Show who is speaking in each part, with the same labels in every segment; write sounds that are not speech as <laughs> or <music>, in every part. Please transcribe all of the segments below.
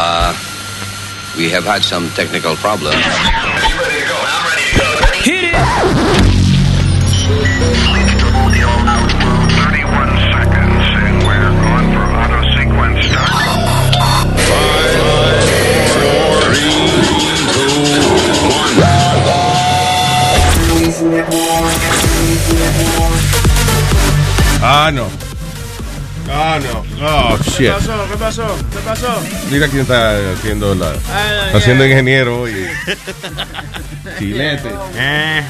Speaker 1: Uh, we have had some technical problems.
Speaker 2: Hit it!
Speaker 3: Ah, no. Ah, no. Oh,
Speaker 4: ¿Qué
Speaker 3: shit.
Speaker 4: pasó? ¿Qué pasó? ¿Qué pasó?
Speaker 3: Mira quién está haciendo la.
Speaker 4: Ay,
Speaker 3: haciendo
Speaker 4: ay.
Speaker 3: ingeniero hoy. <laughs> Chilete.
Speaker 5: Eh.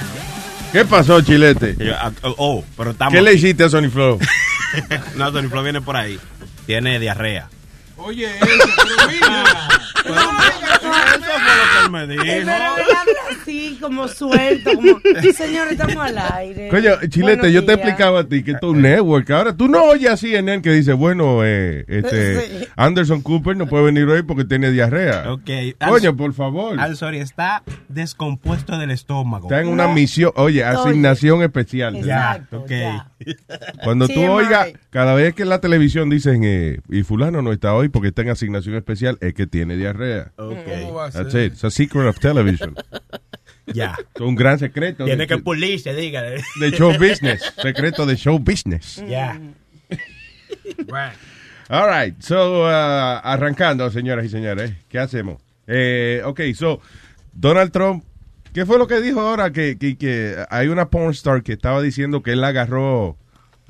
Speaker 3: ¿Qué pasó, Chilete?
Speaker 5: Oh, pero estamos.
Speaker 3: ¿Qué le hiciste a Sony Flow? <laughs>
Speaker 5: no, Tony Flo viene por ahí. Tiene diarrea.
Speaker 4: Oye, eso, pero mira. <laughs>
Speaker 5: Eso fue lo que él me
Speaker 6: Pero
Speaker 5: dijo.
Speaker 6: él habla así, como suelto, como, señor, estamos al aire.
Speaker 3: Coño, Chilete,
Speaker 6: Buenos
Speaker 3: yo te
Speaker 6: días.
Speaker 3: explicaba a ti que esto es un network. Ahora tú no oyes así en él que dice, bueno, eh, este,
Speaker 6: Sí.
Speaker 3: Anderson Cooper no puede venir hoy porque tiene diarrea.
Speaker 5: Ok.
Speaker 3: Coño, por favor.
Speaker 5: I'm sorry, está descompuesto del estómago.
Speaker 3: Está en una misión, oye, asignación especial.
Speaker 6: Exacto,
Speaker 5: ok.
Speaker 6: ya.
Speaker 3: Cuando tú
Speaker 6: TMI.
Speaker 3: oigas, cada vez que en la televisión dicen, eh, y fulano no está hoy porque está en asignación especial, es que tiene diarrea.
Speaker 5: Ok.
Speaker 3: That's it. It's a secret of television. <laughs>
Speaker 5: Ya.
Speaker 3: Es un gran secreto.
Speaker 5: Tiene
Speaker 3: de,
Speaker 5: que pulirse, dígale.
Speaker 3: de show business. Secreto de show business. <laughs>
Speaker 5: Ya.
Speaker 3: All right. So, uh, arrancando, señoras y señores. ¿Qué hacemos? Eh, ok, so, Donald Trump, ¿qué fue lo que dijo ahora? Que, que, que hay una porn star que estaba diciendo que él la agarró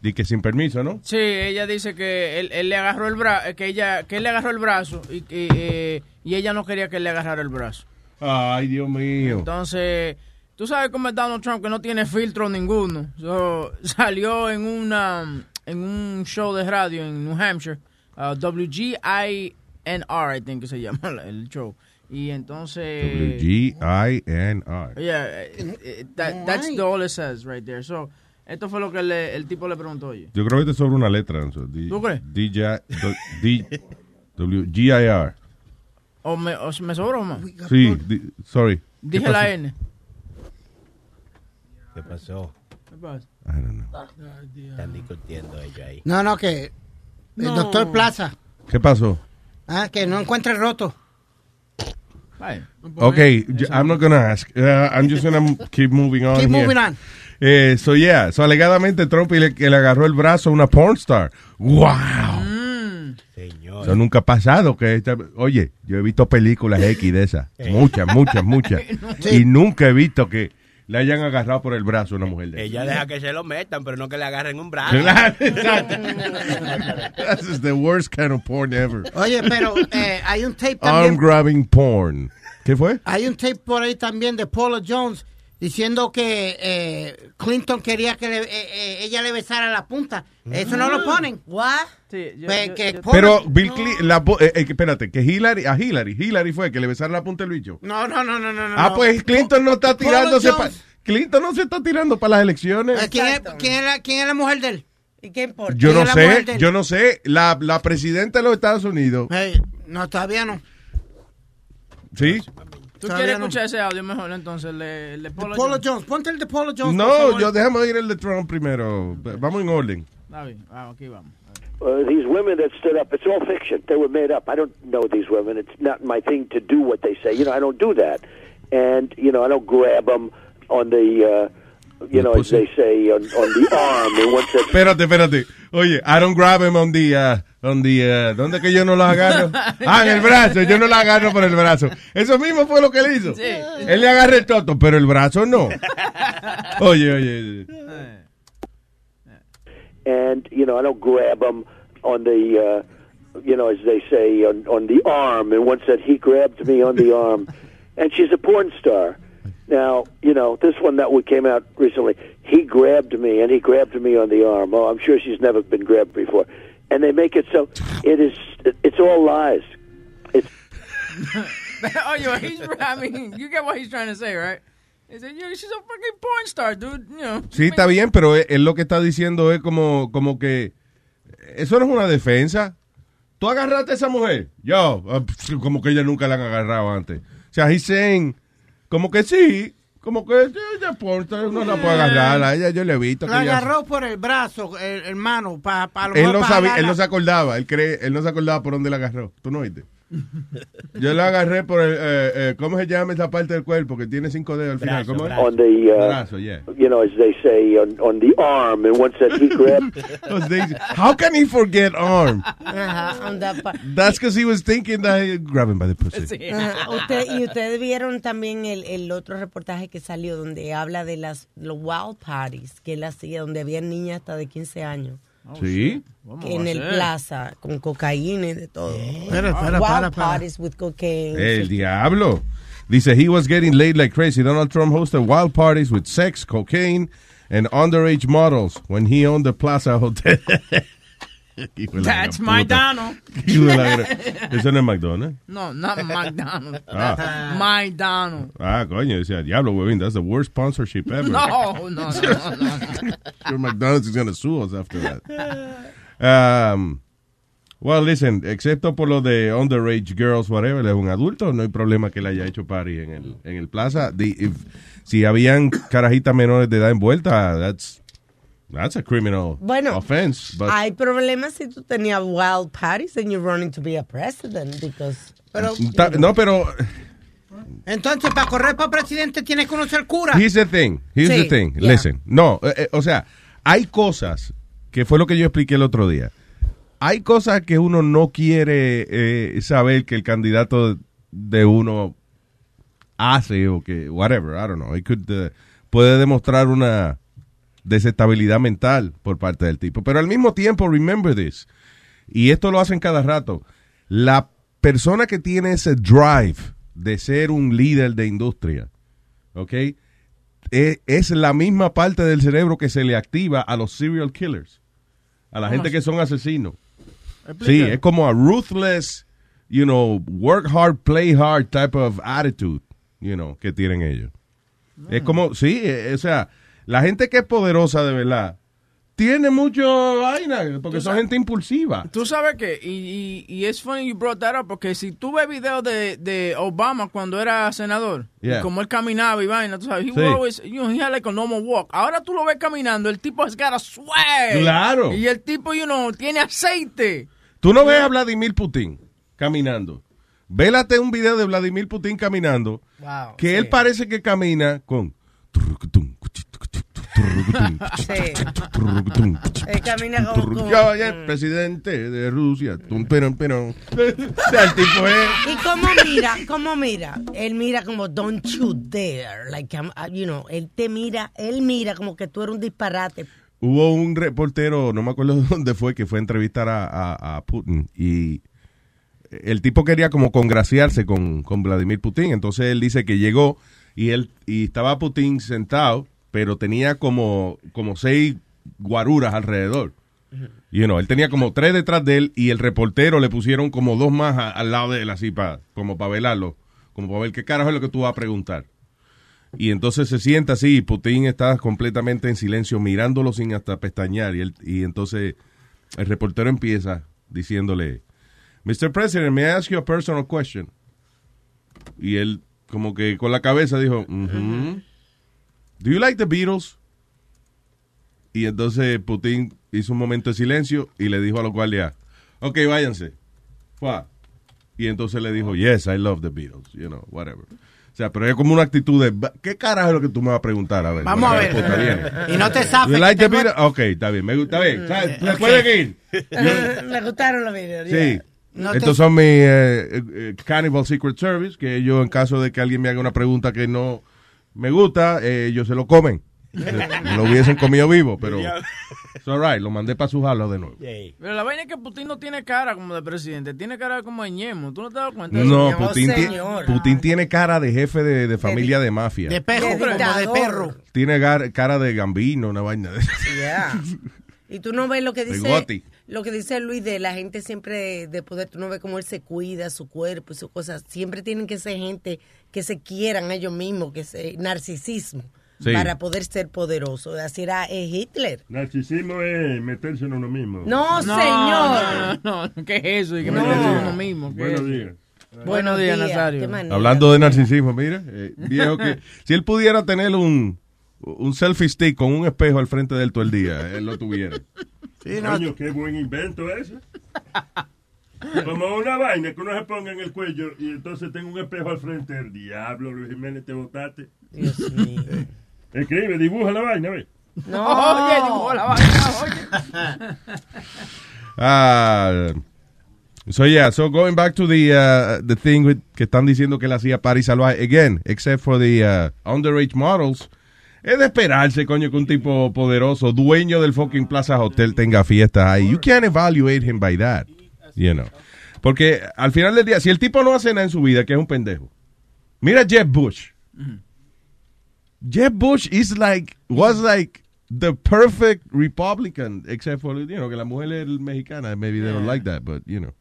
Speaker 3: y que sin permiso, ¿no?
Speaker 4: Sí, ella dice que él, él le agarró el brazo, que ella, que él le agarró el brazo y, que, eh, y ella no quería que él le agarrara el brazo.
Speaker 3: Ay, Dios mío.
Speaker 4: Entonces, tú sabes cómo es Donald Trump que no tiene filtro ninguno. So, <laughs> salió en una en un show de radio en New Hampshire, uh, WGINR, I think que se <laughs> llama el show. Y entonces,
Speaker 3: W-G-I-N-R.
Speaker 4: yeah, eh, eh, that- that's the all it says right there. So, esto fue lo que le- el tipo le preguntó. Oye,
Speaker 3: Yo creo que esto es sobre una letra. ¿no? D-
Speaker 4: ¿Tú crees?
Speaker 3: DJ D- W-G-I-R.
Speaker 4: o me, o me sobró más.
Speaker 3: Sí, di- sorry. ¿Qué
Speaker 4: Dije la N.
Speaker 5: ¿Qué pasó?
Speaker 4: ¿Qué pasa?
Speaker 3: I don't know.
Speaker 5: Están discutiendo ellos ahí.
Speaker 7: No, no, que el
Speaker 4: No.
Speaker 7: doctor Plaza,
Speaker 3: ¿Qué pasó?
Speaker 7: ah, que no encuentra el roto.
Speaker 3: Okay, j- I'm not gonna ask. Uh, I'm just gonna keep moving on.
Speaker 7: Keep
Speaker 3: here.
Speaker 7: moving on.
Speaker 3: Eh, so yeah, so alegadamente Trump le, que le agarró el brazo a una porn star. Wow.
Speaker 5: Señor.
Speaker 3: Eso nunca ha pasado. Que esta- oye, yo he visto películas X de esas. <laughs> Muchas, muchas, muchas. <laughs> Y nunca he visto que le hayan agarrado por el brazo a una mujer de
Speaker 5: Ella deja que se lo metan, pero no que le agarren un brazo.
Speaker 3: Claro, <laughs> exacto. This is the worst kind of porn ever.
Speaker 7: Oye, pero eh, hay un tape
Speaker 3: Arm
Speaker 7: también.
Speaker 3: grabbing porn. ¿Qué fue?
Speaker 7: Hay un tape por ahí también de Paula Jones diciendo que eh, Clinton quería que le- eh, eh, ella le besara la punta. Eso no lo ponen.
Speaker 6: What?
Speaker 4: sí, yo-
Speaker 7: Pues
Speaker 4: yo-
Speaker 7: que
Speaker 4: yo-
Speaker 7: Paula-
Speaker 3: Pero Bill Clinton, la, po- eh, eh, espérate, que Hillary, a Hillary, Hillary fue que le besaron la punta del bicho.
Speaker 7: No, no, no, no, no.
Speaker 3: Ah,
Speaker 7: no.
Speaker 3: pues Clinton no está tirándose pa-
Speaker 7: Jones.
Speaker 3: Clinton no se está tirando para las elecciones.
Speaker 7: Eh, ¿Quién, es, quién, es la, ¿Quién es la mujer de él?
Speaker 6: ¿Y qué importa?
Speaker 3: Yo no
Speaker 7: ¿quién es la mujer
Speaker 3: sé, yo no sé. La, la presidenta de los Estados Unidos,
Speaker 7: no, todavía no.
Speaker 3: ¿sí?
Speaker 4: ¿Tú quieres
Speaker 7: no.
Speaker 4: escuchar ese audio mejor entonces? El de, el de Paula
Speaker 7: Paula
Speaker 4: Jones?
Speaker 7: Jones. Ponte el de Paula Jones.
Speaker 3: No, yo déjame oír el de Trump primero. Vamos en orden.
Speaker 4: Está bien, ah, aquí vamos.
Speaker 8: Uh, these women that stood up, it's all fiction. They were made up. I don't know these women. It's not my thing to do what they say. You know, I don't do that. And, you know, I don't grab them on the, uh, you know, as they say, on, on the arm. And once that
Speaker 3: Espérate, espérate. Oye, I don't grab him on the, uh, on the, uh, ¿dónde que yo no lo agarro? <laughs> Ah, en el brazo. Yo no lo agarro por el brazo. Eso mismo fue lo que él hizo.
Speaker 4: Sí.
Speaker 3: Él le agarra el toto, pero el brazo no. Oye, oye.
Speaker 8: and you know I don't grab him on the uh, you know as they say on, on the arm and once that he grabbed me on the arm and she's a porn star now you know this one that we came out recently he grabbed me and he grabbed me on the arm oh I'm sure she's never been grabbed before and they make it so it is it's all lies it's <laughs>
Speaker 4: oh, yo, he's, I mean, you get what he's trying to say, right? He said, yeah, she's a fucking porn star, dude. You know.
Speaker 3: Sí, está bien, pero él, él lo que está diciendo es como, como que eso no es una defensa. ¿Tú agarraste a esa mujer? Yo, ah, como que ella nunca la han agarrado antes. O sea, he's saying, como que sí, como que sí, ella porta, uno la puede agarrar, a ella yo le he visto. que
Speaker 7: La
Speaker 3: ella-
Speaker 7: agarró por el brazo, hermano, para pa, lo
Speaker 3: él no
Speaker 7: pa
Speaker 3: sabía, él no se acordaba, él cree, él no se acordaba por dónde la agarró. ¿Tú no oíste? Yo lo agarré por el, eh, eh, ¿cómo se llama esa parte del cuerpo que tiene cinco dedos al final?
Speaker 5: Brazo,
Speaker 3: ¿Cómo es?
Speaker 5: brazo.
Speaker 8: on the, uh,
Speaker 3: Brazo, yeah.
Speaker 8: you know, as they say, on, on the arm. And once that he grabbed, <laughs>
Speaker 3: How can he forget arm?
Speaker 6: Ajá, on that part.
Speaker 3: That's because he was thinking that he grab him by the pussy.
Speaker 4: Sí.
Speaker 6: Ajá, usted- y ustedes vieron también el, el otro reportaje que salió donde habla de las los wild parties que él hacía, donde había niñas hasta de 15 años.
Speaker 3: Sí.
Speaker 4: ¿Cómo
Speaker 6: que en el plaza, con cocaína y de todo.
Speaker 7: Espera, espera,
Speaker 6: wild
Speaker 7: para, para.
Speaker 6: parties with cocaine.
Speaker 3: El diablo. Dice, he was getting laid like crazy. Donald Trump hosted wild parties with sex, cocaine, and underage models when he owned the Plaza Hotel. <laughs>
Speaker 4: That's
Speaker 3: gran- Eso no es McDonald's.
Speaker 4: No, not <laughs> McDonald's.
Speaker 3: Ah.
Speaker 4: McDonald's.
Speaker 3: Ah, coño, decía, diablo, huevín, that's the worst sponsorship ever.
Speaker 4: No, no, no, no, no.
Speaker 3: Sure <laughs> McDonald's is going to sue us after that. Um, well, listen, excepto por lo de underage girls, whatever, él es un adulto, no hay problema que él haya hecho party en el, en el plaza. The- if- si habían carajitas menores de edad envuelta, that's, that's a criminal
Speaker 6: Bueno,
Speaker 3: offense. But
Speaker 6: Hay problemas si tú tenías wild parties and you're running to be a president because
Speaker 7: Pero,
Speaker 3: Ta- no, pero
Speaker 7: entonces, para correr para presidente tienes que conocer cura.
Speaker 3: Here's the thing. Here's
Speaker 6: Sí,
Speaker 3: the thing.
Speaker 6: yeah.
Speaker 3: Listen. No, eh, eh, o sea, hay cosas que fue lo que yo expliqué el otro día. Hay cosas que uno no quiere eh, saber que el candidato de uno hace o que whatever, I don't know. It could, puede demostrar una desestabilidad mental por parte del tipo. Pero al mismo tiempo, remember this. Y esto lo hacen cada rato. La persona que tiene ese drive de ser un líder de industria, ¿ok? E- Es, la misma parte del cerebro que se le activa a los serial killers, a la gente que son asesinos. Sí, es como a ruthless, you know, work hard, play hard type of attitude, you know, que tienen ellos. Es como, sí, eh, o sea, la gente que es poderosa de verdad tiene mucho vaina, porque son gente impulsiva.
Speaker 4: Tú sabes que, y, y, y es funny you brought that up, porque si tú ves videos de, de Obama cuando era senador,
Speaker 3: Yeah.
Speaker 4: y como él caminaba y vaina, tú sabes, he
Speaker 3: Sí.
Speaker 4: always, you know, he had like a normal walk. Ahora tú lo ves caminando, el tipo has got a swag.
Speaker 3: Claro.
Speaker 4: Y el tipo, you know, tiene aceite.
Speaker 3: Tú no ves a Vladimir Putin caminando. Vélate un video de Vladimir Putin caminando,
Speaker 6: Wow,
Speaker 3: que
Speaker 6: sí.
Speaker 3: él parece que camina con...
Speaker 6: Él camina como,
Speaker 3: Yo, ya, presidente de Rusia. Tum, perón, perón. O sea, el tipo es...
Speaker 6: Y cómo mira, cómo mira, él mira como don't you dare, like I'm- uh, you know, él te mira, él mira como que tú eres un disparate.
Speaker 3: Hubo un reportero, no me acuerdo <laughs> dónde fue, que fue a entrevistar a, a- a Putin y el tipo quería como congraciarse con, con Vladimir Putin. Entonces él dice que llegó y él y estaba Putin sentado, pero tenía como, como seis guaruras alrededor. Y you él tenía como tres detrás de él y el reportero le pusieron como dos más al lado de él, así para, como para velarlo, como para ver qué carajo es lo que tú vas a preguntar. Y entonces se sienta así, y Putin está completamente en silencio, mirándolo sin hasta pestañear. Y, él- y entonces el reportero empieza diciéndole, Mr. President, may I ask you a personal question? Y él como que con la cabeza dijo, "Mhm. Do you like the Beatles? Y entonces Putin hizo un momento de silencio y le dijo a los guardias, ok, váyanse. Y entonces le dijo, yes, I love the Beatles, you know, whatever. O sea, pero es como una actitud de, "Va- ¿qué carajo es lo que tú me vas a preguntar? A ver,
Speaker 7: Vamos a
Speaker 3: ¿qué
Speaker 7: ver. Y no te
Speaker 3: You
Speaker 7: zafes.
Speaker 3: like the Beatles? Ok, está bien, me gusta, bien. ¿Sabes? ¿Se puede ir?
Speaker 6: Me gustaron los videos.
Speaker 3: Sí.
Speaker 7: No te-
Speaker 3: Estos son mis eh, eh, eh, Cannibal Secret Service, que yo en caso de que alguien me haga una pregunta que no me gusta, eh, ellos se lo comen. Me <laughs> lo hubiesen comido vivo, pero it's all right, lo mandé para su jalo de nuevo.
Speaker 4: Pero la vaina es que Putin no tiene cara como de presidente, tiene cara como de ñemo. ¿Tú no te das cuenta?
Speaker 3: No,
Speaker 6: señor.
Speaker 3: Putin, ti-
Speaker 6: Señor.
Speaker 3: Putin tiene cara de jefe de, de familia de mafia.
Speaker 7: De perro,
Speaker 6: De
Speaker 7: como de perro.
Speaker 3: Tiene gar- cara de gambino, una vaina de
Speaker 6: Yeah. Y tú no ves lo que
Speaker 3: De
Speaker 6: dice
Speaker 3: Gotti.
Speaker 6: Lo que dice Luis de la gente siempre de poder, tú no ves cómo él se cuida, su cuerpo y sus cosas. Siempre tienen que ser gente que se quieran a ellos mismos, que se narcisismo
Speaker 3: Sí.
Speaker 6: para poder ser poderoso. Así era eh, Hitler.
Speaker 9: Narcisismo es meterse en uno mismo.
Speaker 6: No,
Speaker 4: No,
Speaker 6: señor.
Speaker 4: No, no, no, ¿qué es eso? Y que
Speaker 6: No.
Speaker 4: me dice uno mismo. ¿qué
Speaker 9: Buenos días.
Speaker 4: Buenos días, Nazario.
Speaker 6: qué.
Speaker 3: Hablando de narcisismo, mira, eh, viejo que <laughs> si él pudiera tener un, un selfie stick con un espejo al frente de él todo el día, él lo tuviera.
Speaker 7: Sí, no,
Speaker 9: Coño, qué buen invento ese. Como una vaina que uno se ponga en el cuello y entonces tengo un espejo al frente. El diablo, Luis Jiménez, te botaste.
Speaker 6: Dios mío.
Speaker 9: Escribe, dibuja la vaina, ¿ves?
Speaker 6: No.
Speaker 4: Oye, dibujó la vaina, oye.
Speaker 3: Ah, so yeah, so going back to the uh, the thing with, que están diciendo que él hacía party salvaje again, except for the uh, underage models. Es de esperarse, coño, que un tipo poderoso, dueño del fucking Plaza Hotel tenga fiestas ahí. You can't evaluate him by that, you know. Porque al final del día, si el tipo no hace nada en su vida, que es un pendejo. Mira Jeb Bush. Jeb Bush is like, was like the perfect Republican, except for, you know, que la mujer es mexicana. Maybe they don't like that, but, you know.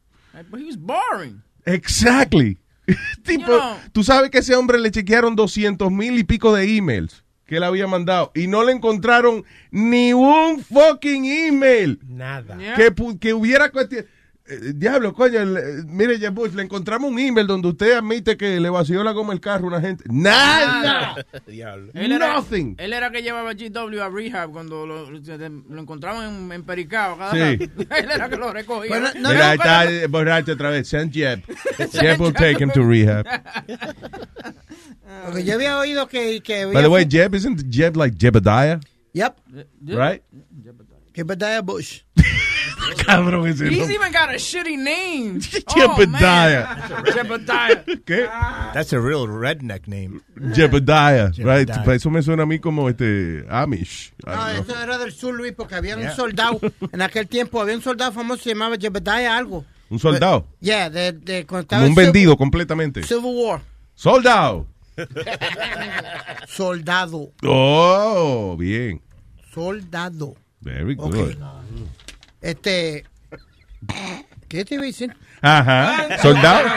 Speaker 4: But he was boring.
Speaker 3: Exactly. <laughs> tipo,
Speaker 4: You know.
Speaker 3: tú sabes que ese hombre le chequearon 200 mil y pico de emails que él había mandado y no le encontraron ni un fucking email
Speaker 5: Nada.
Speaker 4: Yeah.
Speaker 3: que, que hubiera cuestión. Eh, diablo, coño, el- eh, mire, Jeb Bush, le encontramos un email donde usted admite que le vació la goma el carro a una gente. Nada. <laughs>
Speaker 5: Diablo.
Speaker 4: Él era,
Speaker 3: Nothing.
Speaker 4: él era que llevaba GW a rehab cuando lo, lo encontraban en, en Pericao. Cada
Speaker 3: Sí.
Speaker 4: rato. <laughs> él era que lo recogía.
Speaker 7: Bueno, no,
Speaker 3: Mira,
Speaker 7: no,
Speaker 3: ahí está eh, borracho otra vez. Send Jeb. <laughs> Jeb will take him to rehab.
Speaker 7: Porque yo había oído que... que
Speaker 3: By the way, Jeb, isn't Jeb like Jebediah?
Speaker 7: Yep.
Speaker 3: Right?
Speaker 7: Que Bedaya Bush. <laughs>
Speaker 3: Cabrón ese
Speaker 4: He's
Speaker 3: nombre.
Speaker 4: even got a shitty name.
Speaker 3: Jebediah. <laughs>
Speaker 4: Oh. Jebediah.
Speaker 3: ¿Qué?
Speaker 5: That's a real redneck name.
Speaker 3: Jebediah, right?
Speaker 5: Jebediah.
Speaker 3: Eso me suena a mí como este Amish.
Speaker 7: No, eso era del sur, Luis, porque había un soldado, <laughs> en aquel tiempo había un soldado famoso que se llamaba Jebediah algo.
Speaker 3: Un soldado.
Speaker 7: Yeah, de, de cuando estaba
Speaker 3: Como un
Speaker 7: Civil-
Speaker 3: vendido completamente.
Speaker 7: Civil War.
Speaker 3: Soldado.
Speaker 7: Soldado.
Speaker 3: Oh, bien.
Speaker 7: Soldado.
Speaker 3: Very good.
Speaker 7: Este. ¿Qué te iba a decir?
Speaker 3: Ajá. Soldado.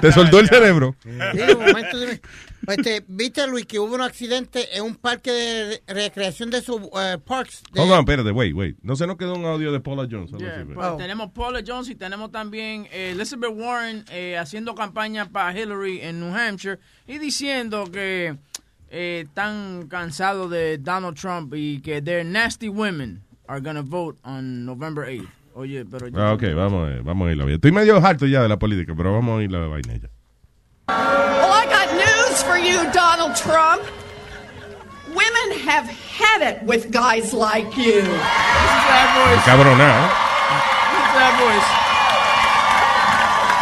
Speaker 3: Te soldó el cerebro.
Speaker 7: Sí, un momento, dime. Este, ¿Viste, Luis, que hubo un accidente en un parque de recreación de sus eh, parks? De,
Speaker 3: Hold on, espérate, wait, wait. No se nos quedó un audio de Paula Jones.
Speaker 4: Yeah, pues.
Speaker 7: Oh.
Speaker 4: Tenemos Paula Jones y tenemos también eh, Elizabeth Warren eh, haciendo campaña para Hillary en New Hampshire y diciendo que eh, están cansados de Donald Trump y que their nasty women are gonna vote on November 8th. Oye, pero
Speaker 3: Ah, ok, vamos a, ir, vamos a ir la vida. Estoy medio harto ya de la política, pero vamos a ir la vaina ya.
Speaker 2: Well, I got news for you, Donald Trump. Women have had it with guys like you.
Speaker 3: Cabronado. ¿eh?
Speaker 4: that voice.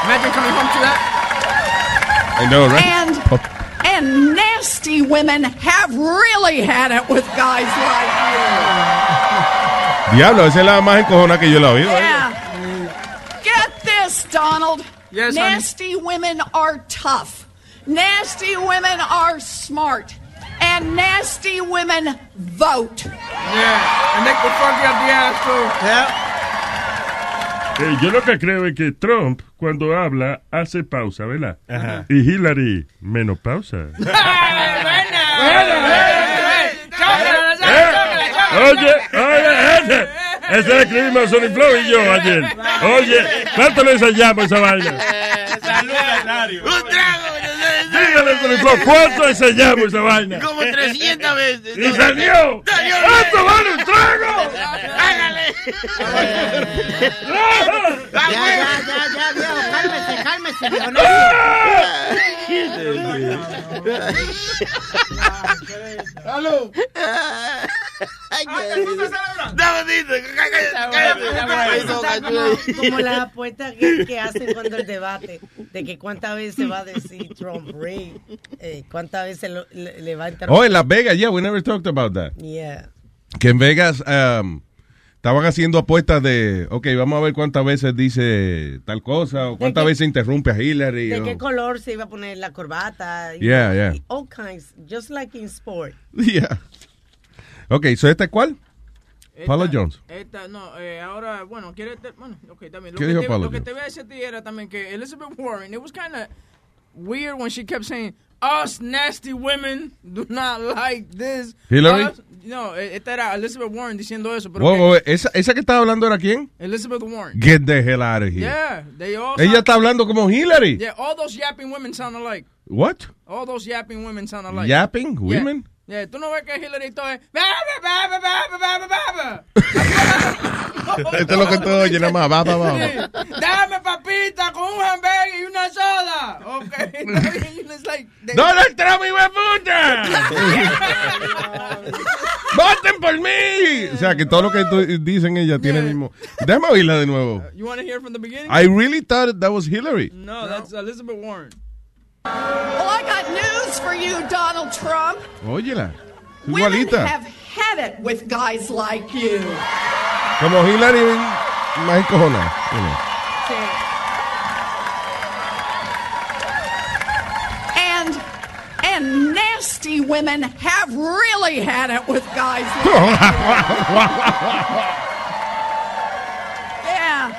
Speaker 4: Imagine coming home to that.
Speaker 3: I know, right?
Speaker 2: And and nasty women have really had it with guys like you.
Speaker 3: Diablo, esa es la más encojona que yo la he oído.
Speaker 2: you. Yeah. Get this, Donald.
Speaker 4: Yes, honey.
Speaker 2: nasty women are tough. Nasty women are smart. And nasty women vote.
Speaker 4: Yeah, and they could fuck you up the ass too.
Speaker 9: Eh, yo lo que creo es que Trump, cuando habla, hace pausa, ¿verdad? Y Hillary, menos pausa. <laughs> Oye, oye, ese. Ese escribimos Sony Flow y yo ayer. Oye, ¿cuánto le ensayamos esa vaina? Dígale, ¿cuánto ensayamos esa vaina?
Speaker 7: Como 300 veces.
Speaker 9: ¡Y salió! ¡Esto vale un trago!
Speaker 7: Ya, ya, ya, ya, viejo, cálmese, cálmese, viejo. No,
Speaker 3: ¡Salud!
Speaker 7: Ay,
Speaker 6: Como, como las apuestas que, que hacen cuando el debate, de que cuántas veces va a decir Trump Eh, cuántas veces lo- le, le va a interrumpir.
Speaker 3: Oh, en Las Vegas, yeah, we never talked about that.
Speaker 6: Yeah.
Speaker 3: Que en Vegas um, estaban haciendo apuestas de, ok, vamos a ver cuántas veces dice tal cosa, o cuántas veces interrumpe a Hillary.
Speaker 6: ¿De
Speaker 3: o-
Speaker 6: qué color se iba a poner la corbata? y-
Speaker 3: Yeah, yeah.
Speaker 6: All kinds, just like in sport. <laughs>
Speaker 3: Yeah. Ok, so ¿esta es cuál? Paula
Speaker 4: Esta-
Speaker 3: Jones.
Speaker 4: Esta, no, eh, ahora, bueno, quiere, bueno, ok, también. Lo,
Speaker 3: ¿Qué
Speaker 4: que
Speaker 3: dijo
Speaker 4: te,
Speaker 3: Paula
Speaker 4: lo que te voy a decir a ti era también que Elizabeth Warren, it was kind of weird when she kept saying, us nasty women do not like this.
Speaker 3: Hillary?
Speaker 4: Us- no, eh, esta era Elizabeth Warren diciendo eso, pero
Speaker 3: Wow,
Speaker 4: que-
Speaker 3: wow, ¿Esa, ¿Esa que estaba hablando era quién?
Speaker 4: Elizabeth Warren.
Speaker 3: Get the hell out of here.
Speaker 4: Yeah, they all
Speaker 3: Ella está hablando como Hillary.
Speaker 4: Yeah, all those yapping women sound alike.
Speaker 3: What?
Speaker 4: All those yapping women sound alike.
Speaker 3: Yapping women?
Speaker 4: Yeah, Yeah, Tú no ves que Hillary todo es.
Speaker 3: Esto es lo que todo oye, nada más. Va, va, va.
Speaker 4: Dame papita con un hamburger y una soda. Ok. <laughs> It's like, they...
Speaker 3: Donald Trump, hijo de puta. <laughs> ¡Voten por mí! O sea, que todo lo que dicen ella tiene el mismo. Déjame oírla de nuevo.
Speaker 4: You want to hear from the beginning?
Speaker 3: I really thought that was Hillary.
Speaker 4: No, that's Elizabeth Warren.
Speaker 2: Well, I got news for you, Donald Trump.
Speaker 3: Óyela.
Speaker 2: Women
Speaker 3: Igualita.
Speaker 2: have had it with guys like you.
Speaker 3: Como Hillary, más encojona. you know.
Speaker 2: And and nasty women have really had it with guys like <laughs> Yeah.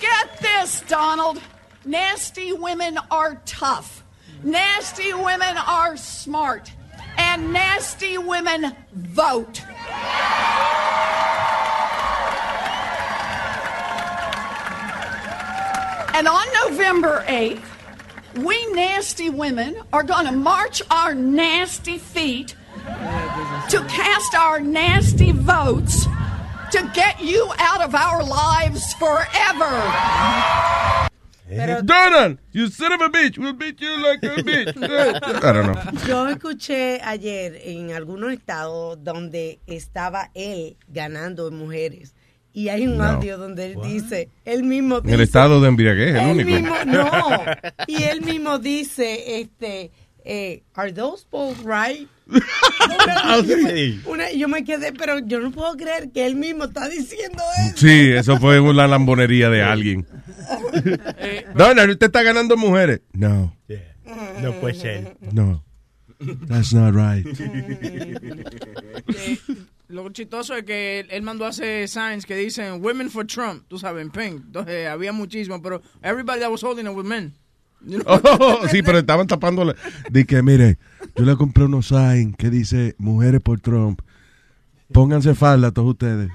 Speaker 2: Get this, Donald. Nasty women are tough. Nasty women are smart. And nasty women vote. And on November 8th, we nasty women are going to march our nasty feet to cast our nasty votes to get you out of our lives forever.
Speaker 3: Donald, you son of a bitch, we'll beat you like a bitch. <laughs> I don't know.
Speaker 6: Yo escuché ayer en algunos estados donde estaba él ganando en mujeres. Y hay un
Speaker 3: No.
Speaker 6: audio donde él dice, él mismo
Speaker 3: En el estado de embriaguez, el único.
Speaker 6: mismo, no. <laughs> Y él mismo dice, este, eh, ¿Are those both right? Una- <laughs> una- yo me quedé, pero yo no puedo creer que él mismo está diciendo eso.
Speaker 3: Sí, eso fue una lambonería de alguien. <laughs> Donald, usted está ganando mujeres. No,
Speaker 5: No puede ser.
Speaker 3: no. That's not right. <laughs>
Speaker 4: Eh, lo chistoso es que él, mandó a hacer signs que dicen Women for Trump, tú sabes, en pink. Entonces había muchísimo, pero everybody that was holding it was men. You know?
Speaker 3: Oh, sí, pero estaban tapándole. Di que, mire, yo le compré unos signs que dice mujeres por Trump. Pónganse falda todos ustedes.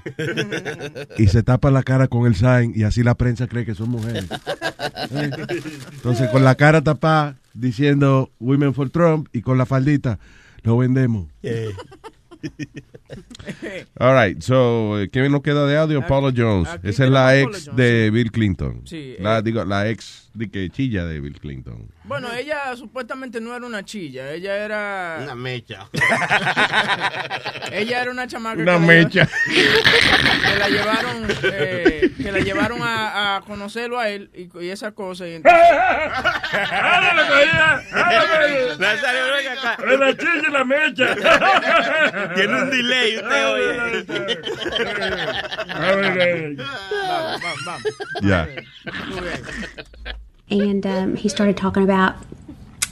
Speaker 3: Y se tapa la cara con el sign y así la prensa cree que son mujeres. ¿Eh? Entonces, con la cara tapada diciendo Women for Trump y con la faldita, lo vendemos. All right, so, ¿qué nos queda de audio? Paula Jones.
Speaker 4: aquí
Speaker 3: Esa es la ex de Bill Clinton.
Speaker 4: Sí,
Speaker 3: La,
Speaker 4: eh.
Speaker 3: digo, la ex de que chilla de Bill Clinton.
Speaker 4: Bueno, ella supuestamente no era una chilla, ella era...
Speaker 5: Una mecha. <laughs>
Speaker 4: Ella era una chamaca
Speaker 3: Una
Speaker 4: que, la
Speaker 3: mecha.
Speaker 4: lleva- que la llevaron, eh, que la llevaron a, a conocerlo a él y, y esas cosas. Y entonces,
Speaker 9: ¡Ándale, cogida! ¡Ándale!
Speaker 5: Nazario, venga acá.
Speaker 9: ¡Es la chilla y la mecha! <laughs>
Speaker 5: Tiene un delay, usted oye.
Speaker 9: A ver,
Speaker 4: vamos, vamos, vamos.
Speaker 3: Ya.
Speaker 10: And um, he started talking about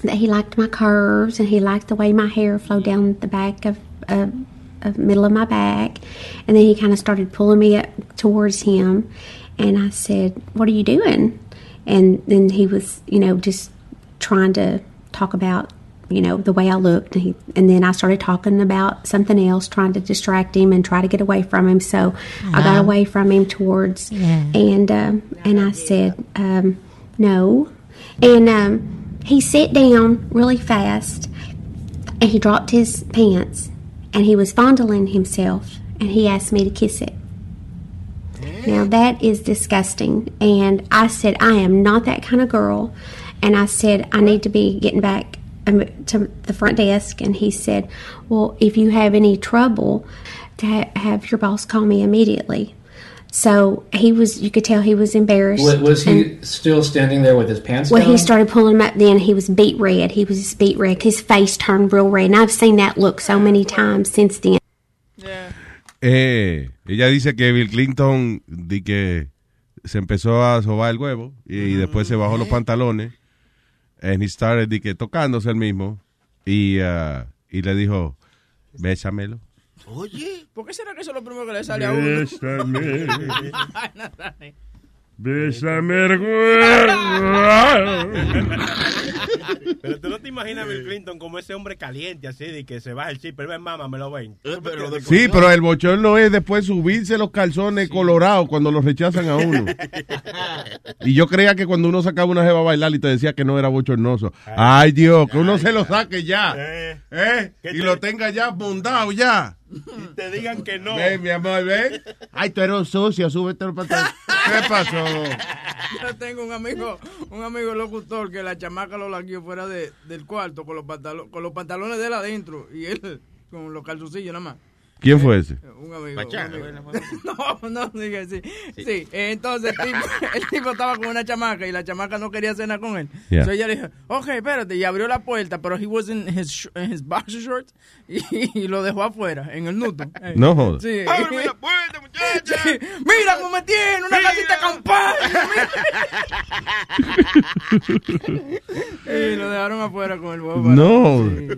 Speaker 10: that he liked my curves and he liked the way my hair flowed down the back of, of, of middle of my back. And then he kind of started pulling me up towards him. And i said what are you doing? And then he was you know just trying to talk about you know the way i looked. And, he, and then i started talking about something else trying to distract him and try to get away from him. So i got away from him towards and um, and i said um, no. And um, he sat down really fast and he dropped his pants and he was fondling himself and he asked me to kiss it. Now that is disgusting. And I said, I am not that kind of girl. And I said, I need to be getting back um, to the front desk. And he said, Well, if you have any trouble, to ha- have your boss call me immediately. So he was, you could tell he was embarrassed.
Speaker 11: Was, was
Speaker 10: and-
Speaker 11: he still standing there with his pants
Speaker 10: well,
Speaker 11: down?
Speaker 10: he started pulling him up. Then he was beat red. He was beat red. His face turned real red, and I've seen that look so many times since then.
Speaker 3: Eh, ella dice que Bill Clinton di que se empezó a sobar el huevo y, después se bajó los pantalones and he started di que tocándose el mismo y, ah, y le dijo bésamelo.
Speaker 5: Oye.
Speaker 4: ¿Por qué será que eso es lo primero que le sale a uno?
Speaker 9: Bésame. <laughs> <laughs>
Speaker 5: Pero tú no te imaginas a Bill Clinton como ese hombre caliente, así, de que se baja el chip, pero ven, mamá, me lo ven.
Speaker 3: Sí, pero el bochorno es después subirse los calzones colorados cuando los rechazan a uno. <laughs> Y yo creía que cuando uno sacaba una jeva a bailar y te decía que no era bochornoso. Ay, Dios, que uno se lo saque ya.
Speaker 5: Eh,
Speaker 3: ¿Eh?
Speaker 5: ¿Qué
Speaker 3: Y
Speaker 5: te-
Speaker 3: lo tenga ya bundado ya.
Speaker 5: Y te digan que no.
Speaker 3: Ven, mi amor, ven. Ay, tú eres un sucio, súbete los pantalones. ¿Qué pasó? <laughs>
Speaker 4: Yo tengo un amigo, un amigo locutor que la chamaca lo laqueó fuera de, del cuarto con los, pantalones, con los pantalones de él adentro y él con los calzoncillos nada más.
Speaker 3: ¿Quién fue ese?
Speaker 4: Un amigo.
Speaker 5: Machado,
Speaker 4: un amigo. <laughs> No, no, dije sí. Sí, eh, entonces el tipo, el tipo estaba con una chamaca y la chamaca no quería cenar con él.
Speaker 3: Yeah.
Speaker 4: Entonces ella le dijo, ok, espérate, y abrió la puerta, pero he was in his, in his boxer shorts <laughs> y, y lo dejó afuera, en el nudo. <laughs> Eh,
Speaker 3: No jodas.
Speaker 4: Sí.
Speaker 5: ¡Ábreme la puerta, muchacha!
Speaker 4: Sí. Mira cómo me tiene, una casita de campaña. mira. y lo dejaron afuera con el huevo.
Speaker 3: No.
Speaker 4: Sí.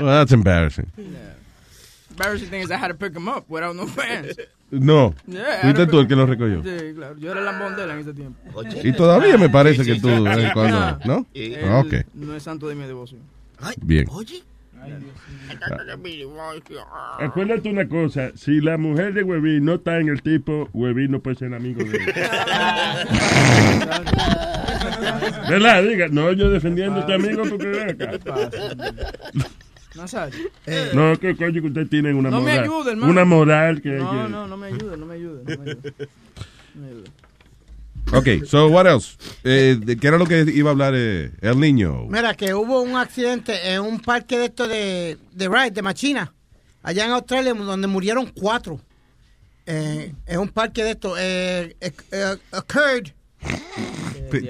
Speaker 3: Well, that's embarrassing.
Speaker 4: Embarrassing thing is I had to pick him up without no <laughs> pants.
Speaker 3: No.
Speaker 4: Yeah,
Speaker 3: Fuiste tú el que lo recogió.
Speaker 4: Sí, claro. Yo era el lambón de él en ese tiempo.
Speaker 3: Y todavía me parece que tú, de vez en cuando,
Speaker 4: Ah,
Speaker 3: ¿no?
Speaker 4: él
Speaker 3: Ah, Ok,
Speaker 4: No es santo de mi devoción.
Speaker 3: bien.
Speaker 9: Acuérdate una cosa, si la mujer de Huevín no está en el tipo, Huevín no puede ser amigo de él. <laughs> ¿Verdad? Diga, no, yo defendiendo a este amigo porque ven acá.
Speaker 4: Nazario.
Speaker 9: No, que coño que usted tiene una
Speaker 4: No me ayude, hermano.
Speaker 9: Una moral que...
Speaker 4: No,
Speaker 9: que-
Speaker 4: no, no me ayude, no me ayude. No me ayude. No me ayude.
Speaker 3: Ok, so what else? Eh, ¿de ¿Qué era lo que iba a hablar eh, el niño?
Speaker 7: Mira, que hubo un accidente en un parque de esto de, de ride, de Machina, allá en Australia, donde murieron cuatro. Eh, en un parque de esto, eh, eh, eh, occurred,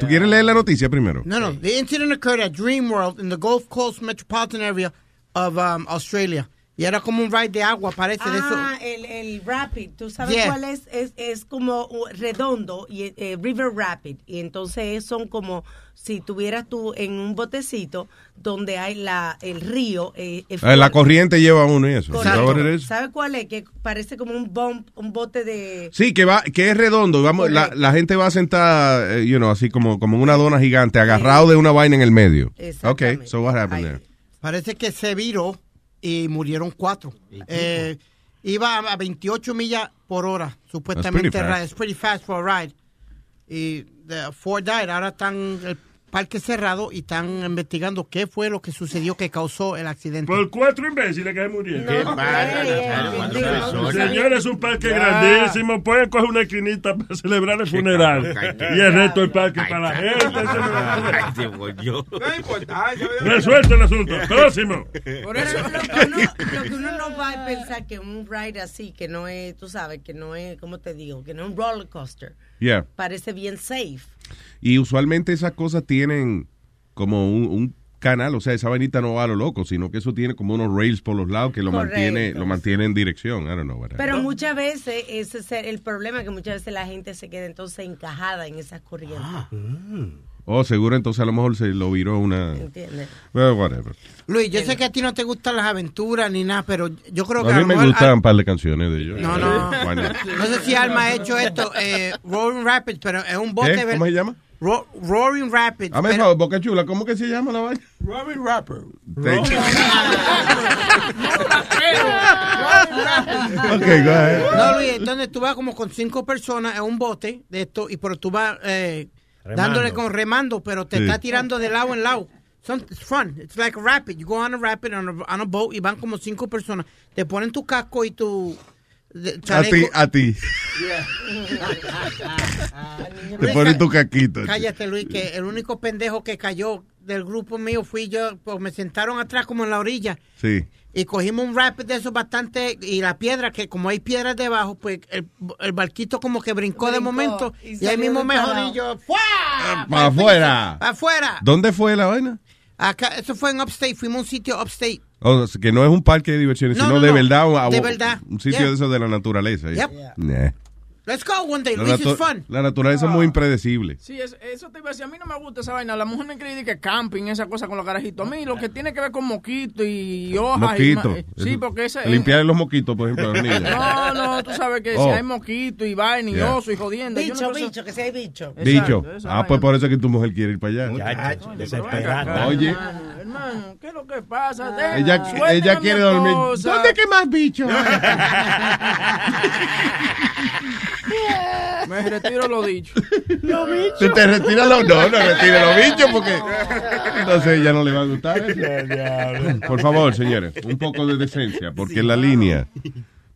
Speaker 3: ¿Tú quieres leer la noticia primero?
Speaker 7: no, no, the incident occurred at Dream World in the Gulf Coast metropolitan area of um, Australia. Y era como un ride de agua, parece, de eso.
Speaker 6: Ah, el, el Rapid, ¿tú sabes
Speaker 7: Yeah.
Speaker 6: cuál es? es? Es como uh, redondo, y eh, River Rapid. Y entonces son como si tuvieras tú en un botecito donde hay la el río. eh,
Speaker 3: Ah, la corriente lleva a uno y eso.
Speaker 6: Correcto.
Speaker 3: ¿Is that what it is?
Speaker 6: ¿Sabe cuál es? Que parece como un bump, un bote de...
Speaker 3: Sí, que va, que es redondo. Vamos, la, la gente va sentada, eh, you know, así como, como en una dona gigante, agarrado de una vaina en el medio. Okay,
Speaker 6: Exactamente.
Speaker 3: so what happened
Speaker 6: Ahí.
Speaker 3: there?
Speaker 7: Parece que se viró y murieron cuatro. Eh, iba a 28 millas por hora, supuestamente. It's pretty fast for a ride. Y the four died. Ahora están el parque cerrado y están investigando qué fue lo que sucedió que causó el accidente.
Speaker 9: Por cuatro imbéciles que se murieron.
Speaker 7: ¿Qué
Speaker 5: personas?
Speaker 9: Señores, es un parque
Speaker 5: Ya.
Speaker 9: grandísimo. Pueden coger una esquinita para celebrar el funeral. y el resto del parque para la gente.
Speaker 5: No importa.
Speaker 9: Resuelto el asunto. Próximo.
Speaker 4: Por eso,
Speaker 6: Lo que, uno, lo que uno no va a pensar que un ride así, que no es, tú sabes, que no es, ¿cómo te digo? Que no es un roller coaster.
Speaker 3: Yeah.
Speaker 6: Parece bien safe.
Speaker 3: Y usualmente esas cosas tienen como un, un canal, o sea, esa vainita no va a lo loco, sino que eso tiene como unos rails por los lados que lo
Speaker 6: Correcto.
Speaker 3: mantiene, lo mantiene en dirección. I don't know. whatever.
Speaker 6: Pero muchas veces ese es el problema, que muchas veces la gente se queda entonces encajada en esas corrientes.
Speaker 3: Oh, seguro entonces a lo mejor se lo viró una...
Speaker 6: ¿Entiendes?
Speaker 3: Well, whatever.
Speaker 7: Luis, yo sé que a ti no te gustan las aventuras ni nada, pero yo creo que
Speaker 3: A mí me gustan un par de canciones de ellos.
Speaker 7: No, no. <laughs> No sé si Alma ha hecho esto, eh, Roaring Rapids, pero es un bote.
Speaker 3: ¿Qué?
Speaker 7: ver-
Speaker 3: ¿Cómo se llama?
Speaker 7: Ro- Roaring Rapids.
Speaker 3: Hazme el
Speaker 7: pero-
Speaker 3: favor, Boca Chula, ¿cómo que se llama la vaina?
Speaker 5: Robin Rapper.
Speaker 3: Thank you. <laughs> Okay, go ahead.
Speaker 7: No, Luis, entonces tú vas como con cinco personas en un bote de esto, y pero tú vas eh,
Speaker 5: Remando.
Speaker 7: dándole con remando, pero te
Speaker 3: Sí.
Speaker 7: está tirando de lado en lado. Son, it's fun. It's like a rapid. You go on a rapid on a, on a boat y van como cinco personas. Te ponen tu casco y tu de-
Speaker 3: A ti, a ti. Te pones tu caquito.
Speaker 7: Cállate, Luis, que el único pendejo que cayó del grupo mío fui yo, pues me sentaron atrás como en la orilla
Speaker 3: Sí.
Speaker 7: y cogimos un rapid de esos bastante y la piedra, que como hay piedras debajo, pues el, el barquito como que brincó, de momento
Speaker 6: y
Speaker 7: y, ahí mismo me jodí yo. ¡Fua!
Speaker 3: Para afuera.
Speaker 7: Pa' afuera.
Speaker 3: ¿Dónde fue la vaina?
Speaker 7: Acá, eso fue en Upstate, fuimos a un sitio Upstate.
Speaker 3: O sea, que no es un parque de diversiones,
Speaker 7: No,
Speaker 3: sino
Speaker 7: no,
Speaker 3: de
Speaker 7: no.
Speaker 3: verdad.
Speaker 7: De verdad.
Speaker 3: Un sitio
Speaker 7: Yeah.
Speaker 3: de eso de la naturaleza.
Speaker 7: Yep.
Speaker 3: Nah.
Speaker 7: Let's go one day, it's fun.
Speaker 3: la naturaleza es muy impredecible.
Speaker 4: Sí, es- eso te iba a decir. A mí no me gusta esa vaina. La mujer me cree que camping, esa cosa con los carajitos. A mí lo que tiene que ver con moquito y hojas. y
Speaker 3: Moquito.
Speaker 4: eh, sí, porque ese.
Speaker 3: Limpiar los moquitos, por ejemplo, a los niños.
Speaker 4: No, no, tú sabes que
Speaker 3: Oh.
Speaker 4: si hay moquito y vaina y
Speaker 3: Yeah.
Speaker 4: oso y jodiendo. yo
Speaker 6: Bicho,
Speaker 4: no
Speaker 6: bicho, que si hay bicho.
Speaker 4: Exacto, esa
Speaker 3: Ah,
Speaker 4: vaina.
Speaker 3: pues por eso es que tu mujer quiere ir para allá.
Speaker 5: Muchacho,
Speaker 4: acá,
Speaker 3: Oye.
Speaker 4: Hermano, hermano, ¿qué es lo que pasa? Deja,
Speaker 3: Ella, ella quiere dormir. ¿Dónde que más bicho? <laughs> <laughs>
Speaker 4: Me retiro lo dicho.
Speaker 3: Si te retiras los... No, no retires los bichos porque... Entonces ya no le va a gustar. Por favor, señores, un poco de decencia, porque en la línea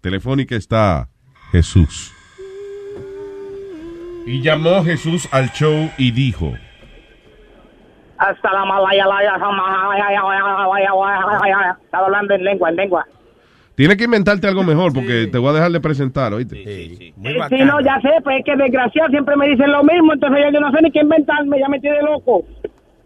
Speaker 3: telefónica está Jesús. Y llamó Jesús al show y dijo...
Speaker 12: Hasta la malaya, laya, Estaba hablando en lengua, en lengua.
Speaker 3: Tienes que inventarte algo <laughs> mejor porque te voy a dejar de presentar, ¿oíste?
Speaker 12: Sí, no, ya sé, pues es que desgraciado siempre me dicen lo mismo, entonces yo, yo no sé ni qué inventarme, ya me tiene loco.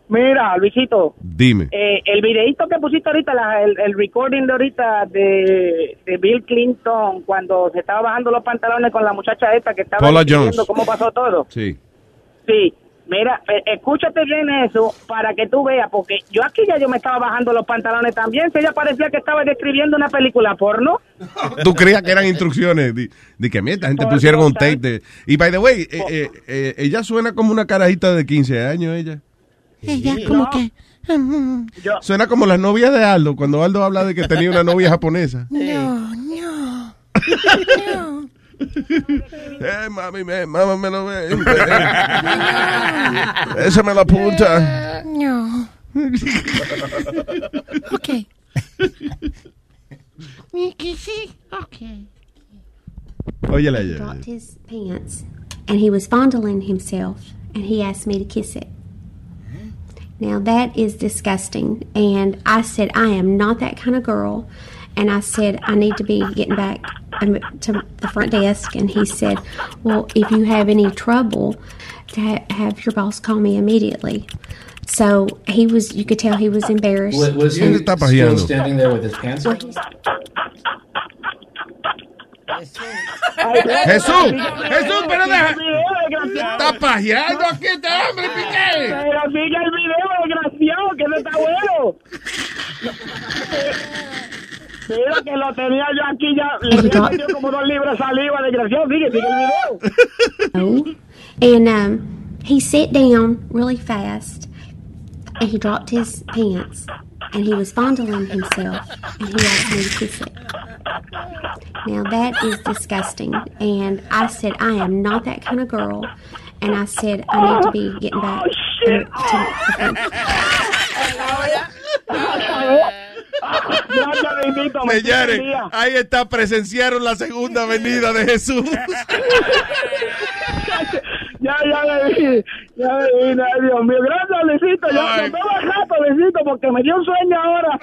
Speaker 12: Mira, Luisito,
Speaker 3: Dime.
Speaker 12: eh, el videito que pusiste ahorita, la- el, el recording de ahorita de, de Bill Clinton cuando se estaba bajando los pantalones con la muchacha esta que estaba
Speaker 3: Paula Jones.
Speaker 12: cómo pasó todo.
Speaker 3: Sí.
Speaker 12: Sí, mira, eh, escúchate bien eso para que tú veas, porque yo aquí ya yo me estaba bajando los pantalones también, si ella parecía que estaba describiendo una película porno. <laughs>
Speaker 3: Tú creías que eran instrucciones. De, de que mira, esta gente
Speaker 12: Por
Speaker 3: pusieron un tape de. Y by the way, eh, eh, eh, ella suena como una carajita de 15 años, ella.
Speaker 12: Ella como que...
Speaker 3: Suena como la novia de Aldo, cuando Aldo habla de que tenía una novia japonesa.
Speaker 6: No, no. <laughs> <laughs>
Speaker 3: Eh, mami, me, mamá me lo ve. <laughs> Esa me la apunta.
Speaker 6: No. ok.
Speaker 10: Okay.
Speaker 3: Óyela
Speaker 10: He
Speaker 3: ella.
Speaker 10: dropped his pants and he was fondling himself and he asked me to kiss it. Now that is disgusting. And I said, I am not that kind of girl. And I said, I need to be getting back to the front desk. And he said, Well, if you have any trouble, to ha- have your boss call me immediately. So he was, you could tell he was embarrassed.
Speaker 11: Was, was he still
Speaker 3: pajeando?
Speaker 11: standing there with his pants
Speaker 10: Well,
Speaker 11: on?
Speaker 3: Jesús, Jesús, pero deja. Está pajeando aquí este hombre, Piqué.
Speaker 12: Pero sigue el video, desgraciado, que no está bueno. Mira que lo tenía yo aquí ya, <laughs> le como dos libras saliva, desgraciado, sigue, sigue el video.
Speaker 10: And um, he sat down really fast and he dropped his pants and he was fondling himself and he asked me to kiss it. Now that is disgusting. And I said, I am not that kind of girl. And I said, I need to be getting back to the front. <laughs>
Speaker 12: Gracias, bendito, me
Speaker 3: Señores, ahí está, presenciaron la segunda venida de Jesús. <laughs>
Speaker 12: Ya, ya le vi, ya le vi, ay, Dios mío. Gracias, Luisito. Yo al rato, Luisito, porque me dio un sueño ahora.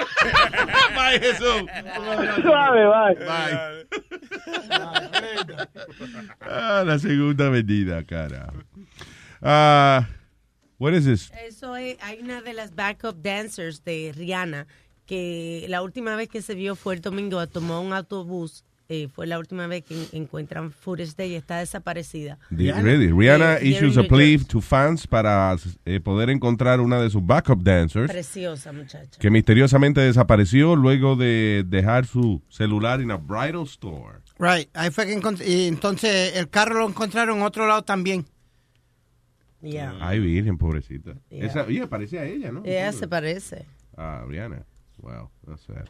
Speaker 12: <laughs>
Speaker 3: Bye, Jesús.
Speaker 12: Suave, bye.
Speaker 3: Ah, la segunda venida, cara. Ah, what is this?
Speaker 6: Eso es, hay una de las backup dancers de Rihanna que la última vez que se vio fue el domingo, tomó un autobús. eh, fue la última vez que en- encuentran footage de ella, está desaparecida.
Speaker 3: The- really, Rihanna
Speaker 6: Eh,
Speaker 3: issues a plea to fans para eh, poder encontrar una de sus backup dancers
Speaker 6: Preciosa muchacha.
Speaker 3: que misteriosamente desapareció luego de dejar su celular en a bridal store.
Speaker 7: Right. Ahí fue que y entonces el carro lo encontraron en otro lado también.
Speaker 6: Yeah.
Speaker 3: Ay, virgen, pobrecita.
Speaker 6: Yeah.
Speaker 3: Esa, oye, parece a ella, ¿no?
Speaker 6: Ella se parece.
Speaker 3: Ah, Rihanna. Wow, that's sad.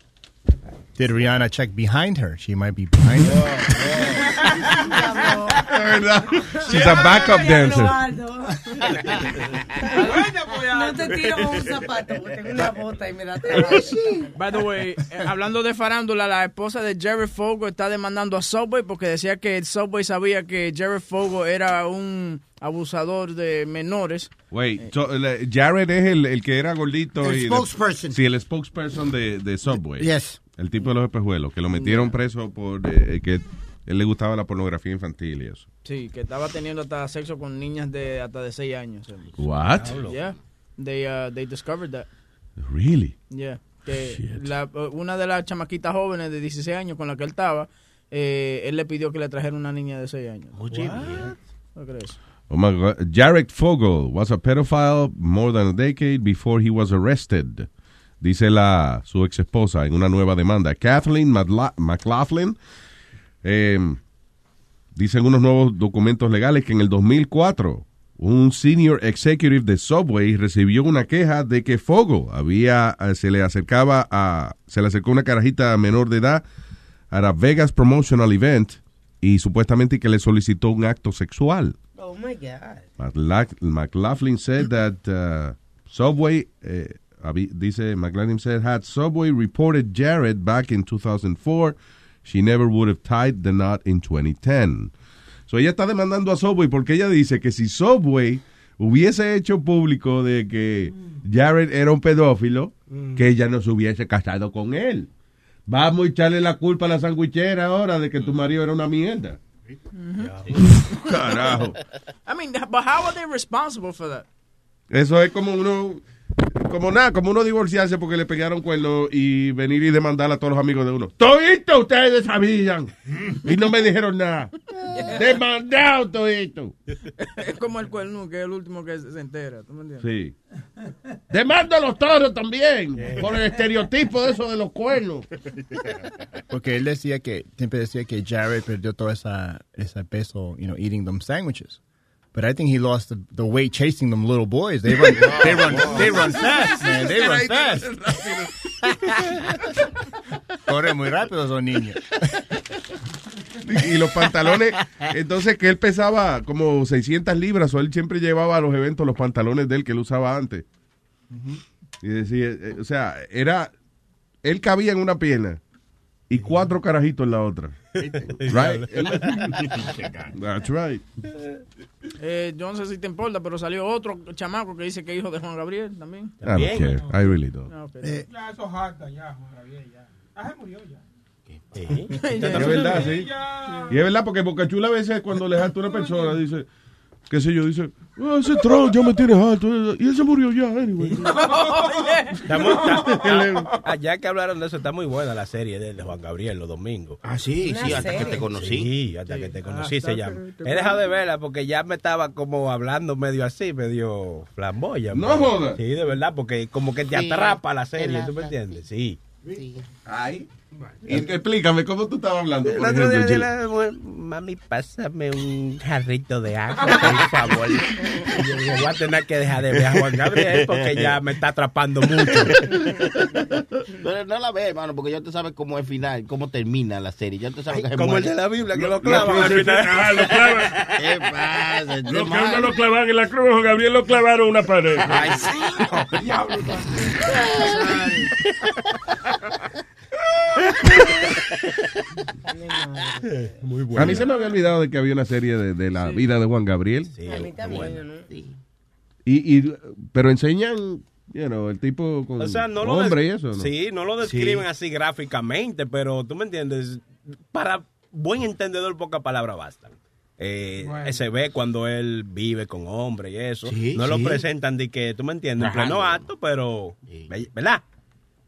Speaker 13: Did Rihanna check behind her? She might be behind her. <laughs>
Speaker 3: She's a backup dancer.
Speaker 6: No te tiro con un zapato, porque tengo una bota y me da
Speaker 4: By the way, eh, hablando de farándula, la esposa de Jerry Fogo está demandando a Subway porque decía que Subway sabía que Jerry Fogo era un abusador de menores.
Speaker 3: Wait, so, le- Jared es el, el que era gordito.
Speaker 7: El
Speaker 3: y de-
Speaker 7: spokesperson.
Speaker 3: sí, el spokesperson de, de Subway.
Speaker 7: Yes.
Speaker 3: El tipo de los espejuelos, que lo metieron preso por eh, que él le gustaba la pornografía infantil y eso.
Speaker 4: Sí, que estaba teniendo hasta sexo con niñas de hasta de 6 años.
Speaker 3: What?
Speaker 4: Yeah. They, uh, they discovered that.
Speaker 3: Really?
Speaker 4: Yeah. Que la- una de las chamaquitas jóvenes de 16 años con la que él estaba, eh, él le pidió que le trajera una niña de 6 años. ¿No crees?
Speaker 3: Oh my God. Jared Fogle was a pedophile more than a decade before he was arrested. Dice la su ex esposa en una nueva demanda. Kathleen McLaughlin. eh, dicen unos nuevos documentos legales que en el 2004 un senior executive de Subway recibió una queja de que Fogle había eh, se le acercaba a se le acercó una carajita menor de edad a la Vegas Promotional Event y supuestamente que le solicitó un acto sexual.
Speaker 6: Oh my God.
Speaker 3: McLaugh- McLaughlin said that uh, Subway, eh, dice McLaughlin said, had Subway reported Jared back in 2004, she never would have tied the knot in 2010. So ella está demandando a Subway porque ella dice que si Subway hubiese hecho público de que Jared era un pedófilo, que ella no se hubiese casado con él. Vamos a echarle la culpa a la sandwichera ahora de que tu marido era una mierda. <laughs> Carajo.
Speaker 4: I mean, but how are they responsible for that?
Speaker 3: Eso es como uno, como nada, como uno divorciarse porque le pegaron cuerno y venir y demandar a todos los amigos de uno. Todito ustedes sabían y no me dijeron nada. <laughs> Demandado todito.
Speaker 4: Es como el cuerno, que es el último que se se entera. ¿Tú me entiendes?
Speaker 3: Sí. Demando a los toros también por el estereotipo de eso de los cuernos.
Speaker 13: Porque él decía que, siempre decía que Jared perdió todo esa, ese peso, you know, eating them sandwiches. But I think he lost the, the weight chasing them little boys. They run, <laughs> they run, they run fast, man. They run fast. Corre muy rápido esos niños.
Speaker 3: Y los pantalones, entonces que él pesaba como 600 libras, o él siempre llevaba a los eventos los pantalones de él que él usaba antes. Y decía, eh, o sea, era, él cabía en una pierna y cuatro carajitos en la otra. Right? <laughs> That's right.
Speaker 4: Eh, yo no sé si te importa, pero salió otro chamaco que dice que es hijo de Juan Gabriel también.
Speaker 3: I don't care. I really don't.
Speaker 4: Ah, ok.
Speaker 14: Ya, eso jacta, ya, Juan Gabriel, ya. Ah, se murió ya. <laughs>
Speaker 3: Y es verdad, sí. Y es verdad, porque Boca Chula a veces cuando le jalta a una persona, dice, qué sé yo, dice, "Ah, ese Trump ya me tiene alto. Y él se murió ya, anyway. <laughs>
Speaker 15: Estamos- está- <laughs> ah, ya que hablaron de eso, está muy buena la serie de, de Juan Gabriel los domingos.
Speaker 16: Ah, sí, sí, hasta que te conocí.
Speaker 15: Sí, hasta que te conocí
Speaker 16: Ah,
Speaker 15: se
Speaker 16: está,
Speaker 15: llama.
Speaker 16: te- te-
Speaker 15: He dejado de verla porque ya me estaba como hablando medio así, medio flamboya.
Speaker 3: No jodas.
Speaker 15: Sí, de verdad, porque como que te
Speaker 16: Sí,
Speaker 15: atrapa la serie. ¿tú me entiendes? Sí.
Speaker 3: Ay. Explícame, ¿cómo tú estabas hablando?
Speaker 15: El
Speaker 3: por
Speaker 15: otro día
Speaker 3: ejemplo,
Speaker 15: le dije, "Bueno, mami, pásame un jarrito de agua, por favor. Y yo dije, voy a tener que dejar de ver a Juan Gabriel porque ya me está atrapando mucho.
Speaker 16: Pero no la ve, hermano, porque ya tú sabes cómo es final, cómo termina la serie. Ya tú sabes que se
Speaker 15: como el de la Biblia, que lo
Speaker 9: Lo
Speaker 15: clavan al
Speaker 9: crucifican,
Speaker 15: final.
Speaker 9: ah, lo clavan. <laughs>
Speaker 16: ¿Qué pasa?
Speaker 9: Lo
Speaker 16: Este
Speaker 9: que uno lo clavan en la cruz, Juan Gabriel lo clavaron una pared.
Speaker 16: Ay, sí. <laughs>
Speaker 14: Diablo. <laughs>
Speaker 15: Muy
Speaker 3: A mí se me había olvidado de que había una serie de, de la vida de Juan Gabriel.
Speaker 6: A mí también, ¿no?
Speaker 3: Y, y, pero enseñan, you know, el tipo con
Speaker 15: O sea, no lo
Speaker 3: hombre y eso, ¿no?
Speaker 15: Sí, no lo describen
Speaker 3: Sí.
Speaker 15: así gráficamente, pero tú me entiendes, para buen entendedor pocas palabras bastan. Eh,
Speaker 14: Bueno.
Speaker 15: Se ve cuando él vive con hombres y eso.
Speaker 16: Sí,
Speaker 15: no lo
Speaker 16: sí.
Speaker 15: presentan de que, tú me entiendes, en pleno acto, pero, ¿verdad?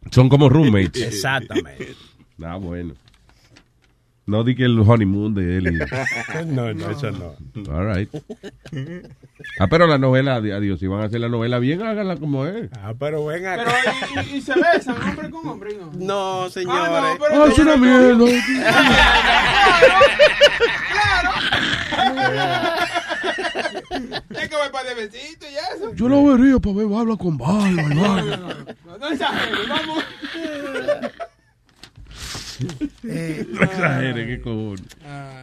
Speaker 3: Son como roommates. <laughs>
Speaker 15: Exactamente.
Speaker 3: Ah, bueno. No di que el honeymoon de él. y- <laughs>
Speaker 15: No, no, eso no.
Speaker 3: All right. Ah, pero la novela, adiós, si van a hacer la novela bien, háganla como es.
Speaker 15: Ah, pero ven acá.
Speaker 14: Pero, y, y, y se besan, hombre con hombre, ¿no?
Speaker 15: No, señores.
Speaker 14: Ah, no, pero
Speaker 3: Ah, es una mierda.
Speaker 14: Es que voy para de besito y eso.
Speaker 3: Yo lo vería para ver, habla con barba, hermano. <laughs>
Speaker 14: No, no exageres, vamos.
Speaker 6: Eh,
Speaker 3: No exagere, qué cojones.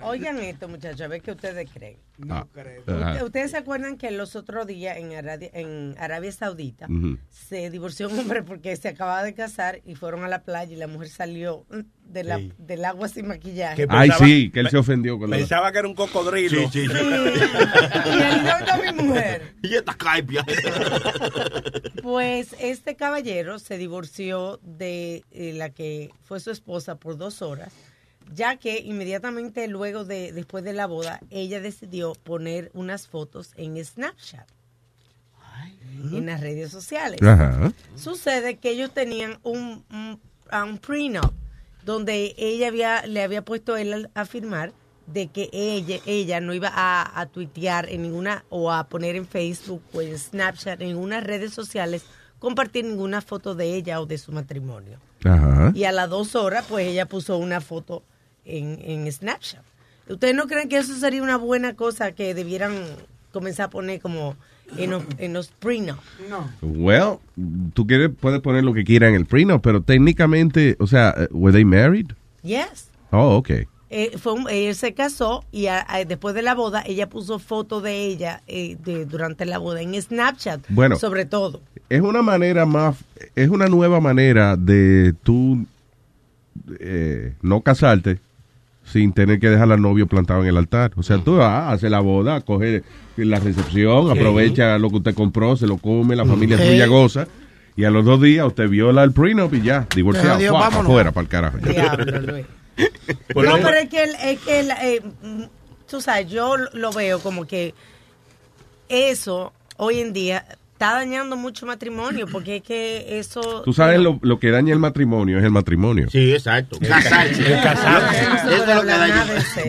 Speaker 6: Oigan esto, muchachos, a ver qué ustedes creen.
Speaker 3: Ah,
Speaker 6: Usted-
Speaker 3: ajá.
Speaker 6: ¿Ustedes se acuerdan que los otros días en Arabia, en Arabia Saudita se divorció un hombre porque se acababa de casar y fueron a la playa y la mujer salió de la,
Speaker 15: Sí.
Speaker 6: del agua sin maquillaje?
Speaker 15: Que
Speaker 3: Ay, sí, que él se ofendió con la...
Speaker 15: Pensaba que era un cocodrilo.
Speaker 16: Sí, sí, sí. <laughs>
Speaker 6: Y él no está mi mujer.
Speaker 16: Y esta caipia. <laughs>
Speaker 6: Pues este caballero se divorció de eh, la que fue su esposa por dos horas, ya que inmediatamente luego de después de la boda ella decidió poner unas fotos en Snapchat, en las redes sociales.
Speaker 3: Ajá.
Speaker 6: Sucede que ellos tenían un, un, prenup donde ella había, le había puesto a él a firmar de que ella, ella no iba a, a tuitear en ninguna o a poner en Facebook o en Snapchat, en ninguna redes sociales, compartir ninguna foto de ella o de su matrimonio.
Speaker 3: Ajá.
Speaker 6: Y a las dos horas, pues ella puso una foto en, en Snapchat. ¿Ustedes no creen que eso sería una buena cosa que debieran comenzar a poner como en los, en los prenup?
Speaker 14: No.
Speaker 3: Well, tú quieres, puedes poner lo que quieras en el prenup, pero técnicamente, o sea, eh, ¿were they married?
Speaker 6: Yes.
Speaker 3: Oh, okay.
Speaker 6: eh, fue un- él se casó y a- a- después de la boda ella puso foto de ella eh, de, durante la boda en Snapchat,
Speaker 3: Bueno.
Speaker 6: sobre todo.
Speaker 3: Es una manera más, es una nueva manera de tú eh, no casarte sin tener que dejar al novio plantado en el altar. O sea, tú vas, hace la boda, coge la recepción,
Speaker 17: Sí.
Speaker 3: aprovecha lo que usted compró, se lo come, la familia
Speaker 17: Sí.
Speaker 3: suya goza. Y a los dos días usted viola el prenup y ya, divorciado.
Speaker 6: Adiós,
Speaker 3: ¡Fua!
Speaker 6: vámonos.
Speaker 3: afuera, para el carajo.
Speaker 6: Diablo, <laughs> Luis. No, pero es que, el- es que el, eh, mm, tú sabes, yo lo veo como que eso hoy en día está dañando mucho matrimonio, porque es que eso...
Speaker 3: Tú sabes lo, lo que daña el matrimonio es el matrimonio.
Speaker 16: Sí, exacto. Casarse.
Speaker 3: El casarse.
Speaker 6: No se
Speaker 16: Eso es lo que daña.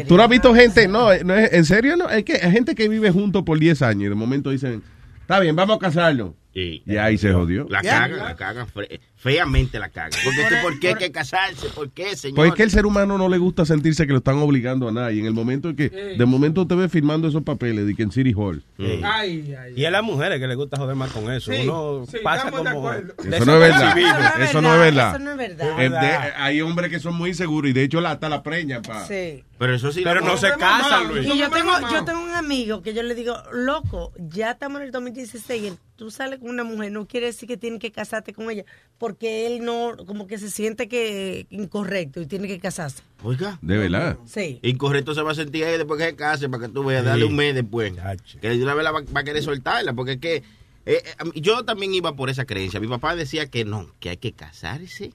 Speaker 3: Tú no has visto gente, no, no es, en serio, no, es que hay gente que vive juntos por 10 años y de momento dicen, está bien, vamos a casarnos.
Speaker 16: Sí.
Speaker 3: Y ahí se jodió.
Speaker 16: La cagan, la cagan, fe- feamente la cagan. Porque es que, ¿por qué hay que casarse? ¿Por qué, señor?
Speaker 3: Pues es que el ser humano no le gusta sentirse que lo están obligando a nadie. En el momento que, de momento te ve firmando esos papeles de que en City Hall.
Speaker 18: Ay, ay.
Speaker 5: Y a las mujeres que les gusta joder más con eso.
Speaker 18: Sí,
Speaker 5: Uno
Speaker 18: sí,
Speaker 5: pasa como.
Speaker 18: acuerdo.
Speaker 3: Eso no es verdad. Eso no es verdad.
Speaker 6: Eso no es verdad.
Speaker 3: Hay hombres que son muy inseguros y de hecho la, hasta la preñan pa.
Speaker 6: Sí.
Speaker 16: Pero eso sí.
Speaker 5: Pero no se casan, Luis.
Speaker 6: Y yo tengo, yo tengo un amigo que yo le digo, loco, ya estamos en el 2016 y tú sales con una mujer, no quiere decir que tienes que casarte con ella, porque él no, como que se siente que incorrecto y tiene que casarse.
Speaker 16: Oiga.
Speaker 3: De verdad.
Speaker 6: Sí.
Speaker 16: Incorrecto se va a sentir ahí después que se case para que tú veas, darle un mes después. Que de una vez la va, va a querer soltarla, porque es que eh, eh, yo también iba por esa creencia. Mi papá decía que no, que hay que casarse.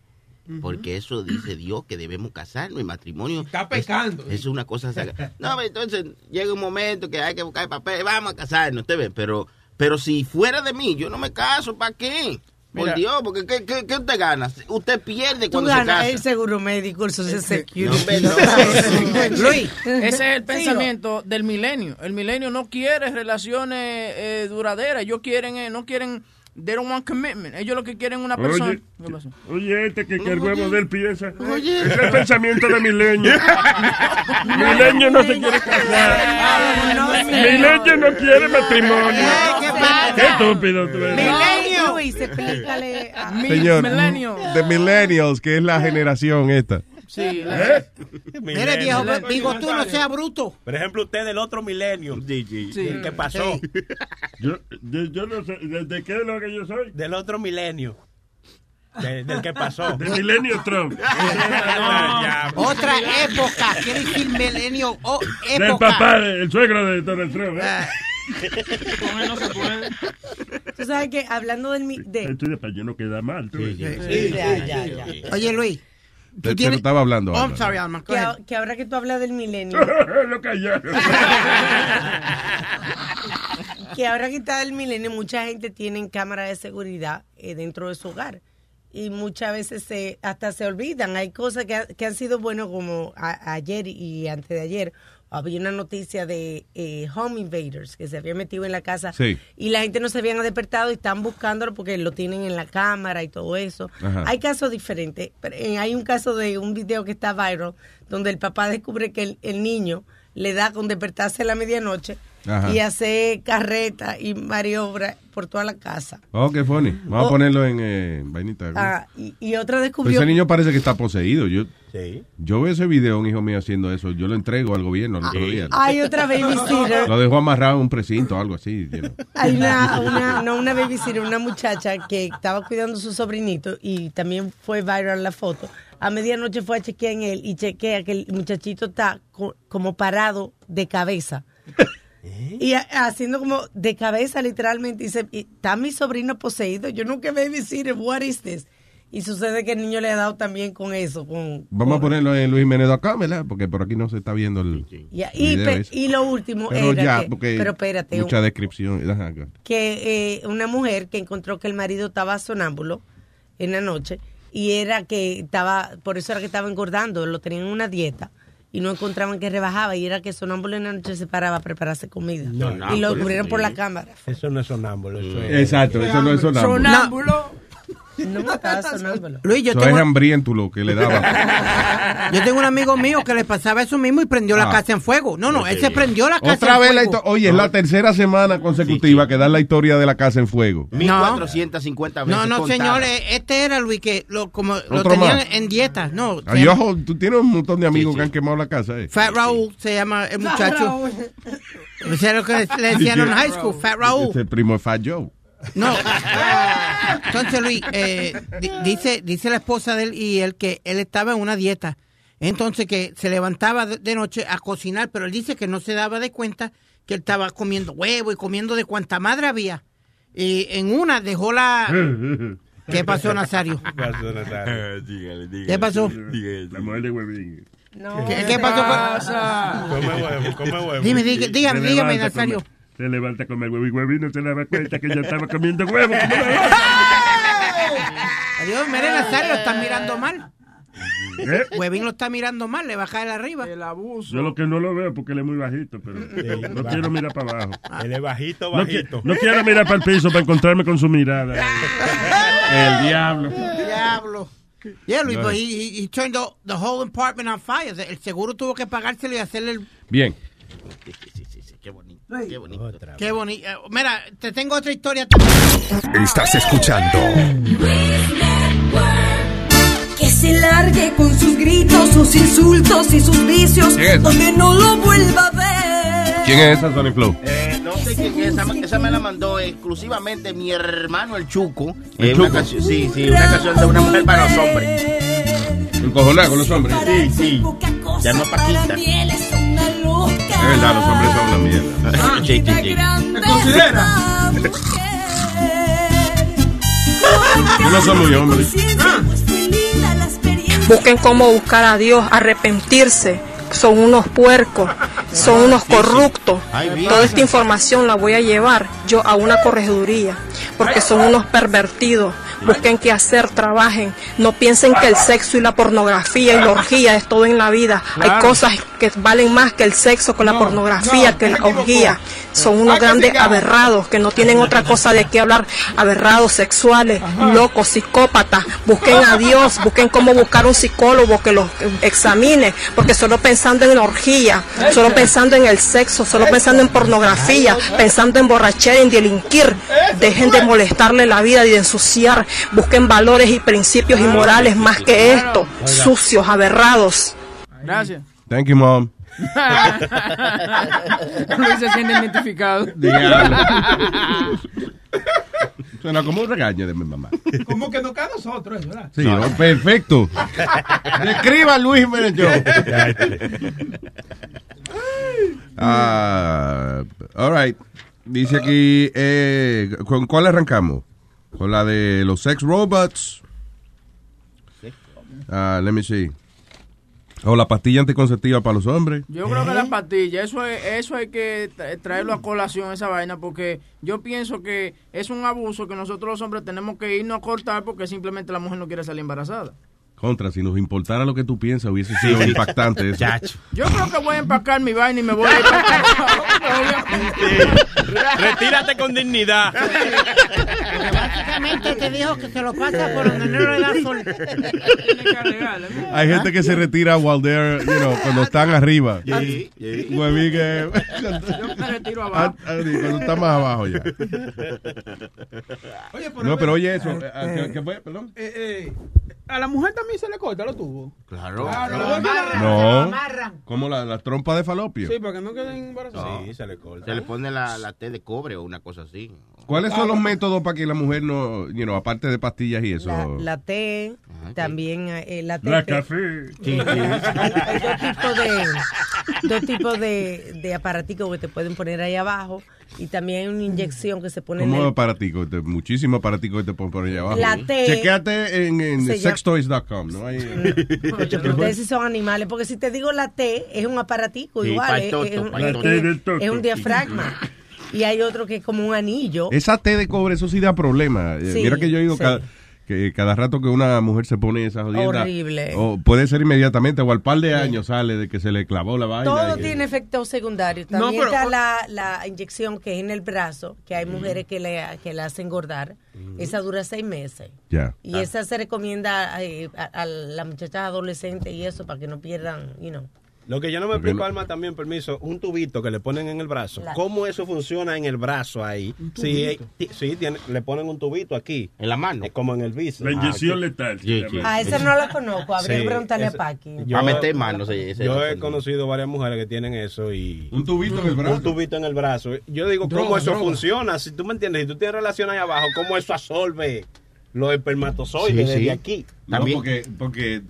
Speaker 16: Porque eso dice Dios que debemos casarnos y matrimonio.
Speaker 18: Está pecando.
Speaker 16: Es, es una cosa sagrada. No, pero entonces llega un momento que hay que buscar papel, vamos a casarnos, usted ve, pero, pero si fuera de mí, yo no me caso, ¿para qué? Por
Speaker 5: Mira.
Speaker 16: Dios, porque ¿qué, qué, qué usted gana? Usted pierde
Speaker 6: Tú
Speaker 16: cuando se casa.
Speaker 6: el seguro médico, el social security.
Speaker 16: No, no.
Speaker 6: Luis.
Speaker 4: Ese es el
Speaker 6: Sí,
Speaker 4: pensamiento del milenio. El milenio no quiere relaciones eh, duraderas. Ellos quieren, eh, no quieren, they don't want commitment. Ellos lo que quieren es una persona.
Speaker 9: Oye, este que, que el huevo de él piensa.
Speaker 4: Oye.
Speaker 9: Es el pensamiento de Milenio. <laughs> Milenio no se quiere casar. Milenio no quiere matrimonio. Qué estúpido tú eres.
Speaker 6: Milenio. Luis, explícale a
Speaker 3: Señor,
Speaker 6: Milenio.
Speaker 3: de millennials, que es la generación esta.
Speaker 4: Sí. <laughs>
Speaker 7: Mire, viejo, digo tú, no sea bruto.
Speaker 5: Por ejemplo, usted del otro milenio. ¿Qué pasó?
Speaker 9: Yo, yo, yo no sé, ¿de, de qué es lo que yo soy?
Speaker 5: Del otro milenio. De- del que pasó.
Speaker 9: De Milenio Trump. <laughs>
Speaker 7: Otra época, quiere decir milenio o
Speaker 9: Del
Speaker 7: época.
Speaker 9: papá, el suegro de Donald Trump. ¿eh?
Speaker 18: Con él no se puede.
Speaker 6: Tú sabes que hablando del... mi- De,
Speaker 9: Esto es para yo no quedar mal. tú ves.
Speaker 6: ya, ya, ya.
Speaker 7: Oye, Luis.
Speaker 3: Te, te lo estaba hablando.
Speaker 7: Oh, I'm
Speaker 3: Álvaro.
Speaker 7: sorry, Alma. go
Speaker 6: Que, a- que ahora que tú hablas del milenio, <laughs>
Speaker 9: lo <laughs>
Speaker 6: que ahora que está del milenio, mucha gente tiene cámara de seguridad eh, dentro de su hogar. Y muchas veces se, hasta se olvidan. Hay cosas que, ha- que han sido buenas como a- ayer y antes de ayer. Había una noticia de eh, home invaders que se habían metido en la casa
Speaker 3: Sí.
Speaker 6: y la gente no se habían despertado y están buscándolo porque lo tienen en la cámara y todo eso.
Speaker 3: Ajá.
Speaker 6: Hay casos diferentes. Pero, eh, hay un caso de un video que está viral donde el papá descubre que el, el niño le da con despertarse a la medianoche
Speaker 3: Ajá.
Speaker 6: y hace carreta y maniobra por toda la casa.
Speaker 3: Oh, qué funny. Vamos
Speaker 6: Oh.
Speaker 3: a ponerlo en eh, vainita.
Speaker 6: Ah, y, y otra
Speaker 3: Pero
Speaker 6: descubrió...
Speaker 3: ese niño parece que está poseído. Yo,
Speaker 5: Sí.
Speaker 3: yo veo ese video, un hijo mío haciendo eso. Yo lo entrego al gobierno al otro día.
Speaker 6: Hay otra babysitter.
Speaker 3: Lo dejó amarrado en un precinto o algo así. you know. <laughs>
Speaker 6: Hay una, una, no una babysitter, una muchacha que estaba cuidando a su sobrinito y también fue viral la foto. A medianoche fue a chequear en él y chequea que el muchachito está co- como parado de cabeza. Y ha- haciendo como de cabeza literalmente. Dice, "Y está mi sobrino poseído. Yo nunca babysitter. What is this? Y sucede que el niño le ha dado también con eso. Con,
Speaker 3: Vamos a ponerlo en Luis Jiménez acá, ¿verdad? Porque por aquí no se está viendo el,
Speaker 6: y,
Speaker 3: video
Speaker 6: pe-
Speaker 3: ese.
Speaker 6: y lo último
Speaker 3: Pero
Speaker 6: era
Speaker 3: ya,
Speaker 6: que-
Speaker 3: porque
Speaker 6: pero espérate,
Speaker 3: mucha
Speaker 6: un-
Speaker 3: descripción.
Speaker 6: Que eh, una mujer que encontró que el marido estaba sonámbulo en la noche y era que estaba, por eso era que estaba engordando, lo tenían en una dieta y no encontraban que rebajaba y era que sonámbulo en la noche se paraba a prepararse comida y lo descubrieron por la cámara.
Speaker 5: Eso no es sonámbulo. Eso es.
Speaker 3: Exacto, eso no es sonámbulo.
Speaker 6: Sonámbulo. <laughs> No me estaba sonámbolo.
Speaker 7: Luis, yo
Speaker 3: Eso
Speaker 7: tengo,
Speaker 3: es hambriento lo que le <laughs> daba.
Speaker 7: yo tengo un amigo mío que le pasaba eso mismo y prendió la
Speaker 3: Ah.
Speaker 7: casa en fuego. No, no, él se prendió la casa
Speaker 3: Otra
Speaker 7: en
Speaker 3: vez la
Speaker 7: fuego.
Speaker 3: histo- Oye, es la tercera semana consecutiva que dan la historia de la casa en fuego.
Speaker 16: 1450 veces.
Speaker 7: No, no, señores, este era Luis que lo, como, lo tenían
Speaker 3: más.
Speaker 7: en dieta. No,
Speaker 3: Ay, ojo, tú tienes un montón de amigos que han quemado la casa, eh.
Speaker 7: Fat Raúl se llama el muchacho. Ese era lo que le decían en high school, Fat Raúl.
Speaker 3: Ese primo de Fat Joe.
Speaker 7: No. Entonces, Luis, eh, di- dice, dice la esposa de él y él que él estaba en una dieta. Entonces, que se levantaba de, noche a cocinar, pero él dice que no se daba de cuenta que él estaba comiendo huevo y comiendo de cuanta madre había. Y en una dejó la... <laughs> ¿Qué pasó, Nazario?
Speaker 9: dígale, dígale.
Speaker 7: ¿Qué pasó?
Speaker 9: Dígale, La mujer de huevín.
Speaker 7: ¿Qué, qué pasó?
Speaker 9: Come huevo, come huevo.
Speaker 7: Dime, dígame, dígame, Nazario.
Speaker 9: Se levanta a comer huevo y huevín no se daba cuenta que ya estaba comiendo huevo.
Speaker 7: Adiós, mire, Nazario, lo está mirando mal.
Speaker 9: ¿Eh?
Speaker 7: Huevín lo está mirando mal, le va a caer arriba.
Speaker 4: El abuso.
Speaker 9: Yo lo que no lo veo porque él es muy bajito, pero no quiero mirar para abajo.
Speaker 5: Él es bajito,
Speaker 9: No, qui-
Speaker 5: bajito.
Speaker 9: no quiero mirar para el piso para encontrarme con su mirada. El <laughs> diablo.
Speaker 7: Diablo. Yeah, Luis,
Speaker 3: No.
Speaker 7: but he, he, he turned the, the whole apartment on fire. El seguro tuvo que pagárselo y hacerle el...
Speaker 3: Bien.
Speaker 16: Qué bonito. Qué bonito.
Speaker 7: Qué bonito. Eh, Mira, te tengo otra historia.
Speaker 17: Estás escuchando
Speaker 19: Que se largue con sus gritos, sus insultos y sus vicios,
Speaker 3: ¿Quién es?
Speaker 19: donde no lo vuelva a ver.
Speaker 3: ¿Quién es esa, Sony Flow?
Speaker 16: Eh, no sé quién es, esa, esa me la mandó exclusivamente mi hermano el Chuco.
Speaker 3: ¿El
Speaker 16: Eh, una
Speaker 3: Chuco?
Speaker 16: canción- sí, sí, una canción de una mujer para los hombres.
Speaker 3: Encojonada con los hombres.
Speaker 16: Sí, sí. Ya no Paquita.
Speaker 19: Es
Speaker 3: verdad, los hombres son una mierda.
Speaker 16: Sí, sí, sí.
Speaker 3: Yo no soy muy hombre.
Speaker 20: Busquen cómo buscar a Dios, arrepentirse. Son unos puercos, son unos corruptos. Toda esta información la voy a llevar yo a una corregiduría, porque son unos pervertidos. Busquen qué hacer, trabajen. No piensen que el sexo y la pornografía y la orgía es todo en la vida. Hay cosas que valen más que el sexo, con la pornografía, que la orgía. Son unos grandes aberrados que no tienen otra cosa de qué hablar. Aberrados sexuales, locos, psicópatas. Busquen a Dios, busquen cómo buscar un psicólogo que los examine, porque solo pensando en la orgía, solo pensando en el sexo, solo pensando en pornografía, pensando en borrachera, en delinquir, dejen de molestarle la vida y de ensuciar. Busquen valores y principios y morales más que esto, sucios, aberrados.
Speaker 4: Gracias.
Speaker 3: Thank you, mom.
Speaker 4: Luis se siente identificado. <laughs>
Speaker 3: Suena como un regaño de mi mamá. <laughs>
Speaker 18: Como que no cae a nosotros, eso, ¿verdad?
Speaker 3: Sí, ¿no? perfecto. <laughs> Escriba Luis Show. <laughs> Ah, all right. Dice aquí, eh, ¿con cuál arrancamos? Con la de los sex robots. Ah, let me see. O la pastilla anticonceptiva para los hombres.
Speaker 4: Yo creo que la pastilla, eso es, eso hay que tra- traerlo a colación, esa vaina, porque yo pienso que es un abuso que nosotros los hombres tenemos que irnos a cortar porque simplemente la mujer no quiere salir embarazada.
Speaker 3: Contra, si nos importara lo que tú piensas, hubiese sido
Speaker 4: Sí.
Speaker 3: impactante eso.
Speaker 4: Yo creo que voy a empacar mi vaina y me voy a ir <laughs>
Speaker 5: Retírate con dignidad.
Speaker 7: Básicamente te dijo que se lo pasa por <laughs> donde no le da sol.
Speaker 3: Hay gente que se retira while they're, you know, cuando están arriba.
Speaker 16: Sí, sí.
Speaker 3: Huevín que-
Speaker 4: Yo me retiro abajo.
Speaker 3: Ah, ah, cuando está más abajo ya.
Speaker 18: Oye,
Speaker 3: No, pero oye eso. eh, ah, ¿Qué, fue? Perdón.
Speaker 18: Eh, eh, a la mujer también se le corta los tubos.
Speaker 16: Claro.
Speaker 3: No. Como la, la trompa de falopio.
Speaker 18: Sí, para que no queden embarazados.
Speaker 16: Sí, se le corta. Se le pone la, la T de cobre o una cosa así.
Speaker 3: ¿Cuáles son los métodos para que la mujer no, you know, aparte de pastillas y eso?
Speaker 6: La, la té, también eh, la té.
Speaker 9: La café.
Speaker 3: Sí, sí.
Speaker 6: Hay, hay dos tipos de dos tipos de, de aparaticos que te pueden poner ahí abajo y también hay una inyección que se pone en
Speaker 3: ¿Cómo
Speaker 6: el,
Speaker 3: aparatico? Te- Muchísimos aparaticos que te ponen por allá abajo.
Speaker 6: La T-
Speaker 3: Chequéate en, en sextoys.com, ¿no? Hay,
Speaker 6: Ustedes sí son animales, porque si te digo la T, es un aparatico
Speaker 3: Sí,
Speaker 6: igual, es,
Speaker 3: toto,
Speaker 6: es un- es un diafragma. Y hay otro que es como un anillo.
Speaker 3: Esa té de cobre, eso sí da problema. Eh,
Speaker 6: Sí,
Speaker 3: Mira que yo he ido
Speaker 6: sí.
Speaker 3: cada, que cada rato que una mujer se pone esa jodienda.
Speaker 6: Horrible.
Speaker 3: O puede ser inmediatamente o al par de años sale de que se le clavó la vaina.
Speaker 6: Todo tiene efectos secundarios.
Speaker 3: No,
Speaker 6: También
Speaker 3: pero-
Speaker 6: está la, la inyección que es en el brazo, que hay mujeres que le, que la hacen engordar. Esa dura seis meses.
Speaker 3: Ya.
Speaker 6: Y esa se recomienda eh, a, a las muchachas adolescentes y eso para que no pierdan, you know.
Speaker 15: Lo que yo no me explico, Alma, también, permiso, un tubito que le ponen en el brazo.
Speaker 6: La-
Speaker 15: ¿Cómo eso funciona en el brazo ahí? Sí, eh, sí tiene- le ponen un tubito aquí.
Speaker 16: En la mano.
Speaker 15: como en el bíceps.
Speaker 9: La inyección
Speaker 15: Ah,
Speaker 9: letal.
Speaker 6: A esa no la conozco, habría que
Speaker 15: Sí,
Speaker 6: preguntarle a Paqui.
Speaker 15: Yo,
Speaker 16: Pa' meter manos,
Speaker 15: yo
Speaker 16: es
Speaker 15: he conocido varias mujeres que tienen eso y...
Speaker 3: Un tubito en el brazo.
Speaker 15: Un tubito en el brazo. Yo digo, ¿cómo eso
Speaker 3: droga.
Speaker 15: funciona? Si tú me entiendes, si tú tienes relación ahí abajo, ¿cómo eso absorbe los espermatozoides
Speaker 3: Sí,
Speaker 15: desde
Speaker 3: sí.
Speaker 15: aquí?
Speaker 3: No, porque, porque, eh,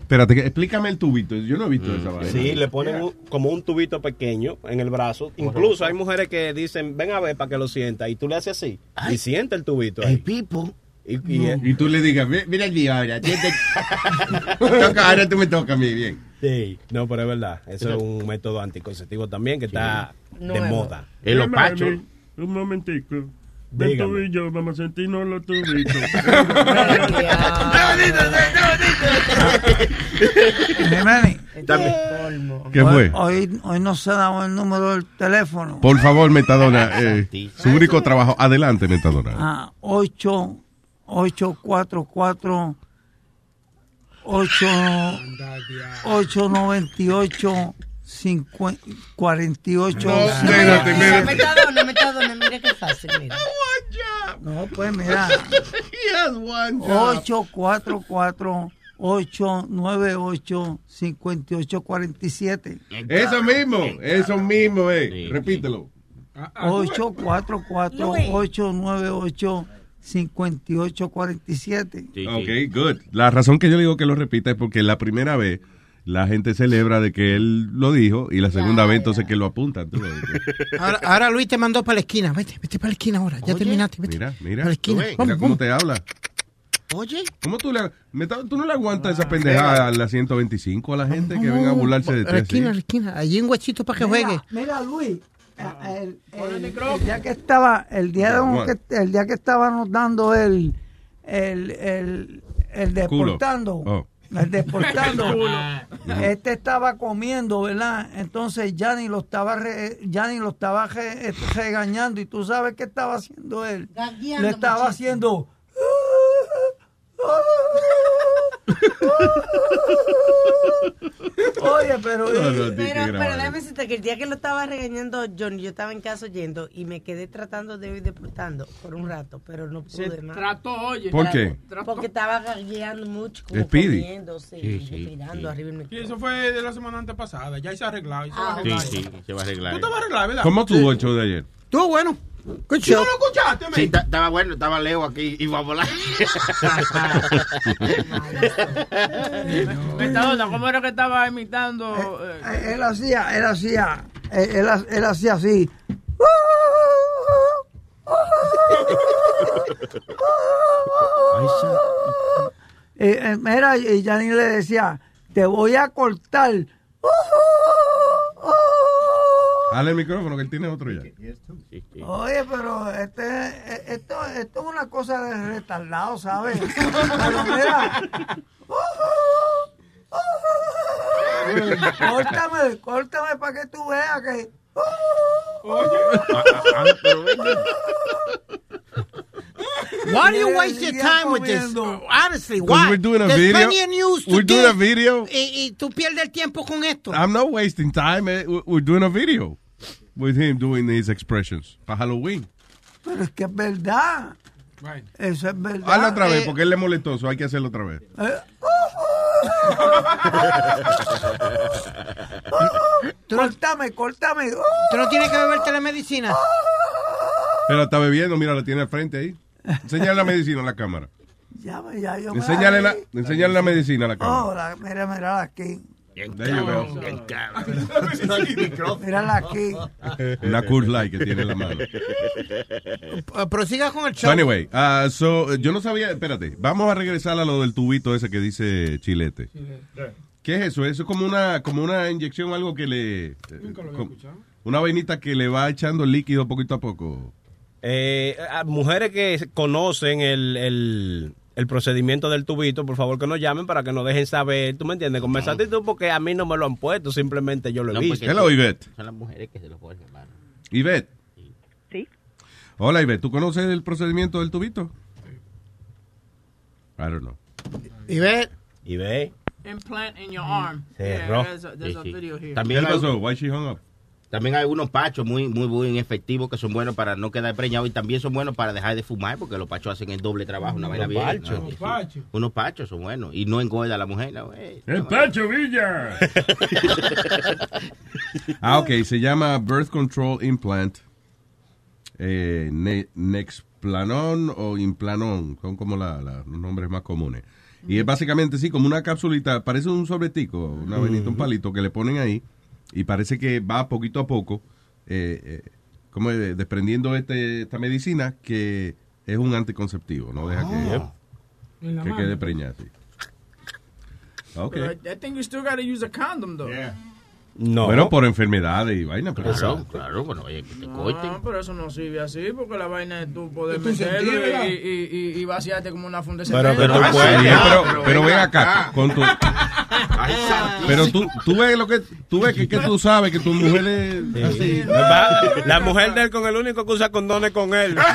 Speaker 3: espérate, que- explícame el tubito. Yo no he visto esa vaina.
Speaker 15: Sí, le ponen un- como un tubito pequeño en el brazo. Incluso hay mujeres que dicen, ven a ver para que lo sienta. Y tú le haces así. Y siente el tubito. El
Speaker 16: pipo.
Speaker 15: Y, y-
Speaker 3: Y tú le digas, "Ve- mira aquí ahora. <laughs> Toca, ahora tú me toca a mí, bien.
Speaker 15: Sí, no, pero es verdad. Eso es un método anticonceptivo también que está de moda.
Speaker 9: Mira, mami, Un momentico. Y yo, vamos a sentirnos los tubitos. <laughs>
Speaker 3: ¿Qué fue?
Speaker 21: Hoy, hoy no se ha dado el número del teléfono.
Speaker 3: Por favor, Metadona. eh, su único trabajo. Adelante, Metadona.
Speaker 21: Ah, 8, 8, 4, 4, 8, 8, 98, 50, 48.
Speaker 6: No,
Speaker 3: espérate, espérate.
Speaker 6: Metadona, metadona, mira qué fácil, mira.
Speaker 21: No, pues mira.
Speaker 3: one
Speaker 21: 844 898 5847.
Speaker 3: Eso mismo, eso mismo, eh. Repítelo.
Speaker 21: 844 898 5847.
Speaker 3: Ok, good. La razón que yo digo que lo repita es porque la primera vez la gente celebra de que él lo dijo y la segunda vez entonces que lo apuntan. tú. <laughs>
Speaker 7: Ahora, ahora Luis te mandó para la esquina. Vete, vete para la esquina ahora. Ya terminaste. Vete.
Speaker 3: Mira, mira.
Speaker 7: Para la esquina.
Speaker 3: Mira cómo
Speaker 7: vamos.
Speaker 3: te habla.
Speaker 16: Oye.
Speaker 3: ¿Cómo tú le, tú no le aguantas esa pendejada a la 125 a la gente que venga a burlarse de
Speaker 7: A la
Speaker 3: ti?
Speaker 7: esquina, a
Speaker 3: así?
Speaker 7: la esquina. Allí un huechito para que
Speaker 21: Mira,
Speaker 7: juegue.
Speaker 21: Mira, Luis, el, el- el día que estaba, el día, de-
Speaker 3: What?
Speaker 21: que, el día que estábamos dando el, el, el, el deportando,
Speaker 3: Oh.
Speaker 21: El <laughs> deportando, <laughs> este estaba comiendo, ¿verdad? Entonces Yanni lo estaba, re- Yanni lo estaba re- eh, regañando y tú sabes qué estaba haciendo él.
Speaker 6: Gagueando,
Speaker 21: Le estaba haciendo. Oye, pero.
Speaker 3: No, no,
Speaker 6: Pero, pero déjame decirte que el día que lo estaba regañando John, yo estaba en casa oyendo y me quedé tratando de ir deportando por un rato, pero no
Speaker 4: Se
Speaker 6: pude más.
Speaker 4: trató, oye.
Speaker 3: ¿Por qué?
Speaker 6: Porque estaba gagueando mucho, como comiendo, sí,
Speaker 18: Y eso fue de la semana antepasada. Ya se ha arreglado. ya se va a
Speaker 6: Ah,
Speaker 18: arreglar.
Speaker 16: Sí, sí, se va a arreglar.
Speaker 18: Tú te vas a arreglar, ¿verdad?
Speaker 3: ¿Cómo tuvo el show de ayer?
Speaker 7: Estuvo bueno. Good
Speaker 18: ¿Tú no
Speaker 7: show.
Speaker 18: lo escuchaste,
Speaker 16: Sí, estaba bueno, estaba Leo aquí y iba a volar. <laughs>
Speaker 4: Metadona, ¿cómo era que estaba imitando? eh?
Speaker 21: Eh, Él hacía, él hacía, él, él, él hacía así. Eh, eh, mira, y Yanni le decía, te voy a cortar.
Speaker 3: Dale el micrófono que él tiene otro ya.
Speaker 21: Oye, pero este, eh, esto, esto es una cosa de retardado, ¿sabes? <laughs> Pero mira. córtame, córtame para que tú veas que.
Speaker 7: Why do you waste your time with this? Honestly,
Speaker 3: Because
Speaker 7: why?
Speaker 3: we're doing a
Speaker 7: There's
Speaker 3: video.
Speaker 7: plenty of news to
Speaker 3: We're doing a video.
Speaker 7: Y, y tú pierdes el tiempo con esto.
Speaker 3: I'm not wasting time. eh. We- We're doing a video with him doing these expressions para Halloween.
Speaker 21: Pero es que es verdad. Eso es verdad.
Speaker 3: Hazlo otra vez
Speaker 21: Eh,
Speaker 3: porque él le molestó, so hay que hacerlo otra vez.
Speaker 21: eh, <laughs> córtame, córtame.
Speaker 7: Tú no tienes que beberte la medicina.
Speaker 3: Pero está bebiendo, mira, la tiene al frente ahí. Enséñale la medicina a la cámara.
Speaker 21: Ya, ya, yo me
Speaker 3: Enséñale la,
Speaker 21: la-
Speaker 3: enséñale la medicina a la cámara.
Speaker 21: Oh, la- mira, mira aquí.
Speaker 3: You go.
Speaker 21: Mírala aquí.
Speaker 3: Una Coors Light que tiene en la mano.
Speaker 7: Eh, Prosiga con el
Speaker 3: So
Speaker 7: show.
Speaker 3: anyway, uh, so, yo no sabía, espérate, vamos a regresar a lo del tubito ese que dice Chilete. ¿Qué es eso? Eso es como una, como una inyección, algo que le... eh, com- una vainita que le va echando líquido poquito a poco.
Speaker 15: Eh, a mujeres que conocen el, el, el procedimiento del tubito, por favor que nos llamen para que nos dejen saber, ¿tú me entiendes? Con esa actitud porque a mí no me lo han puesto, simplemente yo lo he
Speaker 16: No,
Speaker 15: visto.
Speaker 3: Hello, Ivette.
Speaker 16: Son las mujeres que se lo ponen, hermano.
Speaker 3: Ivette.
Speaker 22: Sí.
Speaker 3: Hola, Ivette. ¿Tú conoces el procedimiento del tubito? I don't know.
Speaker 7: Y ve.
Speaker 4: Implant in your arm.
Speaker 16: Cerró.
Speaker 4: Yeah, there's a, there's video here.
Speaker 16: También
Speaker 3: ¿Qué pasó? Why she hung up?
Speaker 16: También hay unos pachos muy, muy, muy efectivos que son buenos para no quedar preñado y también son buenos para dejar de fumar porque los pachos hacen el doble trabajo, una vaina bien.
Speaker 15: pachos.
Speaker 16: ¿no? Sí.
Speaker 18: pachos.
Speaker 16: Unos pachos son buenos y no engorda a la mujer. No, eh.
Speaker 9: El Pacho Villa. <laughs>
Speaker 3: Ah, ok. Se llama Birth Control Implant. Eh, ne- Nexplanon o Implanon. Son como la- la- los nombres más comunes. Y es básicamente, sí, como una capsulita. Parece un sobretico, una vainita, un palito que le ponen ahí. Y parece que va poquito a poco, eh, eh, como eh, desprendiendo este, esta medicina que es un anticonceptivo. No deja que,
Speaker 18: mano.
Speaker 3: quede preñada. sí. Ok.
Speaker 4: But I, I think you still got to use a condom, though.
Speaker 15: No.
Speaker 3: Bueno, por enfermedades y vaina, pero
Speaker 16: Claro, claro, bueno, oye, que te corten.
Speaker 4: No, pero eso no sirve así, porque la vaina es tú poder meterlo y, y, y, y vaciarte como una funda de
Speaker 15: Pero
Speaker 3: Sí,
Speaker 15: puedes.
Speaker 3: pero, pero ven acá, con tu, <laughs>
Speaker 16: Ay,
Speaker 3: pero tú, tú ves lo que, tú ves que, que tú sabes que tu mujer es así.
Speaker 15: La mujer de él con el único que usa condones con él. <laughs>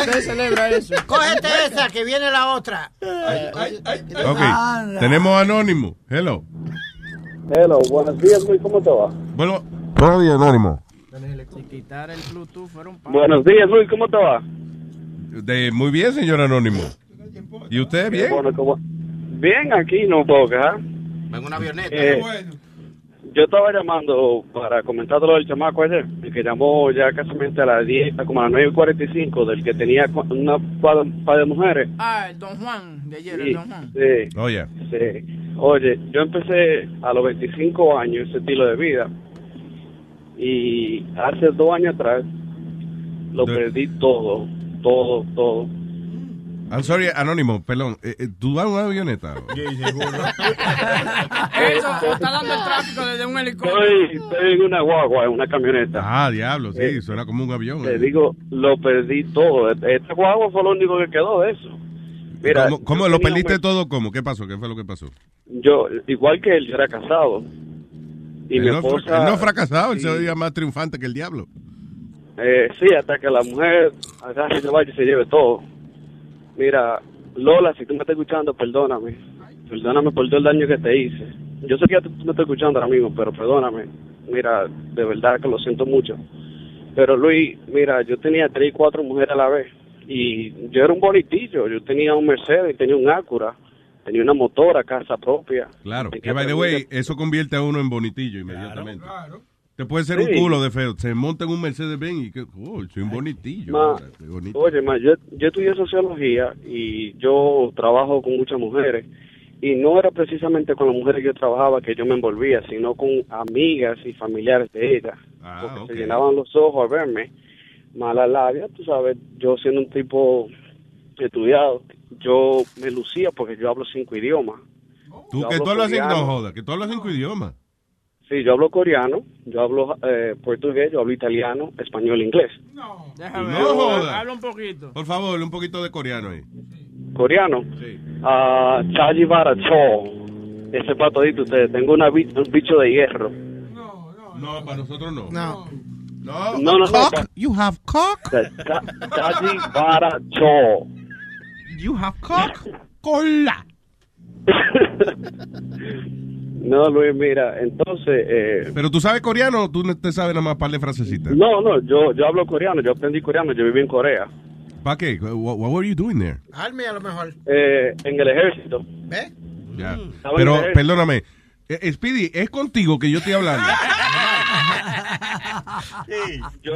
Speaker 4: Usted celebra eso.
Speaker 7: cógete esa que viene la otra.
Speaker 3: Ok, tenemos anónimo. Hello.
Speaker 23: Hello, buenos días, Luis, ¿cómo te va?
Speaker 3: Bueno, buenos días, anónimo.
Speaker 4: Si quitar el Bluetooth fuera un
Speaker 23: Buenos días, Luis, ¿cómo te va?
Speaker 3: De, muy bien, señor anónimo. ¿Y usted bien?
Speaker 23: Bueno, ¿cómo? Bien, aquí no puedo quejar.
Speaker 16: En una avioneta.
Speaker 23: Eh, yo estaba llamando para comentar lo del chamaco ayer, el que llamó ya casi a las 10, como a las 9 y 45, del que tenía una par, par de mujeres.
Speaker 4: Ah, el Don Juan, de ayer,
Speaker 23: Sí,
Speaker 4: el Don Juan.
Speaker 23: sí,
Speaker 3: Oye,
Speaker 23: sí. Oye, yo empecé a los 25 años ese estilo de vida y hace dos años atrás lo
Speaker 3: De-
Speaker 23: perdí todo, todo, todo.
Speaker 3: I'm sorry, anónimo, perdón. Eh, eh, ¿Tú vas en una avioneta? <laughs>
Speaker 4: Eso, está dando el tráfico desde un helicóptero.
Speaker 23: Estoy, estoy en una guagua, en una camioneta.
Speaker 3: Ah, diablo, sí,
Speaker 23: Eh,
Speaker 3: suena como un avión.
Speaker 23: Te
Speaker 3: eh.
Speaker 23: digo, lo perdí todo. Esta guagua fue lo único que quedó de eso. Mira,
Speaker 3: ¿Cómo, lo perdiste
Speaker 23: un-
Speaker 3: todo? ¿Cómo? ¿Qué pasó? ¿Qué fue lo que pasó?
Speaker 23: Yo, igual que él, yo era casado. Y
Speaker 3: él,
Speaker 23: mi
Speaker 3: no,
Speaker 23: esposa...
Speaker 3: él no ha fracasado, él
Speaker 23: sí,
Speaker 3: se más triunfante que el diablo.
Speaker 23: eh, sí, hasta que la mujer agarre y se vaya y se lleve todo. Mira, Lola, si tú me estás escuchando, perdóname. Perdóname por todo el daño que te hice. Yo sé que ya tú me estás escuchando ahora mismo, pero perdóname. Mira, de verdad que lo siento mucho. Pero Luis, mira, yo tenía tres y cuatro mujeres a la vez. Y yo era un bonitillo. Yo tenía un Mercedes, tenía un Acura, tenía una motora, casa propia.
Speaker 3: Claro, que by the way, eso convierte a uno en bonitillo inmediatamente. Te puede ser
Speaker 23: Sí.
Speaker 3: un culo de feo, se monta en un Mercedes Benz y que, oh, soy un bonitillo.
Speaker 23: Ma,
Speaker 3: bonito.
Speaker 23: Oye, ma, yo, yo estudié sociología y yo trabajo con muchas mujeres. Y no era precisamente con las mujeres que yo trabajaba que yo me envolvía, sino con amigas y familiares de ellas.
Speaker 3: Ah,
Speaker 23: porque se llenaban los ojos a verme. Mala labia, tú sabes, yo siendo un tipo estudiado, yo me lucía porque yo hablo cinco idiomas.
Speaker 3: Tú,
Speaker 23: yo
Speaker 3: que tú hablas cinco, no jodas, que tú hablas cinco idiomas.
Speaker 23: Sí, yo hablo coreano, yo hablo eh, portugués, yo hablo italiano, español, inglés.
Speaker 4: Déjame
Speaker 3: No
Speaker 4: ver,
Speaker 3: joda.
Speaker 4: habla un poquito.
Speaker 3: Por favor, un poquito de coreano ahí.
Speaker 23: coreano.
Speaker 3: Sí.
Speaker 23: Ah, Chaji Baracho. Ese patodito, ustedes. Tengo una un bicho de hierro.
Speaker 3: No, para nosotros no.
Speaker 7: No.
Speaker 3: No.
Speaker 23: No, no, no.
Speaker 7: Cock? You have cock?
Speaker 23: Cha- Chaji Baracho.
Speaker 7: You have cock? <laughs> Cola. <laughs>
Speaker 23: No, Luis, mira, entonces. Eh,
Speaker 3: Pero tú sabes coreano o tú no te sabes nada más par de frasecitas.
Speaker 23: no, no, yo, yo hablo coreano. Yo aprendí coreano. Yo viví en Corea.
Speaker 3: ¿Para qué? What, what were you doing there?
Speaker 7: Army a lo mejor.
Speaker 23: Eh, en el ejército. Estaba en
Speaker 3: Pero, perdóname. Eh, Speedy, es contigo que yo estoy hablando. <laughs>
Speaker 23: Yo,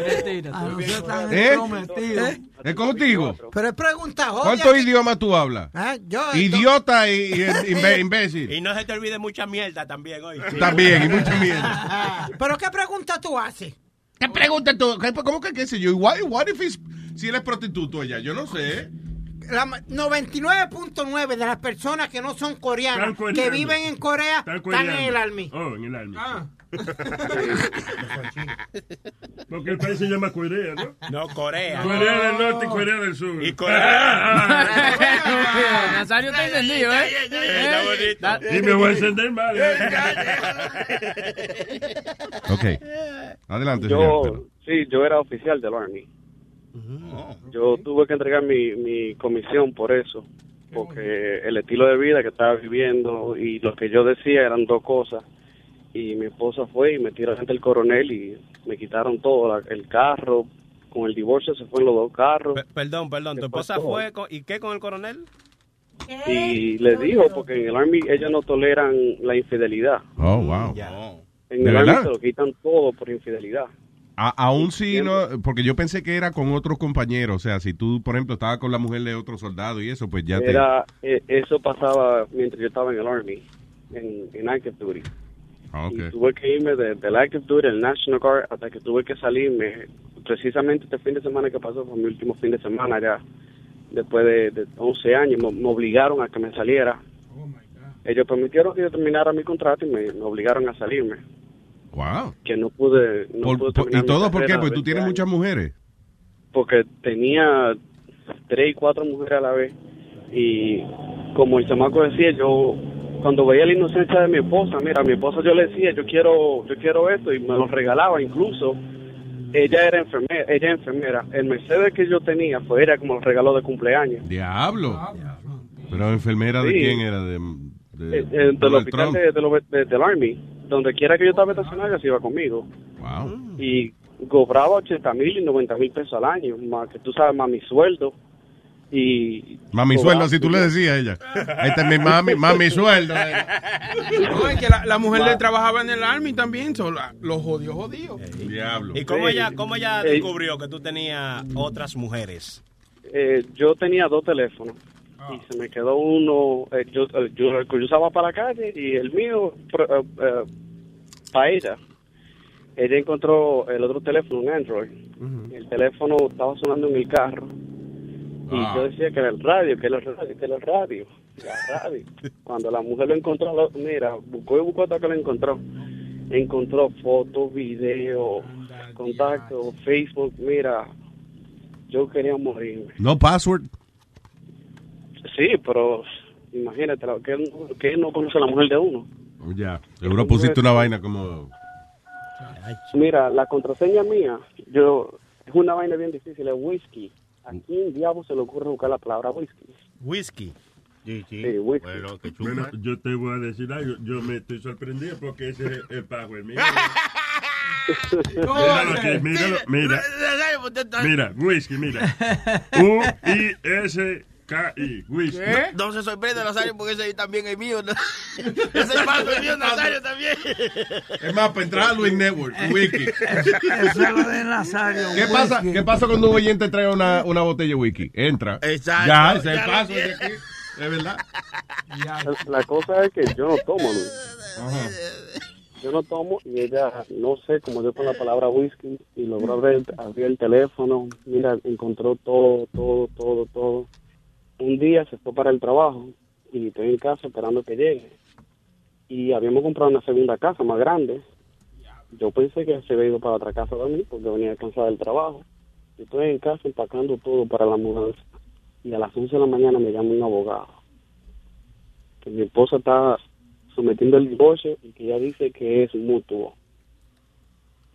Speaker 21: Ah,
Speaker 3: ¿Eh?
Speaker 21: entrometido.
Speaker 3: ¿Es contigo?
Speaker 7: Pero es pregunta obvia.
Speaker 3: ¿Cuántos idiomas tú hablas?
Speaker 7: Ah, yo,
Speaker 3: Idiota y, <laughs> imbécil.
Speaker 15: Y no se te olvide mucha mierda también hoy. <laughs>
Speaker 3: También, y mucha mierda. <laughs>
Speaker 7: ¿Pero qué pregunta tú haces?
Speaker 3: ¿Qué pregunta tú? ¿Qué- ¿Cómo que qué sé yo? What, what if si él es prostituto ella? Yo no sé.
Speaker 7: la ma- 99.9 de las personas que no son coreanas, que viven en Corea,
Speaker 9: Están
Speaker 7: en el Army.
Speaker 9: Oh, en el Army. Porque el país se llama Corea, ¿no?
Speaker 15: No, Corea.
Speaker 9: Corea del Norte y Corea del Sur.
Speaker 15: Y Corea. <laughs>
Speaker 4: Nazario está entendido, ¿eh?
Speaker 15: Está bonito.
Speaker 9: Y me voy a encender mal. <laughs>
Speaker 3: Ok. Adelante,
Speaker 23: Yo,
Speaker 3: señor.
Speaker 23: sí, yo era oficial del Army. Yo tuve que entregar mi, mi comisión por eso, porque el estilo de vida que estaba viviendo y lo que yo decía eran dos cosas. Y mi esposa fue y me tiró ante el coronel y me quitaron todo, la- el carro, con el divorcio se fueron los dos carros.
Speaker 15: Perdón, perdón. ¿Tu esposa
Speaker 23: pasó?
Speaker 15: fue con- y qué con el coronel?
Speaker 23: Y le dijo, porque en el Army ellos no toleran la infidelidad.
Speaker 3: Oh, wow.
Speaker 23: En
Speaker 3: ¿De
Speaker 23: el Army se lo quitan todo por infidelidad.
Speaker 3: A- aún si no, porque yo pensé que era con otros compañeros, o sea, si tú, por ejemplo, estabas con la mujer de otro soldado y eso, pues ya te...
Speaker 23: Era, eh, eso pasaba mientras yo estaba en el Army, en, en active duty.
Speaker 3: Ah.
Speaker 23: Y tuve que irme de- del active duty al National Guard hasta que tuve que salirme. Precisamente este fin de semana que pasó fue mi último fin de semana ya. Después de, de 11 años me, me obligaron a que me saliera. Ellos permitieron que yo terminara mi contrato y me, me obligaron a salirme.
Speaker 3: Wow.
Speaker 23: Que no pude. No
Speaker 3: Por-
Speaker 23: pude
Speaker 3: por-
Speaker 23: terminar
Speaker 3: ¿Y todo por qué? Pues
Speaker 23: de
Speaker 3: tú
Speaker 23: 20
Speaker 3: tienes
Speaker 23: años.
Speaker 3: muchas mujeres.
Speaker 23: Porque tenía tres y cuatro mujeres a la vez. Y como el chamaco decía, yo cuando veía la inocencia de mi esposa, mira, a mi esposa yo le decía, yo quiero, yo quiero esto y me lo regalaba incluso. Ella era enfermera, ella enfermera. El Mercedes que yo tenía fue era como el regalo de cumpleaños.
Speaker 3: Diablo. Pero enfermera de
Speaker 23: Sí.
Speaker 3: quién era? De, de,
Speaker 23: Eh, eh, del
Speaker 3: Donald
Speaker 23: hospital de, de lo- de- del Army, donde quiera que yo estaba estacionado, ella se iba conmigo.
Speaker 3: Wow.
Speaker 23: Y cobraba 80 mil y 90 mil pesos al año, más que tú sabes, más mi sueldo. Y
Speaker 3: Mami sueldo, así tú le decías a ella. Este es mi mami, mami sueldo.
Speaker 14: No, es que la, la mujer le trabajaba en el Army también, so, la- los jodió, jodió.
Speaker 3: Diablo.
Speaker 15: ¿Y cómo ella, cómo ella
Speaker 23: Eh,
Speaker 15: descubrió que tú tenías otras mujeres?
Speaker 23: eh, yo tenía dos teléfonos y se me quedó uno, eh, yo, eh, yo, el que yo usaba para la calle y el mío para ella. Ella encontró el otro teléfono, un Android. El teléfono estaba sonando en el carro. Y
Speaker 3: Ah.
Speaker 23: yo decía que era el radio, que era el radio, que era el radio. La radio. <laughs> Cuando la mujer lo encontró, lo- mira, buscó y buscó hasta que lo encontró. Encontró fotos, videos, contactos, Facebook. Mira, yo quería morirme.
Speaker 3: No password.
Speaker 23: Sí, pero imagínate, que, él, que él no conoce a la mujer de uno.
Speaker 3: Ya. Seguro pusiste una vaina como.
Speaker 23: Mira, la contraseña mía, yo es una vaina bien difícil, es whisky. ¿A quién diablo se le ocurre buscar la palabra whisky?
Speaker 15: Whisky.
Speaker 16: Sí, sí.
Speaker 23: Sí, whisky.
Speaker 16: Bueno, que
Speaker 9: Bueno, yo te voy a decir algo. Yo me estoy sorprendido porque ese es el password mío. Míralo aquí, míralo, mira. Mira, whisky, mira. U-I-S-K-I, whisky.
Speaker 16: No, no se sorprende, Nazario, porque ese también es mío. ¿no? <laughs> ese paso es mío, <laughs> Nazario también.
Speaker 3: Es más, para entrar a Luis Network, <laughs> Wiki.
Speaker 21: Eso es lo de Nazario.
Speaker 3: ¿Qué pasa,
Speaker 21: whisky.
Speaker 3: ¿Qué pasa cuando un oyente trae una, una botella de wiki? Entra.
Speaker 16: Exacto.
Speaker 3: Ya, ese es el paso.
Speaker 16: tiene.
Speaker 3: de aquí. Es verdad.
Speaker 23: La, la cosa es que yo no tomo, Luis. Yo no tomo y ella, no sé, como yo con la palabra whisky y logró abrir, abrir el teléfono. Mira, encontró todo, todo, todo, todo. Un día se fue para el trabajo y estoy en casa esperando que llegue. Y habíamos comprado una segunda casa más grande. Yo pensé que se había ido para otra casa mí porque venía cansada del trabajo. Estoy en casa empacando todo para la mudanza. Y a las 11 de la mañana me llama un abogado. Que mi esposa está sometiendo el divorcio y que ella dice que es mutuo.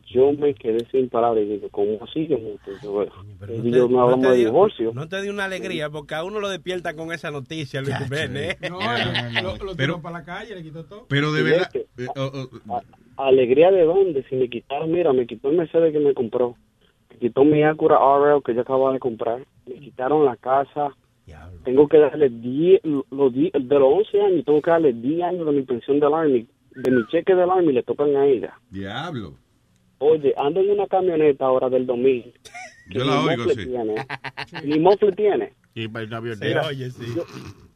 Speaker 23: Yo me quedé sin palabras y digo, ¿cómo así? Yo, él y yo no hablamos
Speaker 15: te
Speaker 23: de divorcio.
Speaker 15: no te dio una alegría porque a uno lo despierta con esa noticia, Luis Jiménez.
Speaker 14: No, <laughs> lo, lo tiró
Speaker 3: Pero-
Speaker 14: para la calle, le quitó todo.
Speaker 3: Pero de verdad.
Speaker 23: es que-
Speaker 3: eh, oh, oh,
Speaker 23: ¿Alegría de dónde? Si me quitaron, mira, me quitó el Mercedes que me compró. Me quitó mi Acura RL que yo acababa de comprar. Me quitaron la casa. Tengo que darle 10, los 10 de los 11 años, tengo que darle 10 años de mi pensión del Army. De mi cheque del Army le tocan a ella.
Speaker 3: Diablo.
Speaker 23: Oye, ando en una camioneta ahora del 2000. que
Speaker 3: Yo la
Speaker 23: ni
Speaker 3: oigo,
Speaker 23: mofle
Speaker 3: sí.
Speaker 23: Tiene. <laughs> Ni mofle tiene.
Speaker 16: Y para una
Speaker 23: Mira,
Speaker 16: avioneta.
Speaker 15: Oye, sí.
Speaker 23: yo-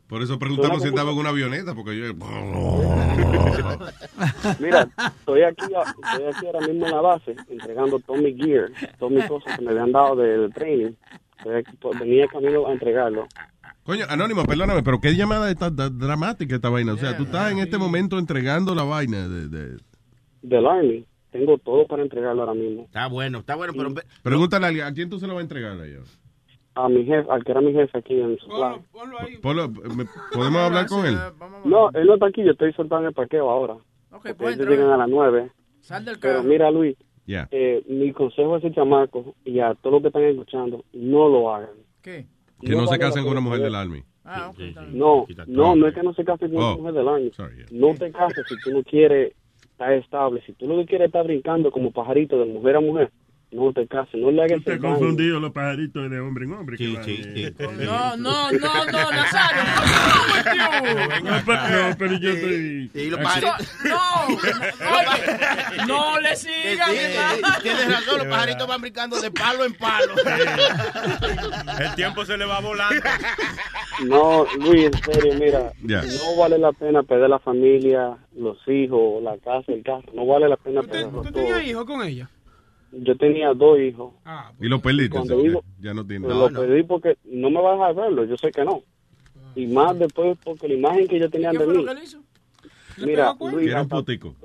Speaker 3: Por eso preguntamos si
Speaker 23: la
Speaker 3: estaba en una avioneta, porque yo. <laughs>
Speaker 23: Mira, estoy aquí, estoy aquí ahora mismo en la base, entregando todo mi gear, todas mis cosas que me habían dado del training. Venía camino a entregarlo.
Speaker 3: Coño, Anónimo, perdóname, pero qué llamada está dramática esta vaina. O sea, tú estás en este momento entregando la vaina de... de-
Speaker 23: Del Army. Tengo todo para entregarlo ahora mismo.
Speaker 16: Está bueno, está bueno, pero
Speaker 3: Pregúntale a alguien, ¿a quién tú se lo vas a entregar a ellos?
Speaker 23: A mi jefe, al que era mi jefe aquí en Supply.
Speaker 3: Polo, ¿me- ¿Podemos hablar con él?
Speaker 23: No, él no está aquí, yo estoy soltando el parqueo ahora. Porque
Speaker 4: pues,
Speaker 23: ellos llegan a las nueve.
Speaker 4: Sal del
Speaker 23: Pero
Speaker 4: carro.
Speaker 23: mira, Luis,
Speaker 3: Ya.
Speaker 23: eh, mi consejo a ese chamaco y a todos los que están escuchando, no lo hagan.
Speaker 4: ¿Qué?
Speaker 3: Que no, se casen con una mujer del Army.
Speaker 4: Ah, ok, está bien.
Speaker 23: No, no, no es que no se casen con
Speaker 3: Oh,
Speaker 23: una mujer del
Speaker 3: sorry, yeah.
Speaker 23: No te cases si tú no quieres estar estable. Si tú lo que quieres es estar brincando como pajarito de mujer a mujer, no te cases. No le hagas daño.
Speaker 9: confundido los pajaritos de hombre en hombre. que van, eh.
Speaker 4: No, no, no, no, Nazario.
Speaker 9: No, pero, no, pero yo estoy...
Speaker 16: Y los pajaritos.
Speaker 4: No, no le sigan.
Speaker 16: Tienes razón, los pajaritos van brincando de palo en palo.
Speaker 15: El tiempo se le va volando.
Speaker 23: No, Luis, en serio, mira, no vale la pena perder la familia, los hijos, la casa, el carro. No vale la pena perderlo
Speaker 14: ¿Tú tenías hijos con ella?
Speaker 23: Yo tenía dos hijos.
Speaker 3: Y lo perdiste.
Speaker 23: Cuando digo-
Speaker 3: ya no tiene.
Speaker 23: Pero lo perdí porque no me va a verlo, yo sé que no. Y más después porque la imagen que yo tenía de mí. Mira, Luis,
Speaker 3: Era un putico.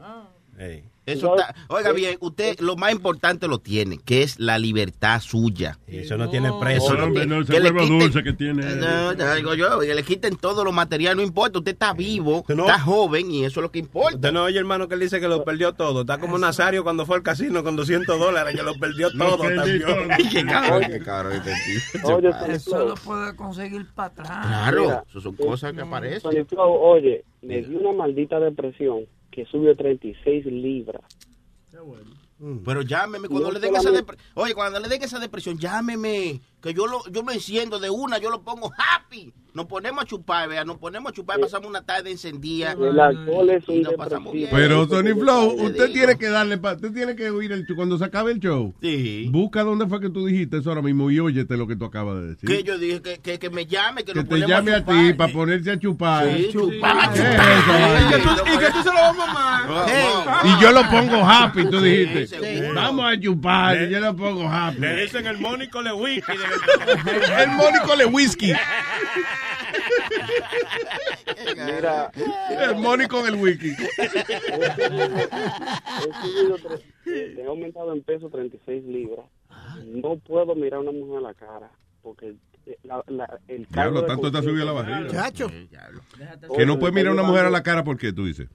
Speaker 16: Eso está, oiga bien, usted lo más importante lo tiene, que es la libertad suya.
Speaker 15: Eso no tiene
Speaker 9: No,
Speaker 15: precio.
Speaker 9: hombre, no, ese
Speaker 16: que le
Speaker 9: huevo
Speaker 16: quiten-
Speaker 9: dulce que tiene.
Speaker 16: No, ya digo yo, que le quiten todo lo material, no importa, usted está vivo, está joven y eso es lo que importa.
Speaker 15: Usted no oye, hermano, que él dice que lo perdió todo. Está como Nazario cuando fue al casino con 200 dólares, que lo perdió
Speaker 9: Lo
Speaker 15: todo
Speaker 9: perdí
Speaker 15: también.
Speaker 9: todo.
Speaker 16: Qué cabrón, qué tipo.
Speaker 23: Oye,
Speaker 21: Eso lo puede conseguir para atrás.
Speaker 16: Claro,
Speaker 23: Mira,
Speaker 16: eso son cosas que aparecen.
Speaker 23: Tony Flow, oye, me dio una maldita depresión que subió 36 libras.
Speaker 16: Pero llámeme cuando
Speaker 23: No
Speaker 16: le den esa depresión. Oye, cuando le den esa depresión, llámeme. Que yo lo, yo me enciendo de una, yo lo pongo happy. Nos ponemos a chupar, vea, nos ponemos a chupar, pasamos una tarde encendida.
Speaker 23: El alcohol es un
Speaker 16: Y nos pasamos bien.
Speaker 3: Pero Tony Flow, usted tiene que darle, pa- usted tiene que oír el show. Cuando se acabe el show,
Speaker 16: Sí.
Speaker 3: busca dónde fue que tú dijiste eso ahora mismo y óyete lo que tú acabas de decir.
Speaker 16: Que yo dije que, que, que me llame, que,
Speaker 3: Que
Speaker 16: nos
Speaker 3: te llame a
Speaker 16: chupar.
Speaker 3: ti para ponerse a chupar.
Speaker 16: Sí, chupar.
Speaker 3: ¿Qué es eso,
Speaker 14: Y que tú, y que tú se lo vas a mamar.
Speaker 3: Y yo lo pongo happy, tú dijiste. Vamos a chupar, y yo lo pongo happy.
Speaker 15: Le dicen el Mónico le whisky.
Speaker 3: El Mónico le whisky.
Speaker 23: Mira,
Speaker 3: El Mónico en el whisky.
Speaker 23: he subido tres- he aumentado en peso 36 libras. No puedo mirar a una mujer a la cara porque la- la- el
Speaker 3: Diablo, tanto te ha subido la barriga.
Speaker 7: Chacho.
Speaker 3: Que no puedes mirar a una mujer a la cara, ¿por qué? Tú dices.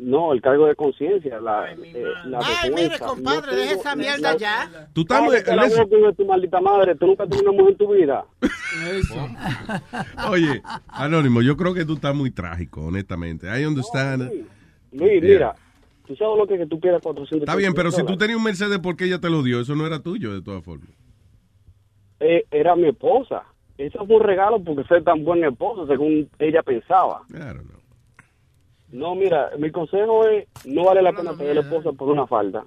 Speaker 23: No, el cargo de conciencia, la, eh, la
Speaker 7: Ay, mire, compadre,
Speaker 23: No
Speaker 7: deje esa mierda
Speaker 23: la-
Speaker 7: ya.
Speaker 3: Tú estás
Speaker 23: de tu maldita madre. Tú nunca tuviste una mujer en tu vida. <laughs>
Speaker 3: Oye, Anónimo, yo creo que tú estás muy trágico, honestamente. I understand.
Speaker 23: Luis,
Speaker 3: Yeah.
Speaker 23: mira, tú sabes lo que, que tú pierdas 400
Speaker 3: Está bien, pero si tú tenías un Mercedes, ¿por qué ella te lo dio? Eso no era tuyo, de todas formas.
Speaker 23: Eh, era mi esposa. Eso fue un regalo porque fue tan buen esposo según ella pensaba.
Speaker 3: Claro, no.
Speaker 23: No, mira, mi consejo es no vale la pena pedir la esposa por una falta.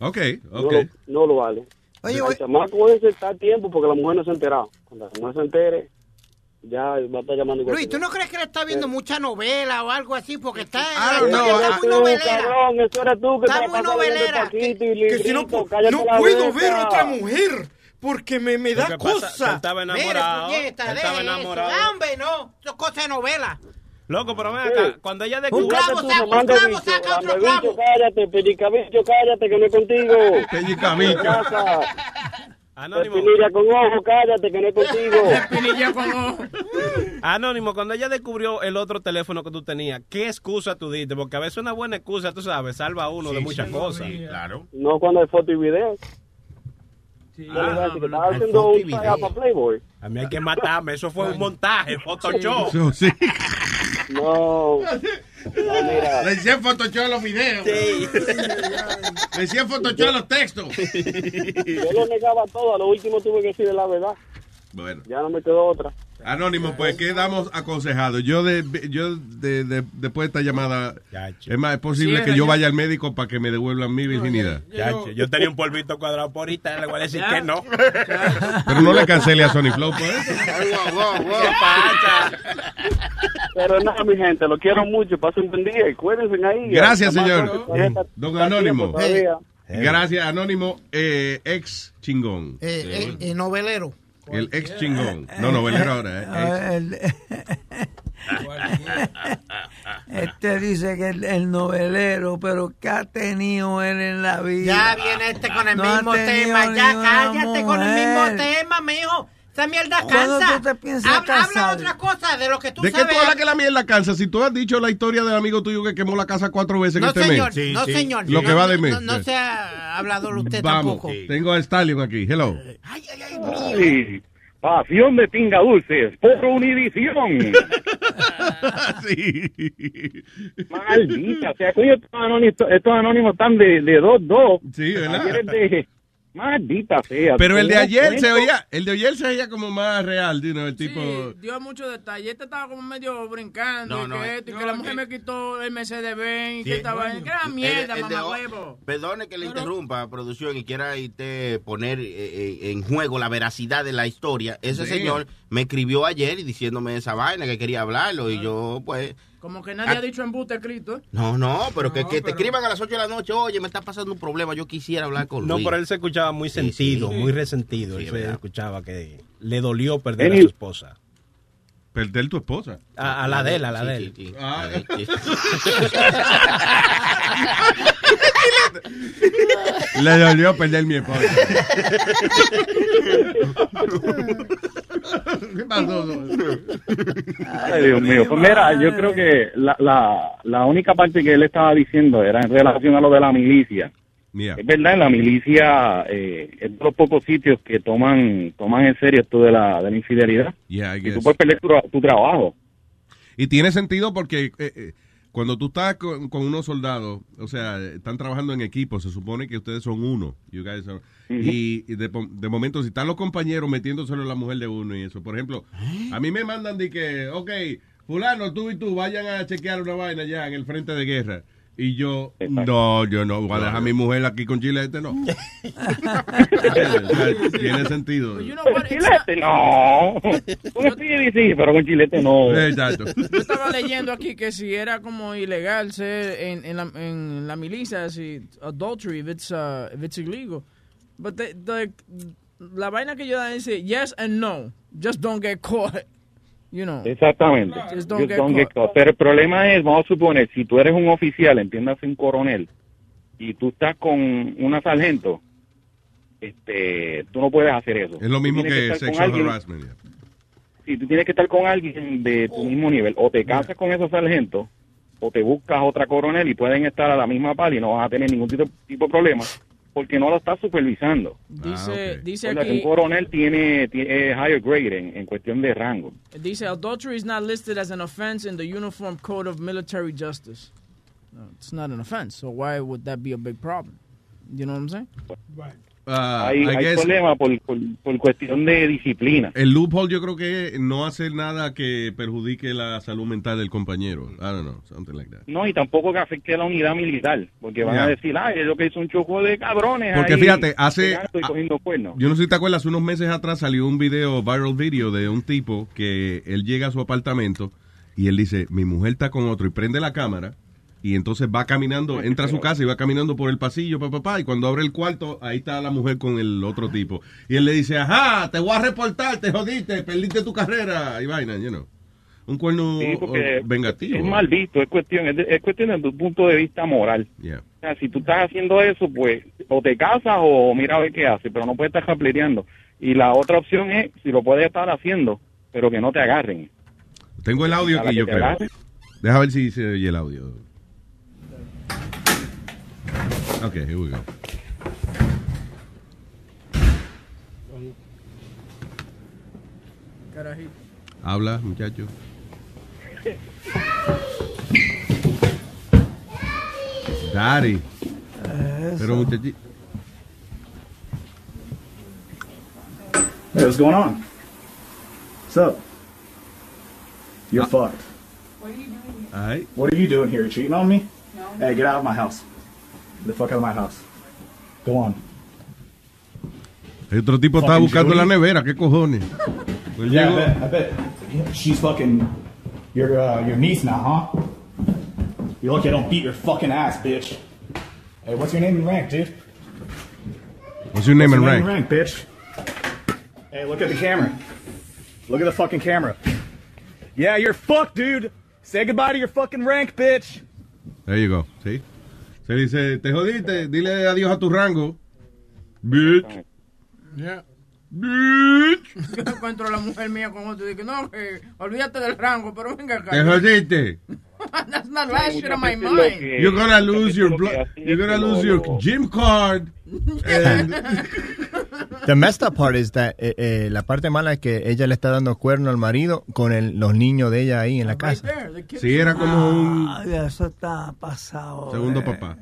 Speaker 3: Ok,
Speaker 23: No,
Speaker 3: ok.
Speaker 23: lo, no lo vale.
Speaker 7: Oye,
Speaker 23: el
Speaker 7: oye.
Speaker 23: chamaco ese está a tiempo porque la mujer no se ha enterado. Cuando la mujer se entere, ya va a estar llamando igual
Speaker 7: Luis, ¿tú no crees que le está viendo mucha novela o algo así? Porque está,
Speaker 23: Ah,
Speaker 7: está
Speaker 23: no,
Speaker 7: muy
Speaker 23: tú,
Speaker 7: novelera.
Speaker 23: cabrón, eso eres tú que
Speaker 7: Está muy novelera. Que- que si no no puedo
Speaker 23: boca.
Speaker 7: ver otra
Speaker 21: mujer porque me, me
Speaker 15: que él estaba enamorado. estaba
Speaker 7: eso.
Speaker 15: enamorado.
Speaker 7: Hombre, no. Eso es cosa de novela.
Speaker 15: Loco, pero ven acá, cuando ella
Speaker 7: Un
Speaker 15: descubrió...
Speaker 7: clavo,
Speaker 23: Tú,
Speaker 7: saca un clavo, saca otro clavo.
Speaker 23: cállate, pellicabicho, cállate, que no es contigo. <laughs>
Speaker 3: Pellicabicho.
Speaker 15: Anónimo,
Speaker 23: Espinilla con ojo, cállate, que no es contigo. <laughs>
Speaker 4: Pinilla con ojo.
Speaker 15: Anónimo, cuando ella descubrió el otro teléfono que tú tenías, ¿qué excusa tú diste? Porque a veces una buena excusa, tú sabes, salva a uno de muchas cosas.
Speaker 16: Claro.
Speaker 23: No cuando hay foto y video. Yo le voy a decir que estaba haciendo un para Playboy.
Speaker 15: A mí hay que matarme, eso fue un montaje, Photoshop.
Speaker 3: Eso sí. <laughs>
Speaker 23: No. No, mira.
Speaker 3: Le decían Photoshop los videos. Le decían Photoshop a los textos.
Speaker 23: Yo lo negaba todo, a lo último tuve que decir la verdad.
Speaker 3: Bueno.
Speaker 23: Ya no me quedó otra.
Speaker 3: Anónimo, pues quedamos aconsejados. Yo de, yo de, de- después de esta llamada, es más, es posible
Speaker 4: Sí,
Speaker 3: que yo
Speaker 4: ya.
Speaker 3: vaya al médico para que me devuelvan mi virginidad.
Speaker 15: Ya, yo tenía un polvito cuadrado por ahorita, le voy a decir que no. <laughs>
Speaker 3: Pero no le cancele a Sony Flow por eso.
Speaker 15: ¿Qué pasa?
Speaker 23: Pero nada, mi gente, lo quiero mucho. Pasen buen día y cuídense ahí.
Speaker 3: Gracias, señor.
Speaker 23: está-
Speaker 3: Don Anónimo. Gracias, Anónimo, eh, ex chingón.
Speaker 7: Eh, eh, eh, novelero.
Speaker 3: El ex chingón. No, novelero ahora.
Speaker 21: Ah,
Speaker 3: eh,
Speaker 21: el- <laughs> este dice que el, el novelero, pero ¿qué ha tenido él en la vida?
Speaker 7: Ya viene este con el
Speaker 21: No
Speaker 7: mismo tema. Ya cállate con el mismo tema, mijo. Esa mierda
Speaker 21: ¿Cuándo
Speaker 7: cansa.
Speaker 21: tú te piensas
Speaker 7: habla, habla otra cosa de lo que tú
Speaker 3: ¿De qué
Speaker 7: sabes.
Speaker 3: tú hablas que la mierda cansa? Si tú has dicho la historia del amigo tuyo que quemó la casa cuatro veces
Speaker 7: No,
Speaker 3: en este
Speaker 7: señor.
Speaker 3: mes.
Speaker 7: no, señor.
Speaker 3: Lo que
Speaker 7: No,
Speaker 3: va de mes.
Speaker 7: No, no se ha hablado usted
Speaker 3: Vamos,
Speaker 7: tampoco.
Speaker 3: tengo a Stallion aquí. Hello.
Speaker 24: Ay, pasión de pinga dulces por Univisión. <laughs>
Speaker 3: sí.
Speaker 24: Maldita, o sea, coño, estos anónimos, estos anónimos están de, de dos, dos.
Speaker 3: Sí, ¿verdad?
Speaker 24: Ayer es de... Maldita sea.
Speaker 3: Pero el de
Speaker 24: ¿cómo
Speaker 3: ayer se oía, el de ayer se oía como más real, you know, el tipo.
Speaker 4: Dio muchos detalles. Este estaba como medio brincando.
Speaker 16: No,
Speaker 4: y
Speaker 16: no,
Speaker 4: que, esto, y que
Speaker 16: no,
Speaker 4: la mujer
Speaker 16: que-
Speaker 4: me quitó el Mercedes Benz. y
Speaker 16: Sí,
Speaker 4: que estaba que era mierda,
Speaker 16: El-
Speaker 4: mamá huevo.
Speaker 16: Perdone que le interrumpa, producción, y quiera irte poner eh, eh, en juego la veracidad de la historia. Ese
Speaker 4: Sí.
Speaker 16: señor me escribió ayer y diciéndome esa vaina que quería hablarlo y yo, pues,
Speaker 4: Como que nadie
Speaker 16: Ah.
Speaker 4: ha dicho embuste escrito. ¿eh?
Speaker 16: no, no, pero que,
Speaker 4: No,
Speaker 16: que te
Speaker 4: pero-
Speaker 16: escriban a las 8 de la noche, oye, me está pasando un problema, yo quisiera hablar con
Speaker 15: No,
Speaker 16: Luis.
Speaker 15: pero él se escuchaba muy sentido,
Speaker 16: sí.
Speaker 15: muy resentido.
Speaker 16: Sí,
Speaker 15: él se
Speaker 16: verdad.
Speaker 15: escuchaba que le dolió perder a su esposa.
Speaker 3: Perder tu esposa.
Speaker 15: A, a la de él, a la
Speaker 16: Sí,
Speaker 15: de
Speaker 16: sí,
Speaker 15: él.
Speaker 16: sí.
Speaker 3: Ah. <laughs> <laughs> Le dolió perder mi esposa. ¿Qué pasó?
Speaker 24: Ay, Dios mío. Pues mira, yo creo que la, la, la única parte que él estaba diciendo era en relación a lo de la milicia.
Speaker 3: Yeah.
Speaker 24: Es verdad, en la milicia eh, es de los pocos sitios que toman toman en serio esto de la, de la infidelidad.
Speaker 3: Yeah,
Speaker 24: Y tú puedes perder tu, tu trabajo.
Speaker 3: Y tiene sentido porque eh, eh, cuando tú estás con, con unos soldados, o sea, están trabajando en equipo, se supone que ustedes son uno. You guys are- Y, y de, de momento, si están los compañeros metiéndoselo a la mujer de uno y eso, por ejemplo, a mí me mandan de que, ok, fulano, tú y tú vayan a chequear una vaina ya en el frente de guerra. Y yo, no, yo no, voy a dejar a mi mujer aquí con chilete, no. <laughs> <laughs> Tiene sentido.
Speaker 24: Con chilete, no. Con sí, <laughs> pero con chilete no.
Speaker 3: Exacto.
Speaker 4: Yo estaba leyendo aquí que si era como ilegal ser en, en, la, en la milicia, si adultery, if it's, uh, if it's illegal. But the, the- la vaina que yo da dice yes and no. Just don't get caught. You know.
Speaker 24: Exactamente.
Speaker 4: Just don't
Speaker 24: Just
Speaker 4: get
Speaker 24: don't get
Speaker 4: caught.
Speaker 24: caught. Pero el problema es, vamos a suponer, si tú eres un oficial, entiéndase un coronel, y tú estás con una sargento, este, tú no puedes hacer eso.
Speaker 3: Es lo mismo que
Speaker 24: con
Speaker 3: sexual
Speaker 24: alguien-
Speaker 3: harassment. yeah.
Speaker 24: Si tú tienes que estar con alguien de tu mismo nivel, o te casas con esos sargentos, o te buscas otra coronel y pueden estar a la misma par y no vas a tener ningún tipo, tipo de problema, porque no lo estás supervisando.
Speaker 4: Dice, ah, dice
Speaker 24: O sea, que
Speaker 4: aquí,
Speaker 24: un coronel tiene, tiene higher grade en, en cuestión de rango.
Speaker 4: dice adultery is not listed as an offense in the Uniform Code of Military Justice. No, it's not an offense. So why would that be a big problem? You know what I'm saying?
Speaker 3: Ah,
Speaker 24: hay hay
Speaker 3: guess-
Speaker 24: problema por, por, por cuestión de disciplina.
Speaker 3: El loophole yo creo que no hacer nada que perjudique la salud mental del compañero. I don't know, something like that.
Speaker 24: No, y tampoco que afecte a la unidad militar, porque van
Speaker 3: Yeah.
Speaker 24: a decir, ay, es lo que es un choco de cabrones.
Speaker 3: Porque
Speaker 24: ahí
Speaker 3: fíjate, hace-. Yo no sé si te acuerdas, hace unos meses atrás salió un video, viral video, de un tipo que él llega a su apartamento y él dice, mi mujer está con otro y prende la cámara y entonces va caminando, <laughs> entra a su casa y va caminando por el pasillo, papá, papá, y cuando abre el cuarto, ahí está la mujer con el otro tipo. Y él le dice, ajá, te voy a reportar, te jodiste, perdiste tu carrera y vaina, you know. Un cuerno
Speaker 24: Sí,
Speaker 3: oh, vengativo.
Speaker 24: Es mal visto, es cuestión, es, cuestión de tu punto de vista moral.
Speaker 3: Yeah.
Speaker 24: O sea, si tú estás haciendo eso, pues o te casas o mira a ver qué haces, pero no puedes estar japleteando. Y la otra opción es, si lo puedes estar haciendo, pero que no te agarren.
Speaker 3: Tengo el audio aquí, yo creo. Deja ver si se oye el audio. Ok, here we go.
Speaker 4: Carajito.
Speaker 3: Habla, muchacho. Daddy. Pero muchachi-
Speaker 22: Hey, what's going on? What's up? You're ah. fucked.
Speaker 3: Ay.
Speaker 22: What are you doing here? Cheating on me? No. Hey, get out of my house. Get the fuck out of my house. Go on.
Speaker 3: El otro tipo estaba
Speaker 22: Fucking
Speaker 3: buscando la nevera, ¿qué cojones? Pues
Speaker 22: yeah,
Speaker 3: llegó-
Speaker 22: I bet. I bet. She's fucking your uh, your niece now, huh? You're lucky I don't beat your fucking ass, bitch. Hey, what's your name and rank, dude?
Speaker 3: What's your name and rank?
Speaker 22: rank, bitch? Hey, look at the camera. Look at the fucking camera. Yeah, you're fucked, dude. Say goodbye to your fucking rank, bitch.
Speaker 3: There you go. ¿Sí? Se dice, te jodiste, dile adiós a tu rango. Bitch.
Speaker 14: Yeah.
Speaker 3: Bitch.
Speaker 4: Yo encuentro a la mujer mía con otro y digo, no, que olvídate del rango, pero venga acá.
Speaker 3: Te jodiste.
Speaker 4: That's not last shit on my mind.
Speaker 24: que-
Speaker 3: You're gonna lose your You're gonna lose
Speaker 24: lo-
Speaker 3: your gym card. And <laughs>
Speaker 13: The messed up part is that eh, eh, la parte mala es que ella le está dando cuerno al marido con el- los niños de ella ahí en la casa.
Speaker 3: sí, era como un
Speaker 21: Ay, eso está pasado.
Speaker 3: segundo
Speaker 21: eh.
Speaker 3: papá.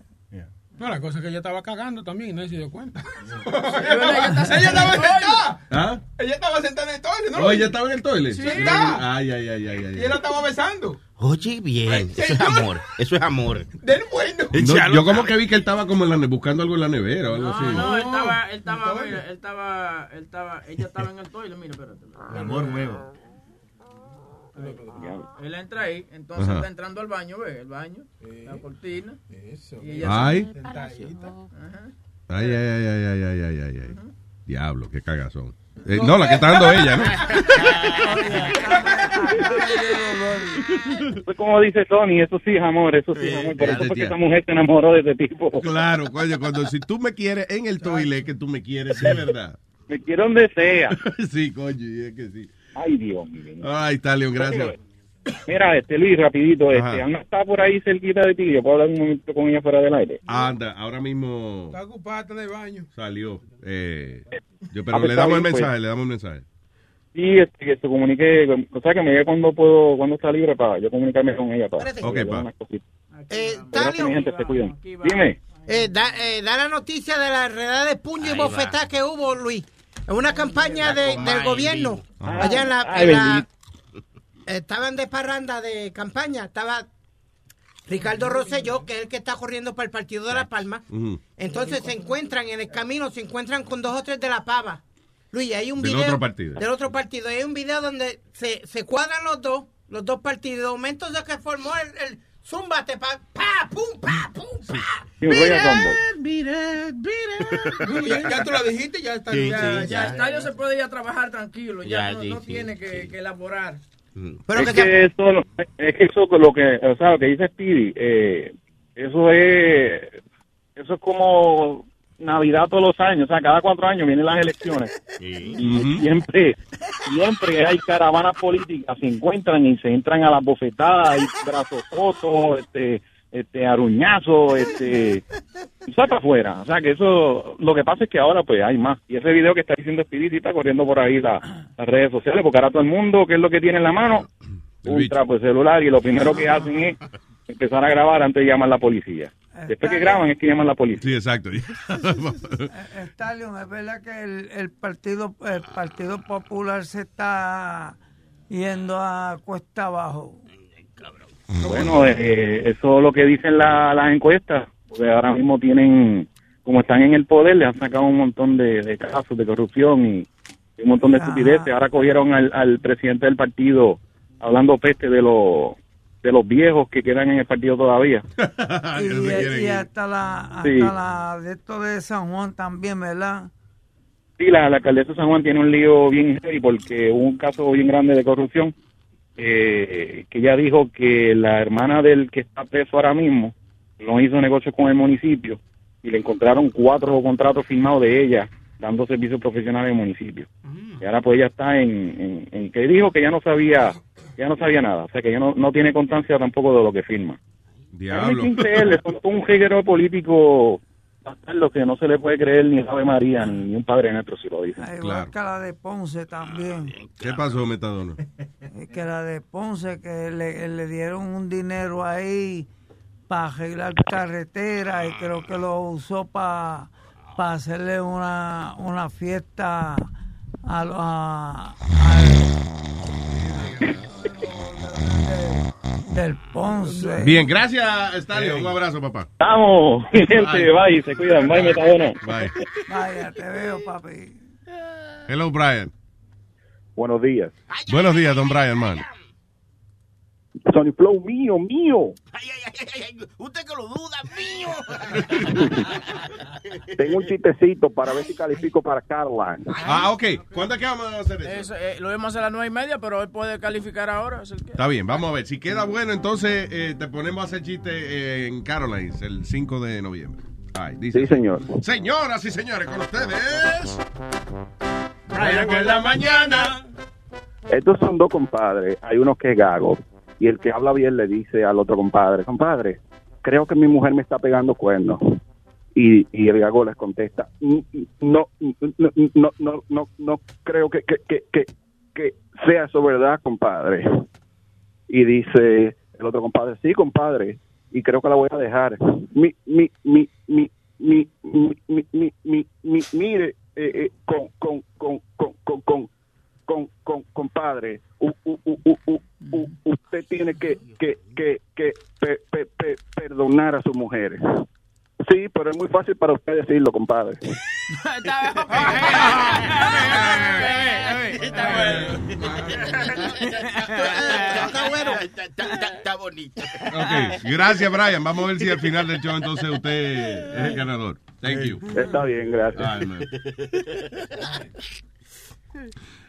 Speaker 14: No, la cosa es que ella estaba cagando también, no se dio cuenta. <laughs>
Speaker 4: ella
Speaker 14: ella estaba <laughs> sentada.
Speaker 3: ¿Ah?
Speaker 14: Ella estaba sentada en el toile, ¿no?
Speaker 3: Oh, ella estaba en el toilet.
Speaker 14: Sí. Sentada.
Speaker 3: Ay, ay, ay, ay, ay.
Speaker 14: Y él la estaba besando.
Speaker 16: Oye, bien, eso es amor, eso es amor.
Speaker 14: Del bueno.
Speaker 3: Yo como que vi que él estaba como en la buscando algo en la nevera o algo así.
Speaker 4: No, él estaba, él estaba, él estaba, él estaba, ella estaba en el toilet, mira, espérate.
Speaker 13: El amor nuevo.
Speaker 4: Él entra ahí, entonces está entrando al baño, ve, el baño, la cortina.
Speaker 14: Eso.
Speaker 4: Y ella
Speaker 3: ay.
Speaker 14: Se...
Speaker 3: Ay. Ay, ay, ay, ay, ay, ay, ay, ay. Diablo, qué cagazón. Eh, no, la que está dando ella, ¿no?
Speaker 24: Pues como dice Tony, eso sí es amor, eso sí es amor. Por eso fue que esa mujer se enamoró de ese tipo.
Speaker 3: Claro, coño, cuando si tú me quieres en el toilet, que tú me quieres, de verdad.
Speaker 24: Me quiero donde sea. <laughs>
Speaker 3: sí, coño, es que sí.
Speaker 24: Ay, Dios mío.
Speaker 3: Ay, Talion, gracias.
Speaker 24: Mira, este Luis, rapidito,
Speaker 3: Ajá.
Speaker 24: este, Ana está por ahí cerquita de ti, yo puedo hablar un momento con ella fuera del aire.
Speaker 3: Anda, ahora mismo
Speaker 14: Está ocupada, está en el baño.
Speaker 3: salió. Eh, yo, pero
Speaker 24: Ah, pues
Speaker 3: le damos el
Speaker 24: pues.
Speaker 3: mensaje, le damos el mensaje.
Speaker 24: Sí, este, que se comunique, o sea, que me diga cuando puedo, cuando está libre para yo comunicarme con ella. Para,
Speaker 3: Ok,
Speaker 24: para
Speaker 3: pa.
Speaker 7: Eh,
Speaker 24: mi gente, se cuidan. Dime.
Speaker 7: eh, da, eh, da la noticia de la redada de puño y bofetá que hubo, Luis. En una campaña de- del gobierno.
Speaker 24: Ah,
Speaker 7: allá en la...
Speaker 24: ay,
Speaker 7: en la-
Speaker 24: bendito.
Speaker 7: Estaban de parranda de campaña. Estaba Ricardo Rosselló, que es el que está corriendo para el partido de La Palma. Entonces se encuentran en el camino, se encuentran con dos o tres de la pava. Luis, hay un
Speaker 3: Del
Speaker 7: video.
Speaker 3: otro partido.
Speaker 7: Del otro partido. Hay un video donde se, se cuadran los dos, los dos partidos. De momento se que formó el, el zumbate, pa, pa, pum, pa, pum, pa.
Speaker 24: Rumble.
Speaker 7: Mira, mira.
Speaker 14: Ya, ya tú lo dijiste, ya está.
Speaker 16: Sí,
Speaker 4: Ya,
Speaker 16: sí,
Speaker 4: ya,
Speaker 16: ya.
Speaker 4: tallo se puede ir a trabajar tranquilo, ya,
Speaker 16: Ya,
Speaker 4: no,
Speaker 16: sí,
Speaker 4: no
Speaker 16: sí,
Speaker 4: tiene que, que elaborar.
Speaker 7: Pero
Speaker 24: es
Speaker 7: que
Speaker 24: que eso, lo- es que eso lo que, o sea, lo que dice Speedy, eh, eso es, eso es como Navidad todos los años, o sea, cada cuatro años vienen las elecciones. <laughs> Y siempre, siempre hay caravanas políticas, se encuentran y se entran a las bofetadas, y brazos fotos, este, este, aruñazos, este, saca afuera, o sea, que eso, lo que pasa es que ahora pues hay más, y ese video que está diciendo Speedy está corriendo por ahí la- las redes sociales, porque ahora todo el mundo, ¿qué es lo que tiene en la mano? un trapo de celular y lo primero que hacen es empezar a grabar antes de llamar a la policía. Después que graban es que llaman a la policía.
Speaker 3: Sí, exacto. <laughs>
Speaker 21: Stallion, es verdad que el, el partido el partido popular se está yendo a cuesta abajo.
Speaker 24: Bueno, eh, eso es lo que dicen la- las encuestas, porque ahora mismo tienen, como están en el poder, le han sacado un montón de, de casos de corrupción y, y un montón de estupideces. Ahora cogieron al, al presidente del partido hablando peste de los de los viejos que quedan en el partido todavía. <laughs>
Speaker 21: y, y hasta la hasta
Speaker 24: Sí.
Speaker 21: la de esto de San Juan también, ¿verdad?
Speaker 24: Sí, la, la alcaldesa de San Juan tiene un lío bien heavy porque hubo un caso bien grande de corrupción eh, que ella dijo que la hermana del que está preso ahora mismo no hizo negocios con el municipio y le encontraron cuatro contratos firmados de ella dando servicios profesionales al municipio. Y ahora pues ella está en, en, en que dijo que ya no sabía ya no sabía nada, o sea que ya no, no tiene constancia tampoco de lo que firma.
Speaker 3: Diablo.
Speaker 24: Son un reguero político lo que no se le puede creer ni Ave María ni, un Padre Nuestro si lo dicen.
Speaker 21: Igual que la de Ponce también.
Speaker 3: ¿Qué pasó, Metadona?
Speaker 21: Es que la de Ponce, que le, le dieron un dinero ahí para arreglar carretera y creo que lo usó para hacerle una, una fiesta a, lo- a- al- <laughs> del Ponce.
Speaker 3: Bien, gracias, Stalio. Un abrazo, papá.
Speaker 24: Estamos, mi gente,
Speaker 3: Bye.
Speaker 24: bye, se cuidan, bye, Metadona.
Speaker 3: Bye.
Speaker 21: Vaya, te veo, papi.
Speaker 3: Hello, Brian.
Speaker 25: Buenos días.
Speaker 3: Buenos días, don Brian, man.
Speaker 25: Sony Flow mío, mío.
Speaker 16: Usted que lo duda, mío. <laughs>
Speaker 25: Tengo un chistecito para ver si califico para Caroline.
Speaker 3: Ah, ok. ¿Cuándo es que vamos a hacer eso?
Speaker 4: Eso, eh, lo vamos a hacer a las nueve y media, pero él puede calificar ahora. es el que-
Speaker 3: Está bien, vamos a ver. Si queda bueno, entonces eh, te ponemos a hacer chiste eh, en Carolines el 5 de noviembre. Ay, dice.
Speaker 25: Sí, señor.
Speaker 3: Señoras y señores, con ustedes.
Speaker 14: Brian en la mañana.
Speaker 25: Estos son dos compadres. Hay uno que es gago. Y el que habla bien le dice al otro compadre, compadre, creo que mi mujer me está pegando cuernos. Y, y el gago les contesta, "Mm, mm, no, no, no, no, no, no creo que, que, que, que, sea eso verdad, compadre. Y dice el otro compadre, sí, compadre, y creo que la voy a dejar. Mi, mi, mi, mi, mi, mi, mi, mi, mi, mi- mire, eh, eh, con, con, con, con, con, con, con, con, compadre, u- u- u- u- u- u- usted tiene que, que, que, que pe- pe- pe- perdonar a su mujer. Sí, pero es muy fácil para usted decirlo, compadre.
Speaker 16: Está bueno. Está, está- está bonito.
Speaker 3: Ok, gracias, Brian. Vamos a ver si al final del show entonces usted es el ganador. Thank you.
Speaker 25: Está bien, gracias.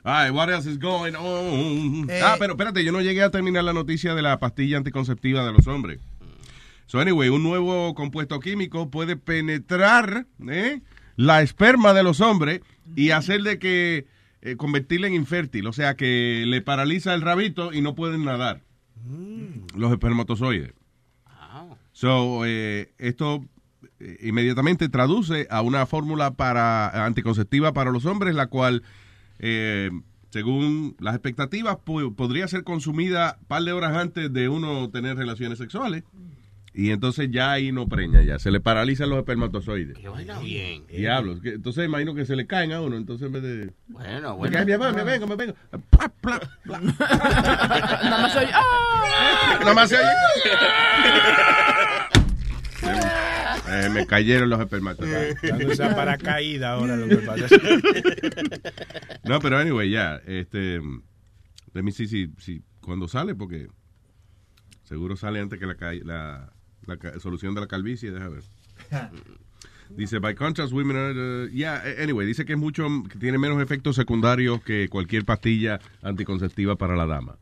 Speaker 3: All right, what else is going on?
Speaker 7: Eh.
Speaker 3: ah, pero espérate, yo no llegué a terminar la noticia de la pastilla anticonceptiva de los hombres. So, anyway, un nuevo compuesto químico puede penetrar ¿eh? la esperma de los hombres y hacerle que eh, convertirla en infértil, o sea que le paraliza el rabito y no pueden nadar los espermatozoides. So, eh, esto inmediatamente traduce a una fórmula para anticonceptiva para los hombres, la cual, eh, según las expectativas, podría ser consumida un par de horas antes de uno tener relaciones sexuales. Y entonces ya ahí no preña, ya se le paralizan los espermatozoides.
Speaker 16: Que vaya bien.
Speaker 3: Diablos, que- entonces imagino que se le caen a uno, entonces en vez de...
Speaker 16: Bueno,
Speaker 3: Me
Speaker 16: bueno.
Speaker 3: cae, mi amor, me vengo, me vengo. <laughs>
Speaker 4: Nada más oye, ¡ah!
Speaker 3: Nada más se oye. <laughs> Eh, me cayeron los espermatozoides. <laughs>
Speaker 5: Cuando sea paracaídas ahora lo que <laughs> pasa.
Speaker 3: No, pero anyway, ya, este, let me see si, si cuando sale, porque seguro sale antes que la, la, la solución de la calvicie, deja ver. <laughs> Dice, by contrast, women are, uh, yeah, anyway, dice que es mucho, que tiene menos efectos secundarios que cualquier pastilla anticonceptiva para la dama.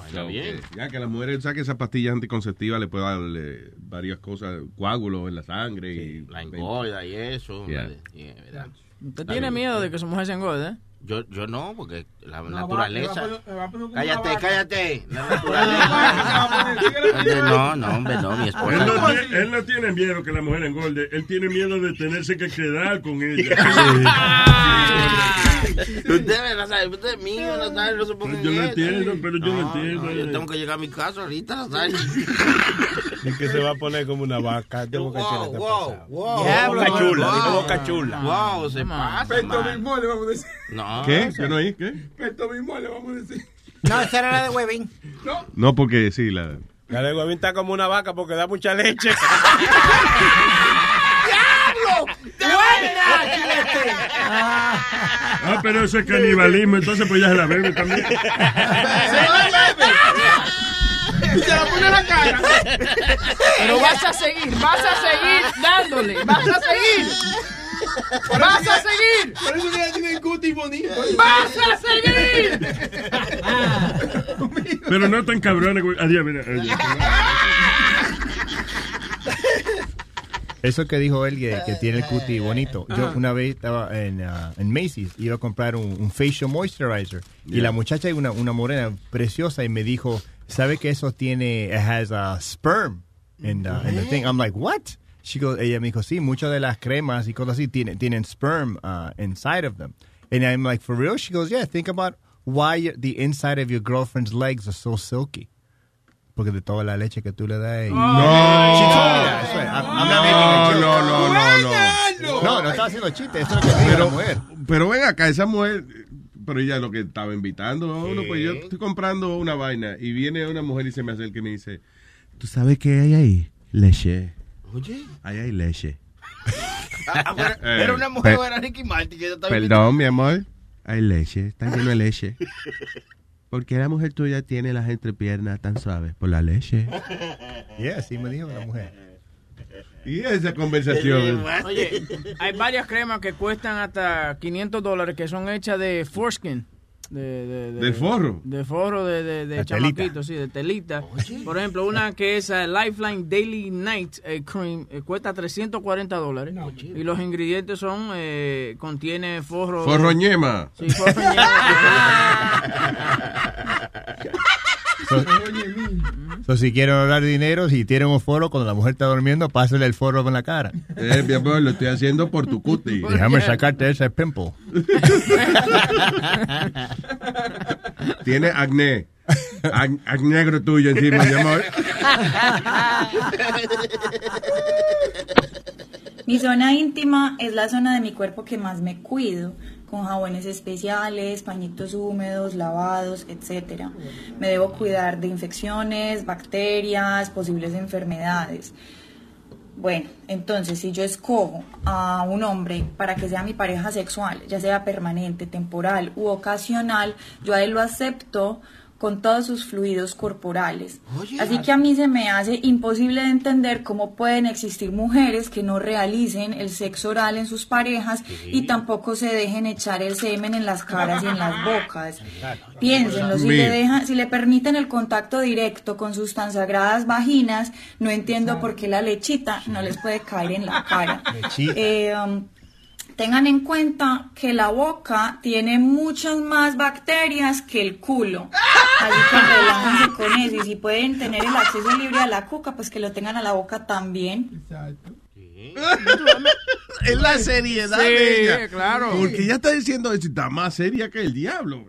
Speaker 16: Vaya bien.
Speaker 3: Que, ya que a las mujeres, ¿sabes que esas pastillas anticonceptivas le puede dar eh, varias cosas, coágulos en la sangre? y
Speaker 16: La engorda y eso.
Speaker 3: Yeah.
Speaker 16: Yeah, ¿verdad?
Speaker 4: ¿Usted tiene miedo de que su mujer se engorde? eh?
Speaker 16: Yo, yo no, porque la
Speaker 14: No,
Speaker 16: naturaleza.
Speaker 14: va- poner-
Speaker 16: cállate, cállate. La naturaleza. no, no, hombre, no, mi
Speaker 9: Él
Speaker 16: esposa.
Speaker 9: no, tiene, él no tiene miedo que la mujer engorde, él tiene miedo de tenerse que quedar con ella. <laughs>
Speaker 16: Usted no sabe, usted es mío, no sabe, no se ponga en
Speaker 9: Yo no
Speaker 16: eso.
Speaker 9: entiendo, pero yo no
Speaker 16: No,
Speaker 9: entiendo.
Speaker 16: no, yo tengo que llegar a mi casa ahorita, no sabe. <laughs>
Speaker 5: Es que se va a poner como una vaca. Tengo que
Speaker 16: Wow, wow, wow.
Speaker 5: Boca chula,
Speaker 16: Wow.
Speaker 5: dijo boca chula.
Speaker 16: Wow, se pasa,
Speaker 14: Peto mismo le vamos a decir.
Speaker 16: No.
Speaker 3: ¿Qué? ¿Qué no hay? ¿Qué?
Speaker 14: Peto mismo le vamos a decir.
Speaker 7: No, esa era la de Webin. <laughs>
Speaker 14: No.
Speaker 3: No, porque sí, la...
Speaker 5: La de Huevín está como una vaca porque da mucha leche.
Speaker 7: ¡Diablo! ¡Te
Speaker 9: Ah, pero eso es canibalismo, entonces pues ya se la bebe también.
Speaker 14: Se la bebe. Y se la pone en la cara.
Speaker 4: Pero vas a seguir, vas a seguir dándole, vas a seguir. ¡Vas a seguir!
Speaker 14: Por eso que ella tiene el cutis bonito.
Speaker 4: ¡Vas a seguir!
Speaker 9: Pero no tan cabrones, güey. Adiós, mira. adiós.
Speaker 13: Eso que dijo él, que, que tiene el cutie bonito. Yo
Speaker 9: Ajá.
Speaker 13: una vez estaba en, ah, en Macy's, iba a comprar un, un facial moisturizer. Y la muchacha, una, una morena preciosa, y me dijo, ¿sabe que eso tiene, it has a sperm in the, in the thing? I'm like, what? She goes, ella me dijo, sí, muchas de las cremas y cosas así tienen, tienen sperm uh, inside of them. And I'm like, for real? She goes, yeah, think about why the inside of your girlfriend's legs are so silky. Porque de toda la leche que tú le das. y-
Speaker 3: No.
Speaker 13: A joke.
Speaker 3: No, no, no, no.
Speaker 13: No, no estaba haciendo chiste. Eso es lo que dijo la
Speaker 3: Pero,
Speaker 13: mujer.
Speaker 3: pero ven acá, esa mujer, pero ella lo que estaba invitando uno, pues yo estoy comprando una vaina y viene una mujer y se me acerca y me dice, ¿tú sabes qué hay ahí? Leche.
Speaker 16: Oye.
Speaker 3: Ahí hay leche.
Speaker 16: Ah, pero- <laughs>
Speaker 3: Eh,
Speaker 16: Era una mujer,
Speaker 3: pe-
Speaker 16: era Ricky Martin que yo estaba
Speaker 3: Perdón, mi amor. Hay leche, está lleno de leche. <laughs> ¿Por qué la mujer tuya tiene las entrepiernas tan suaves? Por la leche. <laughs>
Speaker 13: Yeah, así me dijo la mujer.
Speaker 3: Y esa conversación.
Speaker 4: Oye, hay varias cremas que cuestan hasta 500 dólares que son hechas de foreskin. De, de,
Speaker 3: ¿De forro?
Speaker 4: De forro de, de, de
Speaker 3: De
Speaker 4: chamaquito, sí, de telita. Por ejemplo, una que es eh, Lifeline Daily Night eh, Cream eh, cuesta 340 dólares. y los ingredientes son, eh, contiene forro.
Speaker 3: Forroñema.
Speaker 4: Sí, forroñema. <laughs> <laughs>
Speaker 13: So, <laughs> so, si quieren ahorrar dinero, si tienen un foro cuando la mujer está durmiendo, pásale el foro en la cara.
Speaker 3: Eh, mi amor, lo estoy haciendo por tu cutie.
Speaker 13: Déjame sacarte ese pimple. <laughs>
Speaker 3: Tiene acné. Ac- acné negro tuyo encima, mi amor.
Speaker 26: Mi zona íntima es la zona de mi cuerpo que más me cuido, con jabones especiales, pañitos húmedos, lavados, etc. Me debo cuidar de infecciones, bacterias, posibles enfermedades. Bueno, entonces si yo escojo a un hombre para que sea mi pareja sexual, ya sea permanente, temporal u ocasional, yo a él lo acepto con todos sus fluidos corporales. Así que a mí se me hace imposible de entender cómo pueden existir mujeres que no realicen el sexo oral en sus parejas y tampoco se dejen echar el semen en las caras y en las bocas. <laughs> Piénsenlo, si le, dejan, si le permiten el contacto directo con sus tan sagradas vaginas, no entiendo por qué la lechita no les puede caer en la cara.
Speaker 27: Lechita.
Speaker 26: Eh, um, tengan en cuenta que la boca tiene muchas más bacterias que el culo. Así que relájense con eso. Y si pueden tener el acceso libre a la cuca, pues que lo tengan a la boca también.
Speaker 3: Es la seriedad
Speaker 4: Sí,
Speaker 3: de ella.
Speaker 4: claro.
Speaker 3: Porque ella está diciendo eso está más seria que el diablo.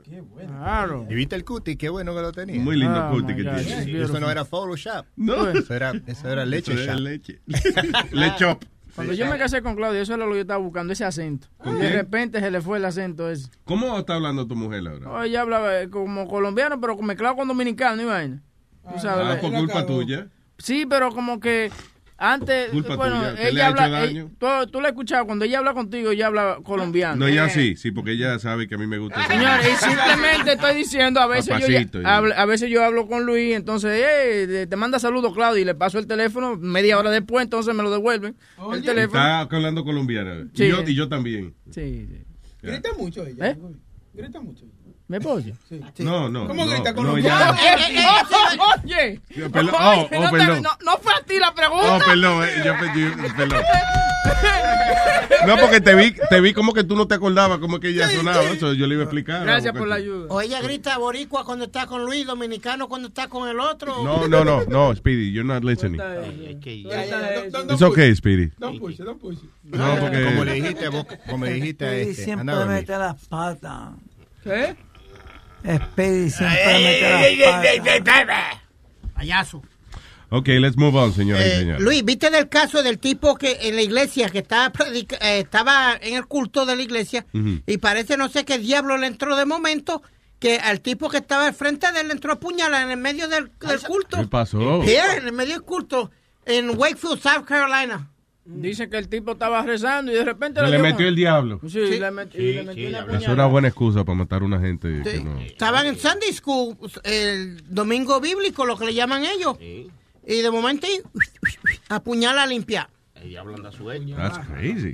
Speaker 4: Claro.
Speaker 13: ¿Y viste el cutie? Qué bueno que lo tenía.
Speaker 3: Muy lindo
Speaker 13: Ah,
Speaker 3: cutie
Speaker 13: my
Speaker 3: que
Speaker 13: God,
Speaker 3: tiene.
Speaker 13: beautiful. Eso no era Photoshop.
Speaker 3: No.
Speaker 13: Eso era, eso era leche
Speaker 3: Eso era
Speaker 13: shop.
Speaker 3: leche. <laughs> Lechop.
Speaker 4: Cuando yo me casé con Claudia, eso era lo que yo estaba buscando, ese acento.
Speaker 3: ¿Con
Speaker 4: Y de
Speaker 3: quién?
Speaker 4: repente se le fue el acento ese.
Speaker 3: ¿Cómo está hablando tu mujer ahora?
Speaker 4: Oh, ella hablaba eh, como colombiano, pero mezclado con dominicano, y vaina. Tú sabes,
Speaker 3: Ah,
Speaker 4: eh,
Speaker 3: por culpa tuya.
Speaker 4: Sí, pero como que antes,
Speaker 3: Culpa
Speaker 4: bueno,
Speaker 3: tuya, ¿qué le
Speaker 4: ella
Speaker 3: ha
Speaker 4: habla,
Speaker 3: hecho daño?
Speaker 4: eh, tú, tú la has escuchado, cuando ella habla contigo, ella habla colombiano.
Speaker 3: No, ella sí, sí, porque ella sabe que a mí me gusta. eso.
Speaker 4: Señores, y <laughs> simplemente estoy diciendo, a veces, yo, ya- hablo- a veces yo hablo con Luis, entonces, eh, te manda saludos, Claudia, y le paso el teléfono, media hora después, entonces me lo devuelven, el teléfono.
Speaker 3: Está hablando colombiana.
Speaker 4: Sí.
Speaker 3: Y, yo, y yo también.
Speaker 4: Sí, sí.
Speaker 18: Grita mucho ella.
Speaker 4: ¿Eh?
Speaker 18: Grita mucho.
Speaker 4: ¿Me?
Speaker 3: No, no.
Speaker 18: ¿Cómo
Speaker 3: no,
Speaker 18: grita
Speaker 3: no, ya-
Speaker 4: Eh, eh, eh, Oye,
Speaker 3: perdón. Oh, oh,
Speaker 4: no,
Speaker 3: perdón.
Speaker 4: no- no fue a ti la pregunta.
Speaker 3: Oh, perdón, eh, yo, yo- perdón. No, porque te vi, te vi como que tú no te acordabas cómo que ella sonaba. Eso yo le iba a explicar. porque-
Speaker 4: ayuda.
Speaker 7: O ella grita boricua cuando está con Luis, dominicano cuando está con el otro.
Speaker 3: No, no, no, no, Speedy, you're not listening. It's okay, Speedy.
Speaker 18: Don't push it, don't push it.
Speaker 3: No, porque...
Speaker 13: Como le dijiste, vos, como le dijiste a este,
Speaker 21: siempre mete las patas.
Speaker 4: ¿Qué?
Speaker 21: Speedy siempre mete las patas.
Speaker 7: Payaso.
Speaker 3: Ok, let's move on, señoras y
Speaker 7: Eh,
Speaker 3: señores.
Speaker 7: Luis, ¿viste del caso del tipo que en la iglesia, que estaba, predica- eh, estaba en el culto de la iglesia, y parece, no sé qué diablo le entró de momento, que al tipo que estaba al frente de él le entró a puñalar en el medio del, del culto.
Speaker 3: ¿Qué pasó?
Speaker 7: Sí, en el medio del culto, en Wakefield, South Carolina.
Speaker 4: Dice que el tipo estaba rezando y de repente
Speaker 3: le
Speaker 4: dio
Speaker 3: metió el diablo.
Speaker 4: Sí, le, met- y le metió una
Speaker 3: es una buena excusa para matar a una gente. que no-
Speaker 7: Estaban en Sunday School, el domingo bíblico, lo que le llaman ellos. Y de momento, apuñala limpia.
Speaker 16: El diablo anda suelto.
Speaker 3: That's crazy.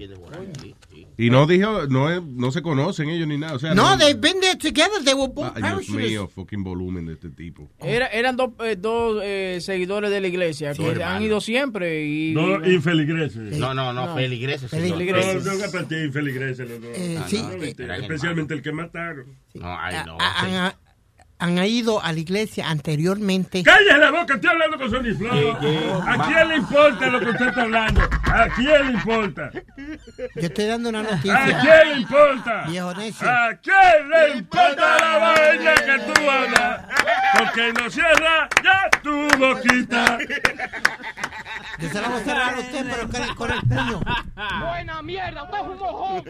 Speaker 3: Y no dijo, no, no se conocen ellos ni nada. O sea,
Speaker 7: No, they've been there together. They were both
Speaker 3: Ay, Dios
Speaker 7: parachutists.
Speaker 3: mío, fucking volumen de este tipo.
Speaker 4: Era- eran dos, eh, dos eh, seguidores de la iglesia que
Speaker 16: hermano.
Speaker 4: han ido siempre y...
Speaker 9: No, infeligreses.
Speaker 16: No, no, no, feligreses.
Speaker 7: Feligreses.
Speaker 9: No, no, que ti, infeligreses los dos.
Speaker 7: Eh,
Speaker 9: Ah,
Speaker 7: sí,
Speaker 9: no, mentira,
Speaker 16: eran
Speaker 9: especialmente el que mataron.
Speaker 16: No, ay, no.
Speaker 7: Ah, han- han ido a la iglesia anteriormente.
Speaker 9: ¡Cállese la boca! Estoy hablando con Sony Flow. ¿A quién le importa lo que usted está hablando? ¿A quién le importa?
Speaker 7: Yo estoy dando una
Speaker 9: ¿A
Speaker 7: noticia.
Speaker 9: quién le importa?
Speaker 7: Viejo necio.
Speaker 9: ¿A quién le importa la vaina que tú hablas? Porque no cierra ya tu boquita.
Speaker 7: Yo se la voy a cerrar a usted, pero con el, con el puño.
Speaker 27: Buena mierda, usted es un mojón.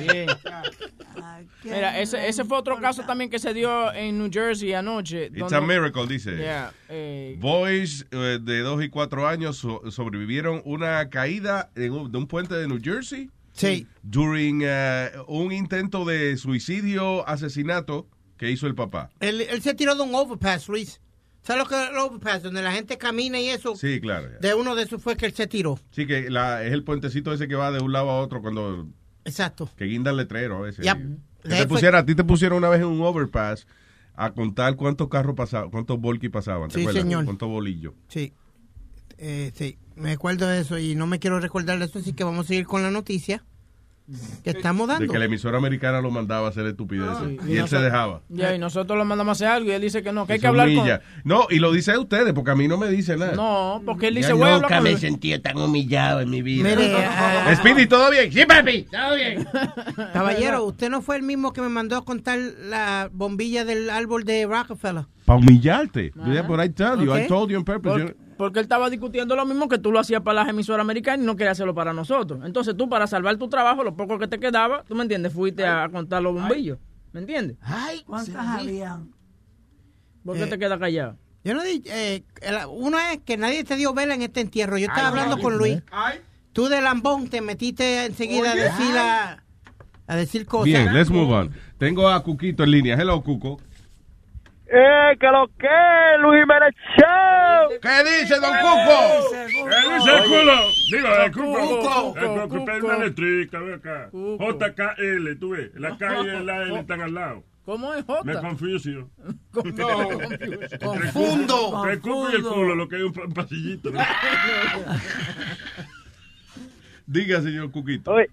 Speaker 4: Bien. <laughs> Mira, ese, ese fue otro caso también que se dio en New Jersey anoche.
Speaker 3: It's
Speaker 4: donde-
Speaker 3: a miracle, dice.
Speaker 4: Yeah, eh,
Speaker 3: Boys eh, de 2 y 4 años so- sobrevivieron una caída en un- de un puente de New Jersey.
Speaker 7: Sí.
Speaker 3: During eh, un intento de suicidio, asesinato ¿Qué hizo el papá?
Speaker 7: Él, él se tiró de un overpass, Luis. ¿Sabes lo que es el overpass? Donde la gente camina y eso.
Speaker 3: Sí, claro.
Speaker 7: De uno de esos fue que él se tiró.
Speaker 3: Sí, que la, es el puentecito ese que va de un lado a otro cuando...
Speaker 7: Exacto.
Speaker 3: Que guinda el letrero a veces.
Speaker 7: Yep.
Speaker 3: Que
Speaker 7: De
Speaker 3: te pusiera, a ti te pusieron una vez en un overpass a contar cuántos carros pasaban, cuántos volky pasaban. ¿te
Speaker 7: Sí,
Speaker 3: acuerdas?
Speaker 7: señor.
Speaker 3: Cuántos bolillos.
Speaker 7: Sí. Eh, sí, me acuerdo de eso y no me quiero recordar de eso, así que vamos a seguir con la noticia que estamos
Speaker 3: De
Speaker 7: dando.
Speaker 3: que la emisora americana lo mandaba a hacer estupideces.
Speaker 4: Sí.
Speaker 3: Y, él se dejaba.
Speaker 4: Ya, y nosotros le mandamos a hacer algo y él dice que no, que hay que hablar con...
Speaker 3: No, y lo dice a ustedes, porque a mí no me dice nada.
Speaker 4: No, porque él dice,
Speaker 28: Yo
Speaker 4: voy a hablar
Speaker 28: nunca
Speaker 4: con
Speaker 28: me sentí tan humillado en mi vida.
Speaker 7: Mire, <laughs> ah,
Speaker 3: Speedy, ¿todo bien? Sí, papi, todo bien. <laughs>
Speaker 7: Caballero, usted no fue el mismo que me mandó a contar la bombilla del árbol de Rockefeller.
Speaker 3: Para humillarte. Yeah, but I tell you, I told you on purpose.
Speaker 4: Porque, porque él estaba discutiendo lo mismo que tú lo hacías para las emisoras americanas y no quería hacerlo para nosotros. Entonces tú, para salvar tu trabajo, lo poco que te quedaba, tú me entiendes, fuiste a contar los bombillos. ¿Me entiendes?
Speaker 21: ¿Cuántas habían?
Speaker 4: ¿Por qué
Speaker 7: Eh,
Speaker 4: te quedas callado?
Speaker 7: Yo no di, eh, uno es que nadie te dio vela en este entierro. Yo estaba
Speaker 4: Ay,
Speaker 7: hablando
Speaker 4: ay,
Speaker 7: con Luis.
Speaker 14: Ay,
Speaker 7: Tú de lambón te metiste enseguida a decir a, a decir cosas.
Speaker 3: Bien, let's move on. Tengo a Cuquito en línea. Hello, Cuco.
Speaker 27: ¡Eh, que lo que! ¡Luis Jiménez Show!
Speaker 3: ¿Qué dice, don Cuco?
Speaker 9: ¿Qué dice el culo? Digo, el cuco. El cuco, una letrica, ve acá. JKL, tú ves. La K y la L están al lado.
Speaker 4: ¿Cómo es
Speaker 9: Me
Speaker 4: Jota?
Speaker 9: confusio. <laughs>
Speaker 7: Confundo.
Speaker 9: El cuco y el culo, lo que hay un pa- pasillito. ¿no? <laughs>
Speaker 3: Diga, señor Cuquito.
Speaker 27: Oye,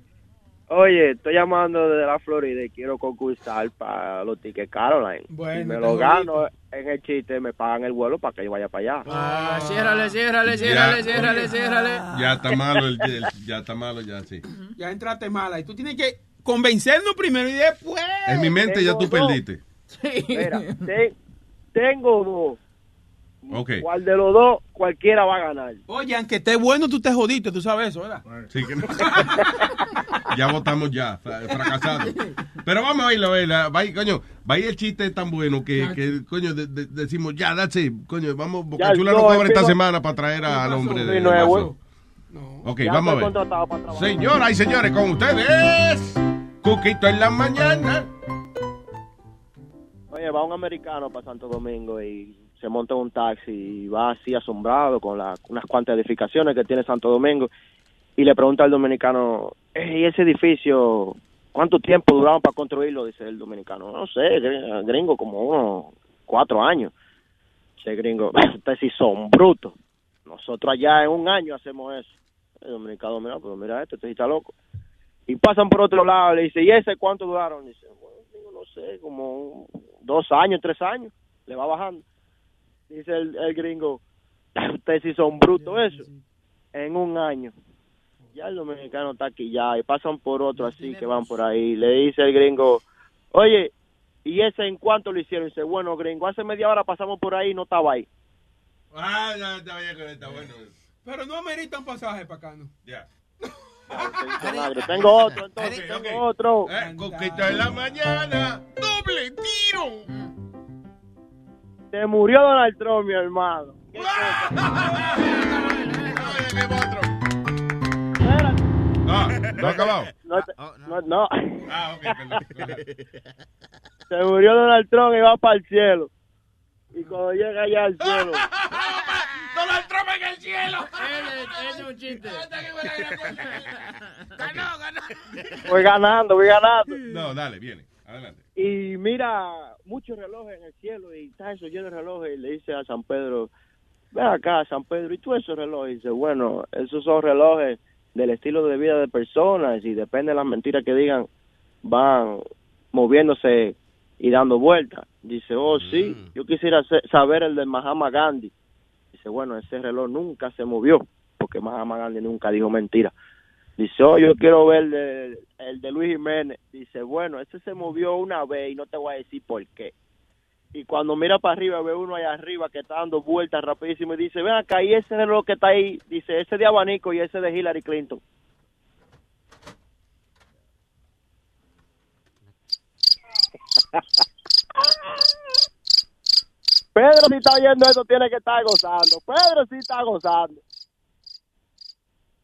Speaker 27: oye, estoy llamando desde la Florida y quiero concursar para los tickets Caroline.
Speaker 14: Bueno,
Speaker 27: si me lo gano en el chiste, me pagan el vuelo para que yo vaya para allá.
Speaker 4: Ah, ciérrale, ciérrale, ciérrale, ciérrale, ciérrale.
Speaker 3: Ya está malo, el, el- ya está malo, ya sí.
Speaker 14: ya entraste mala. Y tú tienes que convencernos primero y después.
Speaker 3: En mi mente ya tú
Speaker 27: dos.
Speaker 3: perdiste.
Speaker 27: Mira, te- tengo dos.
Speaker 3: Ok.
Speaker 27: ¿Cuál de los dos? Cualquiera va a ganar.
Speaker 14: Oye, aunque esté bueno, tú te jodiste, tú sabes eso, ¿verdad?
Speaker 3: Sí, que no. <laughs> ya votamos ya, fra- fracasado. Pero vamos a irlo, a verla. Va, a- coño, va el chiste tan bueno que, que coño, de- de- decimos, ya, that's it. Coño, vamos, Boca
Speaker 27: Ya,
Speaker 3: Chula
Speaker 27: no,
Speaker 3: cobra
Speaker 27: es
Speaker 3: esta semana para traer al hombre de
Speaker 27: Sí, no.
Speaker 3: Ok,
Speaker 27: Ya
Speaker 3: vamos a ver.
Speaker 27: contratado para trabajar.
Speaker 3: Señoras y señores, con ustedes, Cuquito en la mañana.
Speaker 27: Oye, va un americano para Santo Domingo y se monta en un taxi y va así asombrado con la- unas cuantas edificaciones que tiene Santo Domingo y le pregunta al dominicano, "Ey, ¿y ese edificio cuánto tiempo duraron para construirlo? Dice el dominicano, no sé, gr- gringo, como unos cuatro años. Dice gringo, ustedes sí son brutos. Nosotros allá en un año hacemos eso. El dominicano, mira, pero mira esto, este está loco. Y pasan por otro lado, le dice, ¿y ese cuánto duraron? Dice, bueno, no sé, como dos años, tres años, le va bajando. Dice el, el gringo, ustedes sí son brutos eso, en un año. Ya el dominicano está aquí ya, y pasan por otro así que van por ahí. Le dice el gringo, oye, ¿y ese en cuánto lo hicieron? Dice, bueno, gringo, hace media hora pasamos por ahí y no estaba ahí.
Speaker 3: Ah, ya, está bien, está bueno.
Speaker 14: Pero no amerita un pasaje para acá, ¿no?
Speaker 3: Ya.
Speaker 27: Vinagre. Tengo otro, entonces, tengo otro.
Speaker 3: Eh, Cuquito en la mañana. Doble tiro.
Speaker 27: Se murió Donald Trump, mi hermano. <laughs>
Speaker 3: Ah, no ha acabado.
Speaker 27: No, te- no, no.
Speaker 3: Ah, ok, perdón.
Speaker 27: Se murió Donald Trump y va para el cielo. Y cuando llega allá al cielo, <laughs>
Speaker 3: Donald Trump en el cielo.
Speaker 4: Ese es un chiste.
Speaker 3: Ganó, ganó.
Speaker 27: voy ganando, voy ganando.
Speaker 3: No, dale, viene. Adelante.
Speaker 27: Y mira, muchos relojes en el cielo y está eso lleno de relojes. Y le dice a San Pedro, ven acá, San Pedro, ¿y tú esos relojes? Y dice, bueno, esos son relojes del estilo de vida de personas y depende de las mentiras que digan, van moviéndose y dando vueltas. Dice, oh, sí, yo quisiera saber el de Mahama Gandhi. Dice, bueno, ese reloj nunca se movió porque Mahama Gandhi nunca dijo mentira. Dice, oh, yo quiero ver el el de Luis Jiménez. Dice, bueno, ese se movió una vez y no te voy a decir por qué. Y cuando mira para arriba, ve uno allá arriba que está dando vueltas rapidísimo y dice, ven acá, y ese reloj que está ahí, dice, ese de abanico y ese de Hillary Clinton. <laughs> Pedro, si está oyendo esto, tiene que estar gozando. Pedro sí está gozando.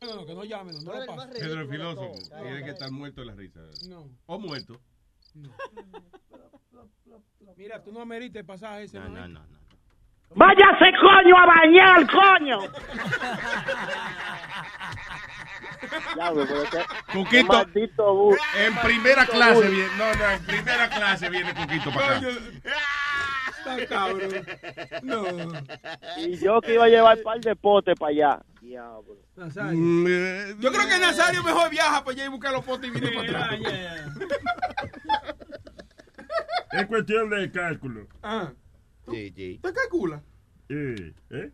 Speaker 14: No, no, que no llamen, no lo pasen.
Speaker 3: Pedro el filósofo. Tiene que estar muerto de la risa.
Speaker 14: No.
Speaker 3: O muerto.
Speaker 14: Mira, tú no amerites el pasaje ese. No, no, no.
Speaker 27: Váyase coño a bañar, coño.
Speaker 3: Cuquito,
Speaker 23: maldito bus.
Speaker 3: en primera clase viene, no, no, en primera clase viene Cuquito para acá.
Speaker 14: Está cabrón. No.
Speaker 23: Y yo que iba a llevar un par de potes para allá. Diablo.
Speaker 14: Nazario.
Speaker 3: Mm,
Speaker 14: Yo creo que Nazario mejor viaja para allá y buscar los potes y viene para atrás.
Speaker 9: Es cuestión de cálculo.
Speaker 14: Ah,
Speaker 16: Sí, sí.
Speaker 14: ¿usted calcula?
Speaker 9: Eh, ¿eh?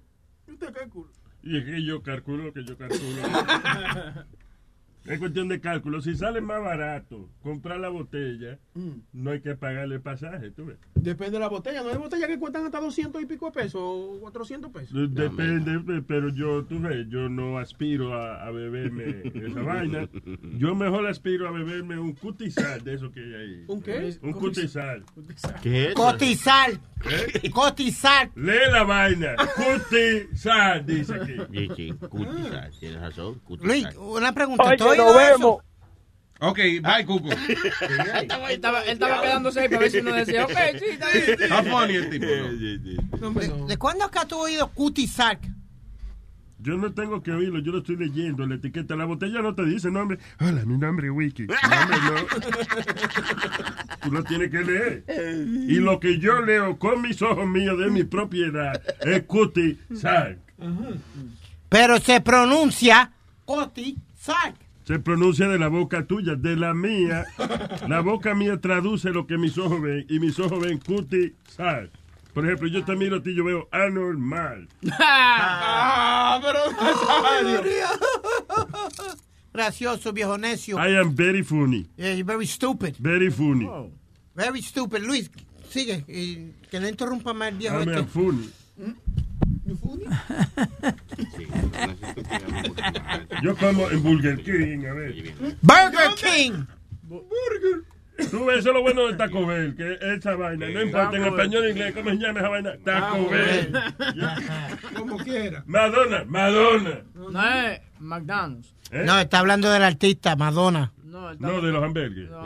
Speaker 14: ¿Usted calcula?
Speaker 9: Y es que yo calculo que yo calculo. <laughs> es cuestión de cálculo. Si sale más barato comprar la botella, no hay que pagarle el pasaje, tú ves.
Speaker 14: Depende de la botella. No hay botellas que cuestan hasta 200 y pico de pesos o 400 pesos.
Speaker 9: Depende, pe- pero yo, tú ves, yo no aspiro a, a beberme esa <laughs> vaina. Yo mejor aspiro a beberme un cutizal de eso que hay ahí.
Speaker 14: ¿Un qué?
Speaker 9: Un cutizal.
Speaker 16: ¿Qué es?
Speaker 7: Cotizar. Cotizar.
Speaker 9: Lee la vaina. Cutizal, dice aquí.
Speaker 16: Sí, sí, cutizar, tienes razón.
Speaker 7: Luis,
Speaker 16: Cutizar.
Speaker 7: una pregunta.
Speaker 23: Oye,
Speaker 7: ¿tú has
Speaker 23: nos vemos.
Speaker 3: Ok, bye, Cuco. <laughs>
Speaker 4: Él estaba, él estaba, él estaba quedándose ahí para ver si uno decía, ok, sí, está bien.
Speaker 3: Está funny el.
Speaker 7: ¿De cuándo acá tú has oído cutizar?
Speaker 9: Yo no tengo que oírlo, yo lo estoy leyendo. La etiqueta, la botella no te dice nombre. Hola, mi nombre es Wiki. No, hombre, <laughs> no. Tú lo tienes que leer. Y lo que yo leo con mis ojos míos de mi propiedad es Cuti Sark.
Speaker 7: Pero se pronuncia cotizar.
Speaker 9: Se pronuncia de la boca tuya, de la mía. La boca mía traduce lo que mis ojos ven y mis ojos ven Cuti Sark. Por ejemplo, yo te miro a ti, yo veo anormal.
Speaker 14: Ah, pero.
Speaker 7: Gracioso, viejo necio.
Speaker 9: I am very funny.
Speaker 7: Yeah, you're very stupid.
Speaker 9: Very funny.
Speaker 7: Very stupid. Luis, sigue. y que no interrumpa más el viejo
Speaker 9: I am
Speaker 7: este.
Speaker 9: funny. <laughs> Yo como en Burger King, a ver.
Speaker 7: Burger King.
Speaker 9: Tú ves, eso es lo bueno de Taco Bell, que esa vaina, no importa en español o inglés, ¿cómo se llama esa vaina? Taco Bell. <laughs>
Speaker 14: Como quiera.
Speaker 9: Madonna, Madonna.
Speaker 4: No es McDonald's.
Speaker 9: ¿Eh?
Speaker 7: No, está hablando del artista, Madonna.
Speaker 4: No,
Speaker 9: de los hamburgues.
Speaker 4: No.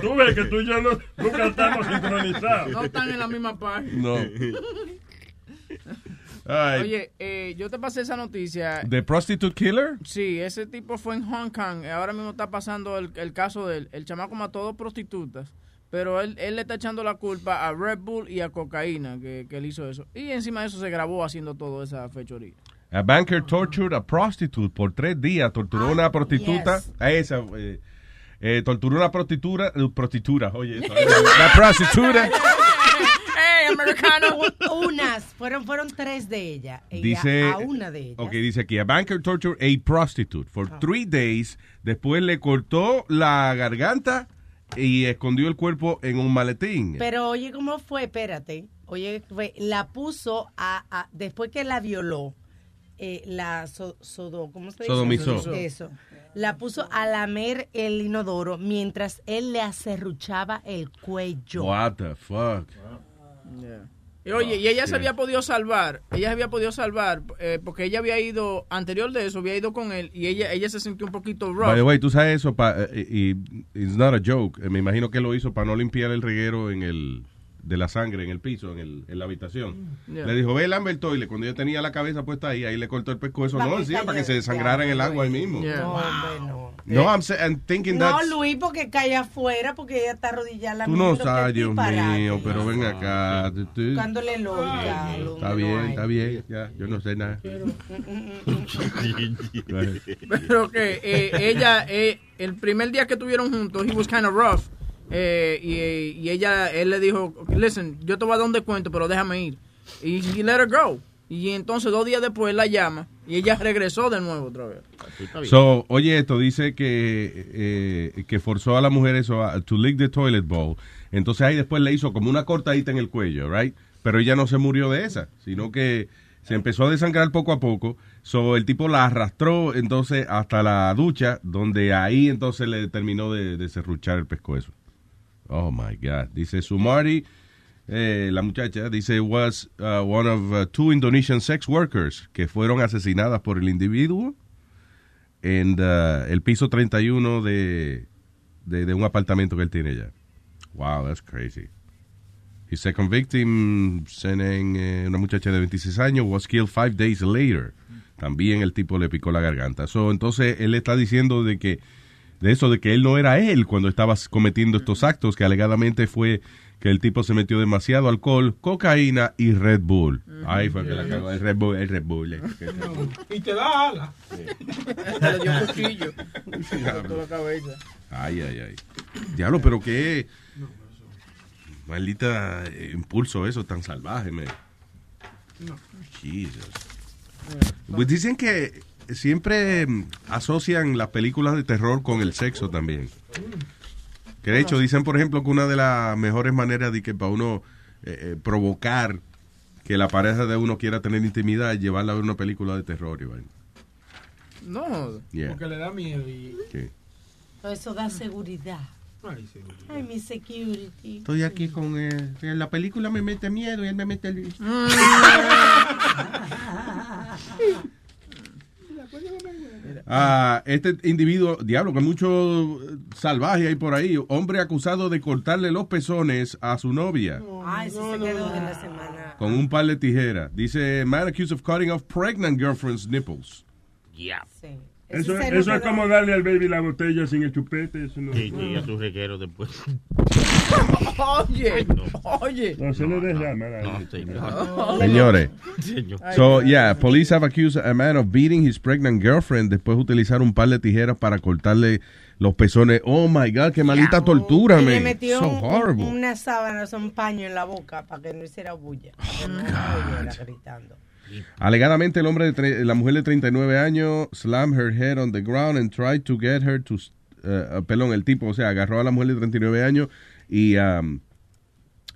Speaker 9: Tú ves que tú y yo no, nunca estamos sincronizados.
Speaker 4: No están en la misma página.
Speaker 3: No. <laughs> Ay,
Speaker 4: Oye, eh, yo te pasé esa noticia.
Speaker 3: ¿The Prostitute Killer?
Speaker 4: Sí, ese tipo fue en Hong Kong. Ahora mismo está pasando el, el caso del el chamaco mató a dos prostitutas. Pero él, él le está echando la culpa a Red Bull y a cocaína que, que él hizo eso. Y encima de eso se grabó haciendo toda esa fechoría.
Speaker 3: A banker tortured a prostitute por tres días. Torturó a una prostituta.
Speaker 6: yes.
Speaker 3: A esa. Eh, eh, torturó a una prostituta. prostituta, oye. eso. La prostituta. <laughs>
Speaker 4: ¡Hey, americano!
Speaker 6: Unas, fueron, fueron tres de ellas. Ella
Speaker 3: Dice.
Speaker 6: a una de ellas.
Speaker 3: Ok, dice aquí: A banker tortured a prostitute for
Speaker 6: Ah.
Speaker 3: three days. Después le cortó la garganta y escondió el cuerpo en un maletín.
Speaker 6: Pero oye, ¿cómo fue? Espérate. Oye, fue- la puso a, a- después que la violó, eh, la so- sodo, ¿cómo se dice?
Speaker 3: Sodomizó.
Speaker 6: Eso. La puso a lamer el inodoro mientras él le acerruchaba el cuello.
Speaker 3: What the fuck?
Speaker 4: Y oye, y ella se había podido salvar, ella se había podido salvar, eh, porque ella había ido, anterior de eso, había ido con él, y ella ella se sintió un poquito rough.
Speaker 3: By the way, tú sabes eso, pa- eh, y, y it's not a joke. Eh, Me imagino que lo hizo para no limpiar el reguero en el de la sangre en el piso, en, el, en la habitación.
Speaker 4: Yeah.
Speaker 3: Le dijo, ve el Amber Toilet. Cuando yo tenía la cabeza puesta ahí, ahí le cortó el pescuezo. No, sí, para que se desangrara en el agua ahí mismo.
Speaker 4: Yeah.
Speaker 6: No, hombre, no.
Speaker 3: No, I'm, I'm thinking
Speaker 6: No,
Speaker 3: that's...
Speaker 6: Luis, porque cae afuera, porque ella está arrodillada. la
Speaker 3: Tú no sabes, Dios mío, pero ven acá.
Speaker 6: lógica. lo-
Speaker 3: Está bien, está bien. Ya, yo no sé nada. <laughs>
Speaker 4: Pero que eh, ella, eh, el primer día que estuvieron juntos, he was kind of rough. Eh, y, y ella, él le dijo, listen, yo te voy a dar un descuento, pero déjame ir. Y he let her go. Y entonces dos días después la llama y ella regresó de nuevo otra vez.
Speaker 3: So, oye, esto dice que, eh, que forzó a la mujer eso, a, to lick the toilet bowl. Entonces ahí después le hizo como una cortadita en el cuello, right? Pero ella no se murió de esa, sino que se empezó a desangrar poco a poco. So, el tipo la arrastró entonces hasta la ducha, donde ahí entonces le terminó de, de serruchar el pescuezo. Oh my God. Dice Sumari, eh, la muchacha, dice, was uh, one of uh, two Indonesian sex workers que fueron asesinadas por el individuo en uh, el piso 31 de, de, de un apartamento que él tiene ya. Wow, that's crazy. His second victim, eh, una muchacha de 26 años, was killed five days later. También el tipo le picó la garganta. So, entonces él está diciendo de que de eso de que él no era él cuando estaba cometiendo estos actos, que alegadamente fue que el tipo se metió demasiado alcohol, cocaína y Red Bull. Ahí fue que la cagó. El Red Bull, el Red Bull. eh. <laughs>
Speaker 18: Y te da ala.
Speaker 4: Le <laughs> dio un cuchillo. <laughs> La cabeza.
Speaker 3: Ay, ay, ay. Diablo, pero qué maldita eh, impulso eso tan salvaje, me.
Speaker 18: No.
Speaker 3: Jesus. Pues dicen que siempre mm, asocian las películas de terror con el sexo también. Que de hecho dicen, por ejemplo, que una de las mejores maneras de que para uno eh, eh, provocar que la pareja de uno quiera tener intimidad es llevarla a ver una película de terror. y vaina.
Speaker 4: No.
Speaker 3: Yeah.
Speaker 18: Porque le da miedo y...
Speaker 3: Sí.
Speaker 6: Eso da seguridad.
Speaker 18: Ay, seguridad.
Speaker 6: Ay, mi security.
Speaker 3: Estoy aquí con él. En la película me mete miedo y él me mete el... <laughs> <laughs> Ah, este individuo, diablo, que mucho salvaje hay por ahí. Hombre acusado de cortarle los pezones a su novia
Speaker 6: Ay, eso se quedó de la semana.
Speaker 3: con un par de tijeras. Dice, man accused of cutting off pregnant girlfriend's nipples.
Speaker 16: Yeah.
Speaker 9: Eso, eso es como darle al baby la botella sin el chupete. Eso no,
Speaker 16: Sí, sí, a su reguero después.
Speaker 4: Oye, oye.
Speaker 9: no se le derrama.
Speaker 16: No.
Speaker 3: Señores.
Speaker 16: Señor.
Speaker 3: So, yeah, police have accused a man of beating his pregnant girlfriend después de utilizar un par de tijeras para cortarle los pezones. Oh my God, qué maldita tortura,
Speaker 6: Y le metió
Speaker 3: So
Speaker 6: un-
Speaker 3: horrible.
Speaker 6: una sábana, un paño en la boca para que no hiciera bulla. Que no oyera gritando.
Speaker 3: Alegadamente, el hombre de la mujer de 39 años slammed her head on the ground and tried to get her to. uh, perdón, el tipo, o sea, agarró a la mujer de 39 años y, um,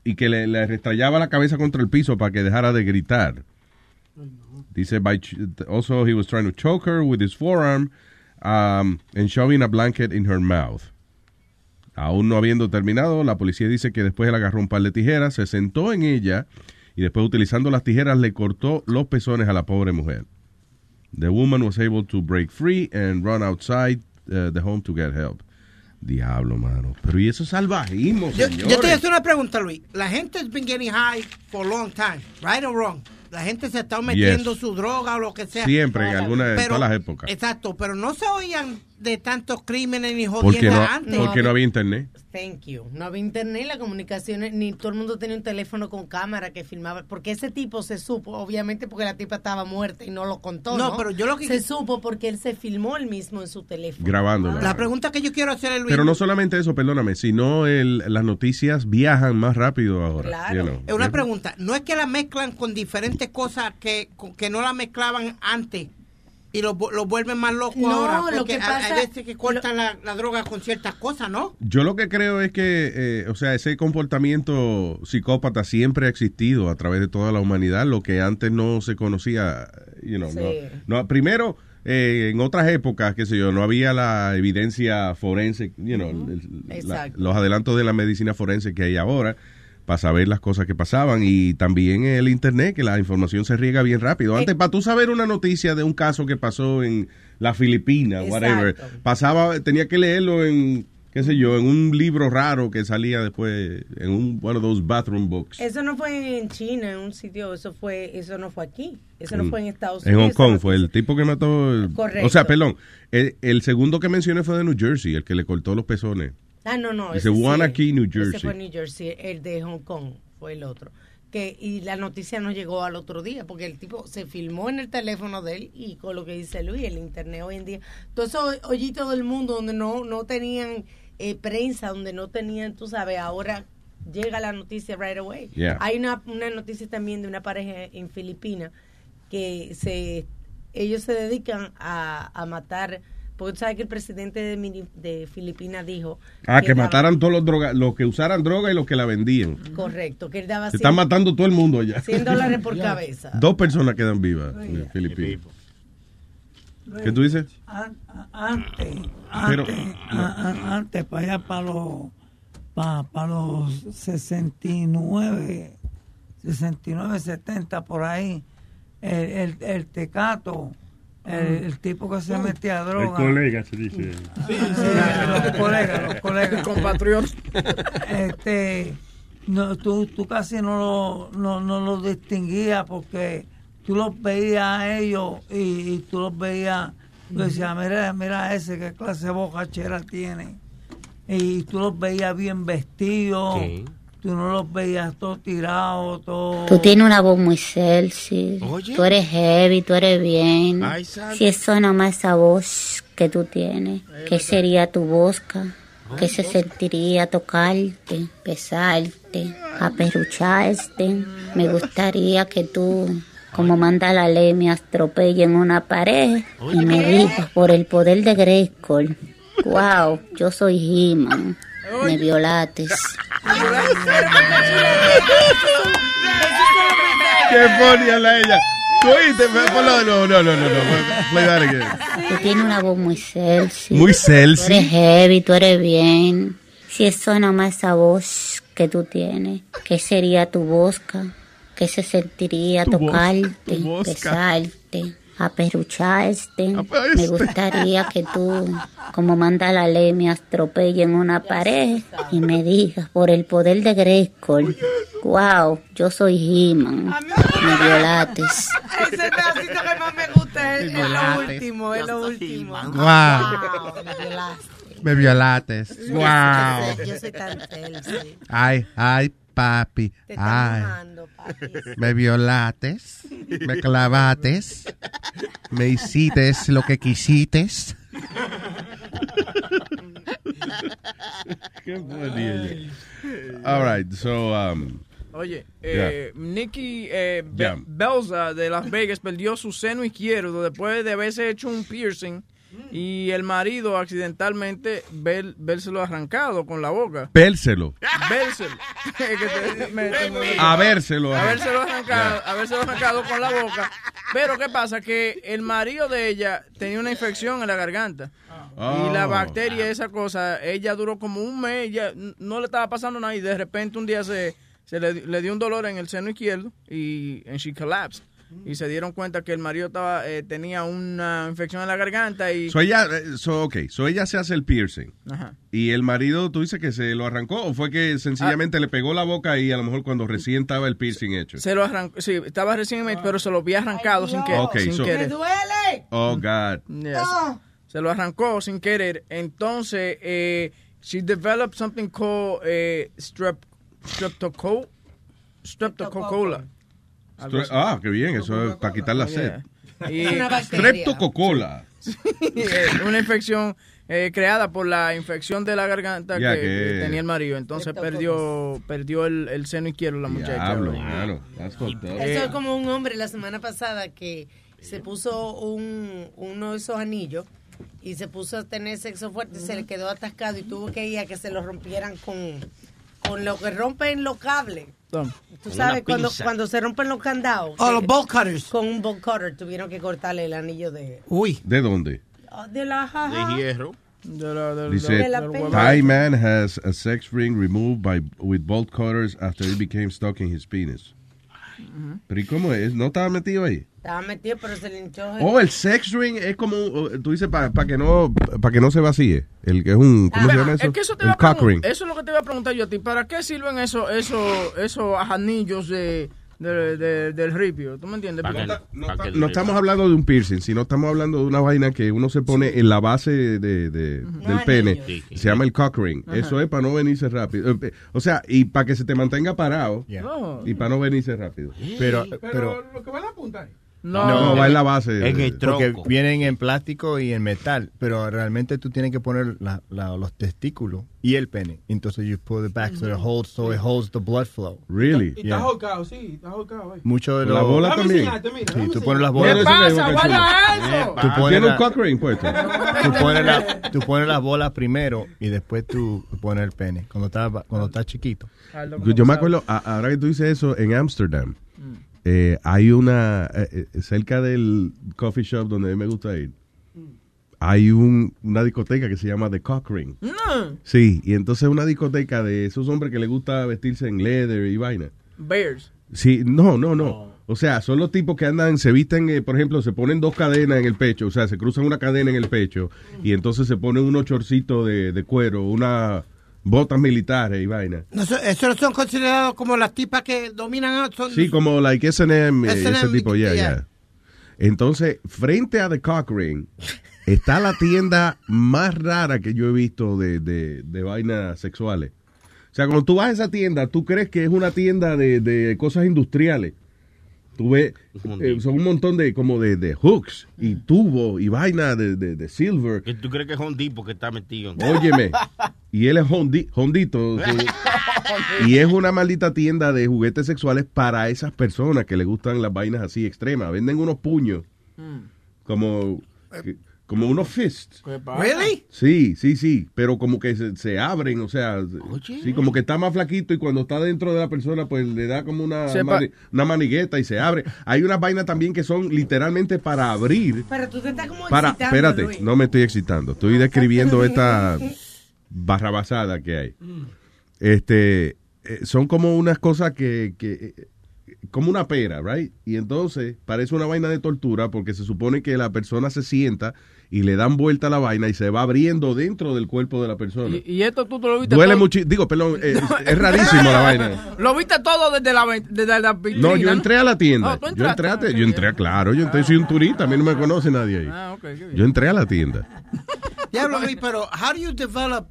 Speaker 3: y que le, le restrayaba la cabeza contra el piso para que dejara de gritar. Dice, by, also he was trying to choke her with his forearm um, and shoving a blanket in her mouth. Aún no habiendo terminado, la policía dice que después él agarró un par de tijeras, se sentó en ella y después utilizando las tijeras le cortó los pezones a la pobre mujer. The woman was able to break free and run outside uh, the home to get help. Diablo, mano. Pero y eso es salvajismo,
Speaker 7: Yo,
Speaker 3: señores.
Speaker 7: yo te voy a hacer una pregunta, Luis. La gente has been getting high for a long time, right or wrong? La gente se está metiendo
Speaker 3: Yes.
Speaker 7: su droga o lo que sea.
Speaker 3: Siempre, en alguna- en
Speaker 7: Pero-
Speaker 3: todas las épocas.
Speaker 7: Exacto, pero no se oían de tantos crímenes ni
Speaker 3: no,
Speaker 7: antes.
Speaker 3: porque no había internet.
Speaker 6: Thank you. No había internet, la comunicaciones, ni todo el mundo tenía un teléfono con cámara que filmaba. Porque ese tipo se supo, obviamente porque la tipa estaba muerta y no lo contó.
Speaker 7: No,
Speaker 6: No,
Speaker 7: pero yo lo que-
Speaker 6: Se supo porque él se filmó él mismo en su teléfono.
Speaker 3: Grabándola.
Speaker 7: La pregunta que yo quiero hacer es, Luis.
Speaker 3: Pero no solamente eso, perdóname, sino el, las noticias viajan más rápido ahora.
Speaker 7: Claro.
Speaker 3: you know.
Speaker 7: Es una pregunta. No es que la mezclan con diferentes cosas que, con- que no la mezclaban antes y lo, vu- lo vuelven más loco
Speaker 6: No,
Speaker 7: ahora.
Speaker 6: lo
Speaker 7: Porque
Speaker 6: que
Speaker 7: hay-
Speaker 6: pasa-
Speaker 7: hay veces que cortan la, la droga con ciertas cosas, ¿no?
Speaker 3: Yo lo que creo es que, eh, o sea, ese comportamiento psicópata siempre ha existido a través de toda la humanidad, lo que antes no se conocía, you know,
Speaker 6: Sí.
Speaker 3: no, no- primero, eh, en otras épocas, qué sé yo, no había la evidencia forense, you know, el- la-
Speaker 6: Exacto.
Speaker 3: los adelantos de la medicina forense que hay ahora para saber las cosas que pasaban y también el internet que la información se riega bien rápido. Antes para tú saber una noticia de un caso que pasó en la Filipina, whatever, pasaba tenía que leerlo en qué sé yo, en un libro raro que salía después en un one of those bathroom books.
Speaker 6: Eso no fue en China, en un sitio, eso fue, eso no fue aquí. Eso no
Speaker 3: En-
Speaker 6: fue en Estados
Speaker 3: En
Speaker 6: Unidos.
Speaker 3: Hong Kong fue el tipo que mató.
Speaker 6: Correcto.
Speaker 3: O sea, perdón. El, el segundo que mencioné fue de New Jersey, el que le cortó los pezones.
Speaker 6: Ah, no, no.
Speaker 3: Dice
Speaker 6: ese sí,
Speaker 3: Wanakee, New
Speaker 6: Ese
Speaker 3: Jersey.
Speaker 6: fue New Jersey, el de Hong Kong fue el otro. Que, y la noticia no llegó al otro día, porque el tipo se filmó en el teléfono de él y con lo que dice Luis, el internet hoy en día. Todos esos hoyitos del mundo donde no, no tenían eh, prensa, donde no tenían, tú sabes, ahora llega la noticia right away.
Speaker 3: Yeah.
Speaker 6: Hay una, una noticia también de una pareja en Filipinas que se ellos se dedican a, a matar, porque tú sabes que el presidente de, Filipinas dijo...
Speaker 3: Ah, que mataran todos los drogas, los que usaran droga y los que la vendían.
Speaker 6: Correcto, que él daba
Speaker 3: Se están
Speaker 6: 100
Speaker 3: matando todo el mundo allá.
Speaker 6: 100 dólares por <laughs> cabeza.
Speaker 3: Dos personas quedan vivas en Filipinas. ¿Qué tú dices?
Speaker 21: An- Antes,
Speaker 3: Pero-
Speaker 21: antes, a- a- antes, para allá, para los, para, para los 69, 69, 70, por ahí, el, el, el tecato El, el tipo que se metía a
Speaker 9: El
Speaker 21: droga.
Speaker 9: colega se dice.
Speaker 21: Sí, los colegas, los colegas.
Speaker 4: Compatriotas.
Speaker 21: Este, no, tú, tú casi no lo, no, no lo distinguías porque tú los veías a ellos y, y tú los veías, tú decías, mira, mira ese, qué clase de bocachera tiene. Y tú los veías bien vestidos,
Speaker 29: Sí.
Speaker 21: Tú no los veías todos tirados, todos...
Speaker 29: Tú tienes una voz muy sexy. Tú eres heavy, tú eres bien.
Speaker 21: Ay,
Speaker 29: si eso nomás esa voz que tú tienes, ¿qué sería tu bosca? ¿Qué se sentiría tocarte, besarte, aperrucharte? Me gustaría que tú, como manda la ley, me atropelle en una pared y me digas por el poder de Grayskull. <laughs> Wow, yo soy He-Man. <laughs> Me violates.
Speaker 3: Qué ponía la ella. Tú oíste, ponlo de nuevo. No, no, no, no. Play that again.
Speaker 29: Tú tienes una voz muy sexy.
Speaker 3: Muy
Speaker 29: Tú
Speaker 3: sexy.
Speaker 29: eres heavy, tú eres bien. Si eso nomás esa voz que tú tienes, ¿qué sería tu bosca? ¿Qué se sentiría tocarte,
Speaker 30: tu bosca.
Speaker 29: besarte, aperrucharte? Me gustaría que tú, como manda la ley, me atropelle en una pared y me digas por el poder de Grayskull. Wow, yo soy He-Man. Me violates.
Speaker 6: Ese pedacito que más me gusta es, es lo último, es lo último.
Speaker 3: Wow.
Speaker 6: me violaste.
Speaker 3: Me violates. Wow.
Speaker 6: Yo soy tan sexy.
Speaker 3: Ay, ay, papi.
Speaker 6: Te
Speaker 3: Ay.
Speaker 6: mojando, papi.
Speaker 3: Me violates. Me clavates. Me hiciste lo que quisites. Qué bonito. All right, so um,
Speaker 4: Oye, eh, Nicky eh, Be-. Belza de Las Vegas perdió su seno izquierdo después de haberse hecho un piercing y el marido accidentalmente ver, vérselo arrancado con la boca. Vérselo. <laughs> Que te- <laughs> me- me-
Speaker 3: Habérselo arrancado.
Speaker 4: Habérselo arrancado, habérselo arrancado con la boca. Pero ¿qué pasa? Que el marido de ella tenía una infección en la garganta. Y la
Speaker 3: Oh.
Speaker 4: bacteria, esa cosa, ella duró como un mes, ya no le estaba pasando nada y de repente un día se, se le, le dio un dolor en el seno izquierdo y and she collapsed. Y se dieron cuenta que el marido estaba, eh, tenía una infección en la garganta y...
Speaker 3: So ella, eh, so, okay, so ella se hace el piercing.
Speaker 4: Ajá.
Speaker 3: Y el marido, tú dices que se lo arrancó o fue que sencillamente le pegó la boca y a lo mejor cuando recién estaba el piercing hecho.
Speaker 4: Se lo arrancó, sí, estaba recién, pero se lo había arrancado sin, que,
Speaker 3: Ok,
Speaker 4: sin
Speaker 3: so-
Speaker 4: querer.
Speaker 6: duele!
Speaker 3: Oh God.
Speaker 4: Yes. Se lo arrancó sin querer. Entonces, eh, she developed something called eh, strep.
Speaker 3: Ah, qué bien, eso es para quitar la sed.
Speaker 4: Y-.
Speaker 3: Streptococola. <laughs>
Speaker 4: Eh, una infección eh, creada por la infección de la garganta que, tenía el marido. Entonces perdió perdió el, el seno izquierdo la muchacha.
Speaker 3: Diablo, up.
Speaker 6: Eso es como un hombre la semana pasada que se puso un, uno de esos anillos y se puso a tener sexo fuerte, se le quedó atascado y tuvo que ir a que se lo rompieran con, con lo que rompen los cables. Tú sabes, cuando, cuando se rompen los candados.
Speaker 7: Oh, los bolt cutters.
Speaker 6: Con un bolt cutter tuvieron que cortarle el anillo de,
Speaker 7: Uy.
Speaker 3: ¿De dónde?
Speaker 6: de la jaja.
Speaker 16: hierro.
Speaker 4: De la, del-
Speaker 3: Dice,
Speaker 6: de la pena.
Speaker 3: Thai man has a sex ring removed by with bolt cutters after it became stuck in his penis. Pero ¿y cómo es? ¿No estaba metido ahí?
Speaker 6: Estaba metido, pero se le hinchó.
Speaker 3: Oh, el sex ring es como, uh, tú dices, para que no para que no se vacíe. El que es un, ¿cómo se llama eso?
Speaker 4: Es que eso, te
Speaker 3: el cock ring.
Speaker 4: eso es lo que te iba a preguntar yo a ti. ¿Para qué sirven esos esos esos anillos de, de- de- del ripio? ¿Tú me entiendes?
Speaker 3: No estamos hablando de un piercing, sino estamos hablando de una vaina que uno se pone en la base de, de- del pene.
Speaker 16: Sí, sí.
Speaker 3: Se llama el cock ring.
Speaker 16: Ajá.
Speaker 3: Eso es para no venirse rápido. Eh, O sea, y para que se te mantenga parado. Y para no venirse rápido.
Speaker 13: Pero,
Speaker 18: Pero,
Speaker 13: pero
Speaker 18: lo que va a la punta ahí.
Speaker 3: No, va en la base. de-
Speaker 13: Porque vienen en plástico y en metal, pero realmente tú tienes que poner la- la- los testículos y el pene. Entonces you pull it back so it holds, so it holds the blood flow.
Speaker 3: Really?
Speaker 18: Y
Speaker 13: Yeah.
Speaker 18: está jocado, sí, está jocado. eh.
Speaker 13: Mucho de
Speaker 3: La
Speaker 13: los-
Speaker 3: bola
Speaker 18: Déjame
Speaker 3: también.
Speaker 18: enseñarte, mira,
Speaker 13: Sí, tú pones las bolas.
Speaker 3: ¿Qué
Speaker 18: pasa? Guarda eso.
Speaker 13: Tú pones,
Speaker 3: Tiene un
Speaker 13: la-
Speaker 3: cock ring puesto.
Speaker 13: tú, pones la- tú pones las bolas primero y después tú pones el pene cuando está, cuando está chiquito.
Speaker 3: Yo me acuerdo, ahora que tú dices eso, en Amsterdam, eh, hay una, eh, eh, cerca del coffee shop donde a mí me gusta ir, hay un, una discoteca que se llama The Cock Ring.
Speaker 4: No.
Speaker 3: Sí, y entonces una discoteca de esos hombres que les gusta vestirse en leather y vaina.
Speaker 4: Bears.
Speaker 3: Sí, no, no, no. O sea, son los tipos que andan, se visten, eh, por ejemplo, se ponen dos cadenas en el pecho, o sea, se cruzan una cadena en el pecho y entonces se ponen unos chorcitos de, de cuero, unas botas militares y vaina.
Speaker 7: No, eso, eso no son considerados como las tipas que dominan. ah, Son,
Speaker 3: Sí, como like S&M, ese tipo, ya,
Speaker 7: yeah.
Speaker 3: ya. Entonces, frente a The Cock Ring está la tienda más rara que yo he visto de, de, de vainas sexuales. O sea, cuando tú vas a esa tienda, tú crees que es una tienda de, de cosas industriales. Tú ves, eh, son un montón de como de, de hooks y tubos y vaina de, de, de silver.
Speaker 16: Que tú crees que es un tipo que está metido.
Speaker 3: Óyeme, <laughs> y él es hondi- hondito. sí. <laughs> Y es una maldita tienda de juguetes sexuales para esas personas que le gustan las vainas así extremas. Venden unos puños, como, que- como unos fists.
Speaker 7: ¿Really?
Speaker 3: Sí, sí, sí, pero como que se, se abren, o sea, sí, como que está más flaquito y cuando está dentro de la persona, pues le da como una, mani- una manigueta y se abre. Hay unas vainas también que son literalmente para abrir.
Speaker 6: Pero tú te estás como
Speaker 3: Para,
Speaker 6: excitando,
Speaker 3: espérate,
Speaker 6: Luis.
Speaker 3: no me estoy excitando, estoy describiendo esta <laughs> barrabasada que hay. Este, eh, son como unas cosas que, que eh, como una pera, right? Y entonces parece una vaina de tortura porque se supone que la persona se sienta y le dan vuelta a la vaina y se va abriendo dentro del cuerpo de la persona.
Speaker 4: Y, y esto tú lo viste
Speaker 3: Duele
Speaker 4: todo.
Speaker 3: mucho, digo, perdón, eh, es, es rarísimo la vaina. <laughs>
Speaker 4: Lo viste todo desde la, desde la vitrina.
Speaker 3: No, yo entré a la tienda.
Speaker 4: Oh, tú
Speaker 3: yo entré, a, yo entré, a- claro, yo entré, soy un turista, a mí no me conoce nadie ahí.
Speaker 4: Ah, ok, qué bien.
Speaker 3: Yo entré a la tienda. <laughs>
Speaker 7: Diablo, Luis, pero how do you develop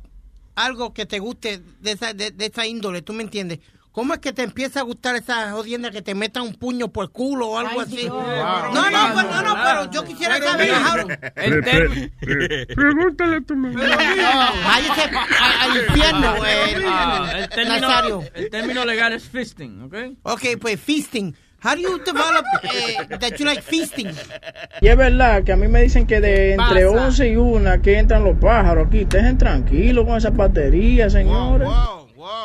Speaker 7: algo que te guste de esa, de, de esa índole? ¿Tú me entiendes? ¿Cómo es que te empieza a gustar esa jodienda que te metan un puño por culo o algo
Speaker 6: Ay,
Speaker 7: así?
Speaker 6: Dios.
Speaker 7: No, no, pues, no, no, pero yo quisiera saber. how-
Speaker 4: El ter-
Speaker 9: Pregúntale a tu mamá.
Speaker 7: Váyase al infierno,
Speaker 4: Ah, el, término,
Speaker 7: Nazario.
Speaker 4: el término legal es fisting, ¿ok?
Speaker 7: Ok, pues feasting. How do you develop eh, that you like feasting?
Speaker 18: Y es verdad que a mí me dicen que de entre
Speaker 4: Pasa.
Speaker 18: 11 y 1 que entran los pájaros aquí. Estén tranquilos con esa batería, señores.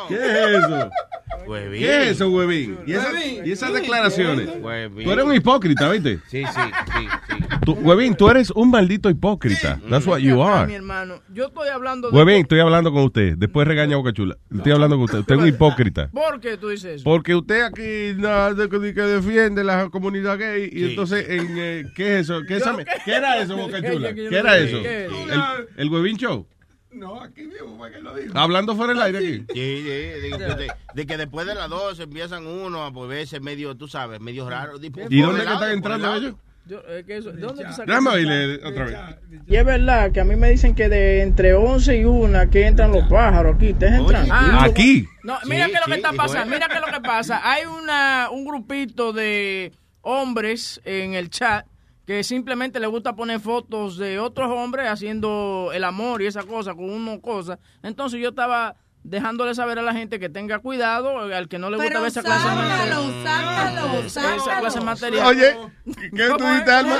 Speaker 3: ¿Qué es eso? <laughs>
Speaker 16: Huevín.
Speaker 3: ¿Qué es eso, huevín? ¿Y, esa-
Speaker 4: Huevín,
Speaker 3: y esas
Speaker 4: huevín,
Speaker 3: declaraciones?
Speaker 16: Huevín.
Speaker 3: Tú eres un hipócrita, ¿viste?
Speaker 16: Sí, sí, sí, sí.
Speaker 3: Tú, huevín, tú eres un maldito hipócrita. That's what you are.
Speaker 4: Mi hermano, yo estoy hablando de...
Speaker 3: Huevín, estoy hablando con usted. Después regaña Boca Chula. Estoy hablando con usted. Usted es un hipócrita.
Speaker 4: ¿Por qué tú dices eso?
Speaker 3: Porque usted aquí nada de que que defiende la comunidad gay y entonces en eh, ¿qué es eso? ¿Qué, es esa- ¿Qué era eso, Boca <laughs>
Speaker 4: ¿Qué-
Speaker 3: Chula?
Speaker 4: qué- qué-
Speaker 3: ¿Qué era
Speaker 4: qué-
Speaker 3: eso?
Speaker 4: qué-
Speaker 3: ¿El, el huevín show?
Speaker 14: No, aquí mismo fue que lo dijo.
Speaker 3: Hablando fuera del aire aquí.
Speaker 16: Sí, sí, de, de- de que después de las dos empiezan uno a volverse medio, tú sabes, medio raro. Tipo,
Speaker 3: ¿Y dónde que están entrando ellos?
Speaker 4: Yo, eh, que eso- ¿De dónde tú sacas
Speaker 3: Déjame
Speaker 4: eso?
Speaker 3: oírle otra vez.
Speaker 18: Y es verdad que a mí me dicen que de entre 11 y 1 que entran los pájaros aquí. Estén tranquilos.
Speaker 4: Ah,
Speaker 3: Aquí.
Speaker 4: No, mira
Speaker 16: Sí,
Speaker 4: qué es lo que
Speaker 16: sí,
Speaker 4: está pasando. Mira qué es lo que pasa. Hay una un grupito de hombres en el chat que simplemente le gusta poner fotos de otros hombres haciendo el amor y esa cosa con uno cosa. Entonces yo estaba dejándole saber a la gente que tenga cuidado al que no le gusta ver esa clase de
Speaker 6: sácalo,
Speaker 4: material.
Speaker 6: sácalo,
Speaker 4: Esa clase de
Speaker 6: sácalo.
Speaker 4: material.
Speaker 3: Oye, ¿qué tú dijiste, Alma?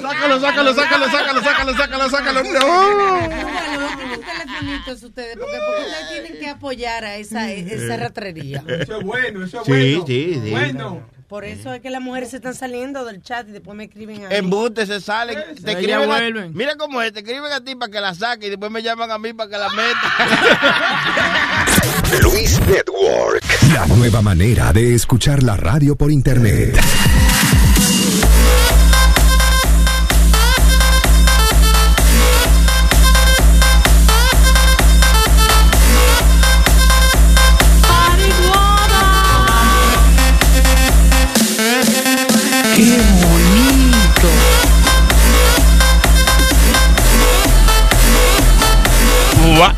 Speaker 3: Sácalo, sácalo, sácalo, sácalo, sácalo, sácalo, sácalo. No.
Speaker 6: Póngalo, un telefonito ustedes, porque, porque ustedes tienen que apoyar a esa, esa ratrería.
Speaker 14: Eso es bueno, eso es
Speaker 16: Sí,
Speaker 14: bueno.
Speaker 16: sí, sí.
Speaker 14: Bueno.
Speaker 6: Por eso es que las mujeres se están saliendo del chat y después me escriben a mí.
Speaker 16: Embuste, se salen, te escriben a- mira cómo es, te escriben a ti para que la saque y después me llaman a mí para que la meta. <laughs>
Speaker 30: Luis Network. La nueva manera de escuchar la radio por internet.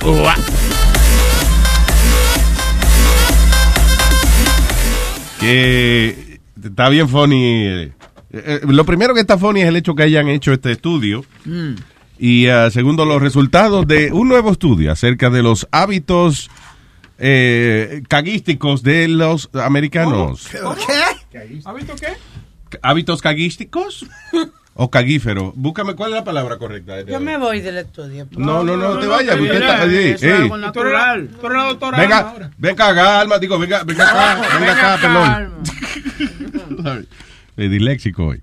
Speaker 3: Ua, ua. Que está bien funny. eh, eh, lo primero que está funny es el hecho que hayan hecho este estudio.
Speaker 4: Mm.
Speaker 3: Y ah, segundo, los resultados de un nuevo estudio acerca de los hábitos eh, caguísticos de los americanos.
Speaker 7: ¿Qué?
Speaker 14: ¿Ha visto qué?
Speaker 3: ¿Hábitos caguísticos? <laughs> ¿O caguífero? Búscame cuál es la palabra correcta.
Speaker 6: Yo me voy del estudio.
Speaker 3: No, no, no, te vayas. Usted está allí. Venga, venga acá, Alma. Digo, venga, venga acá, venga acá, perdón. <laughs> Disléxico hoy.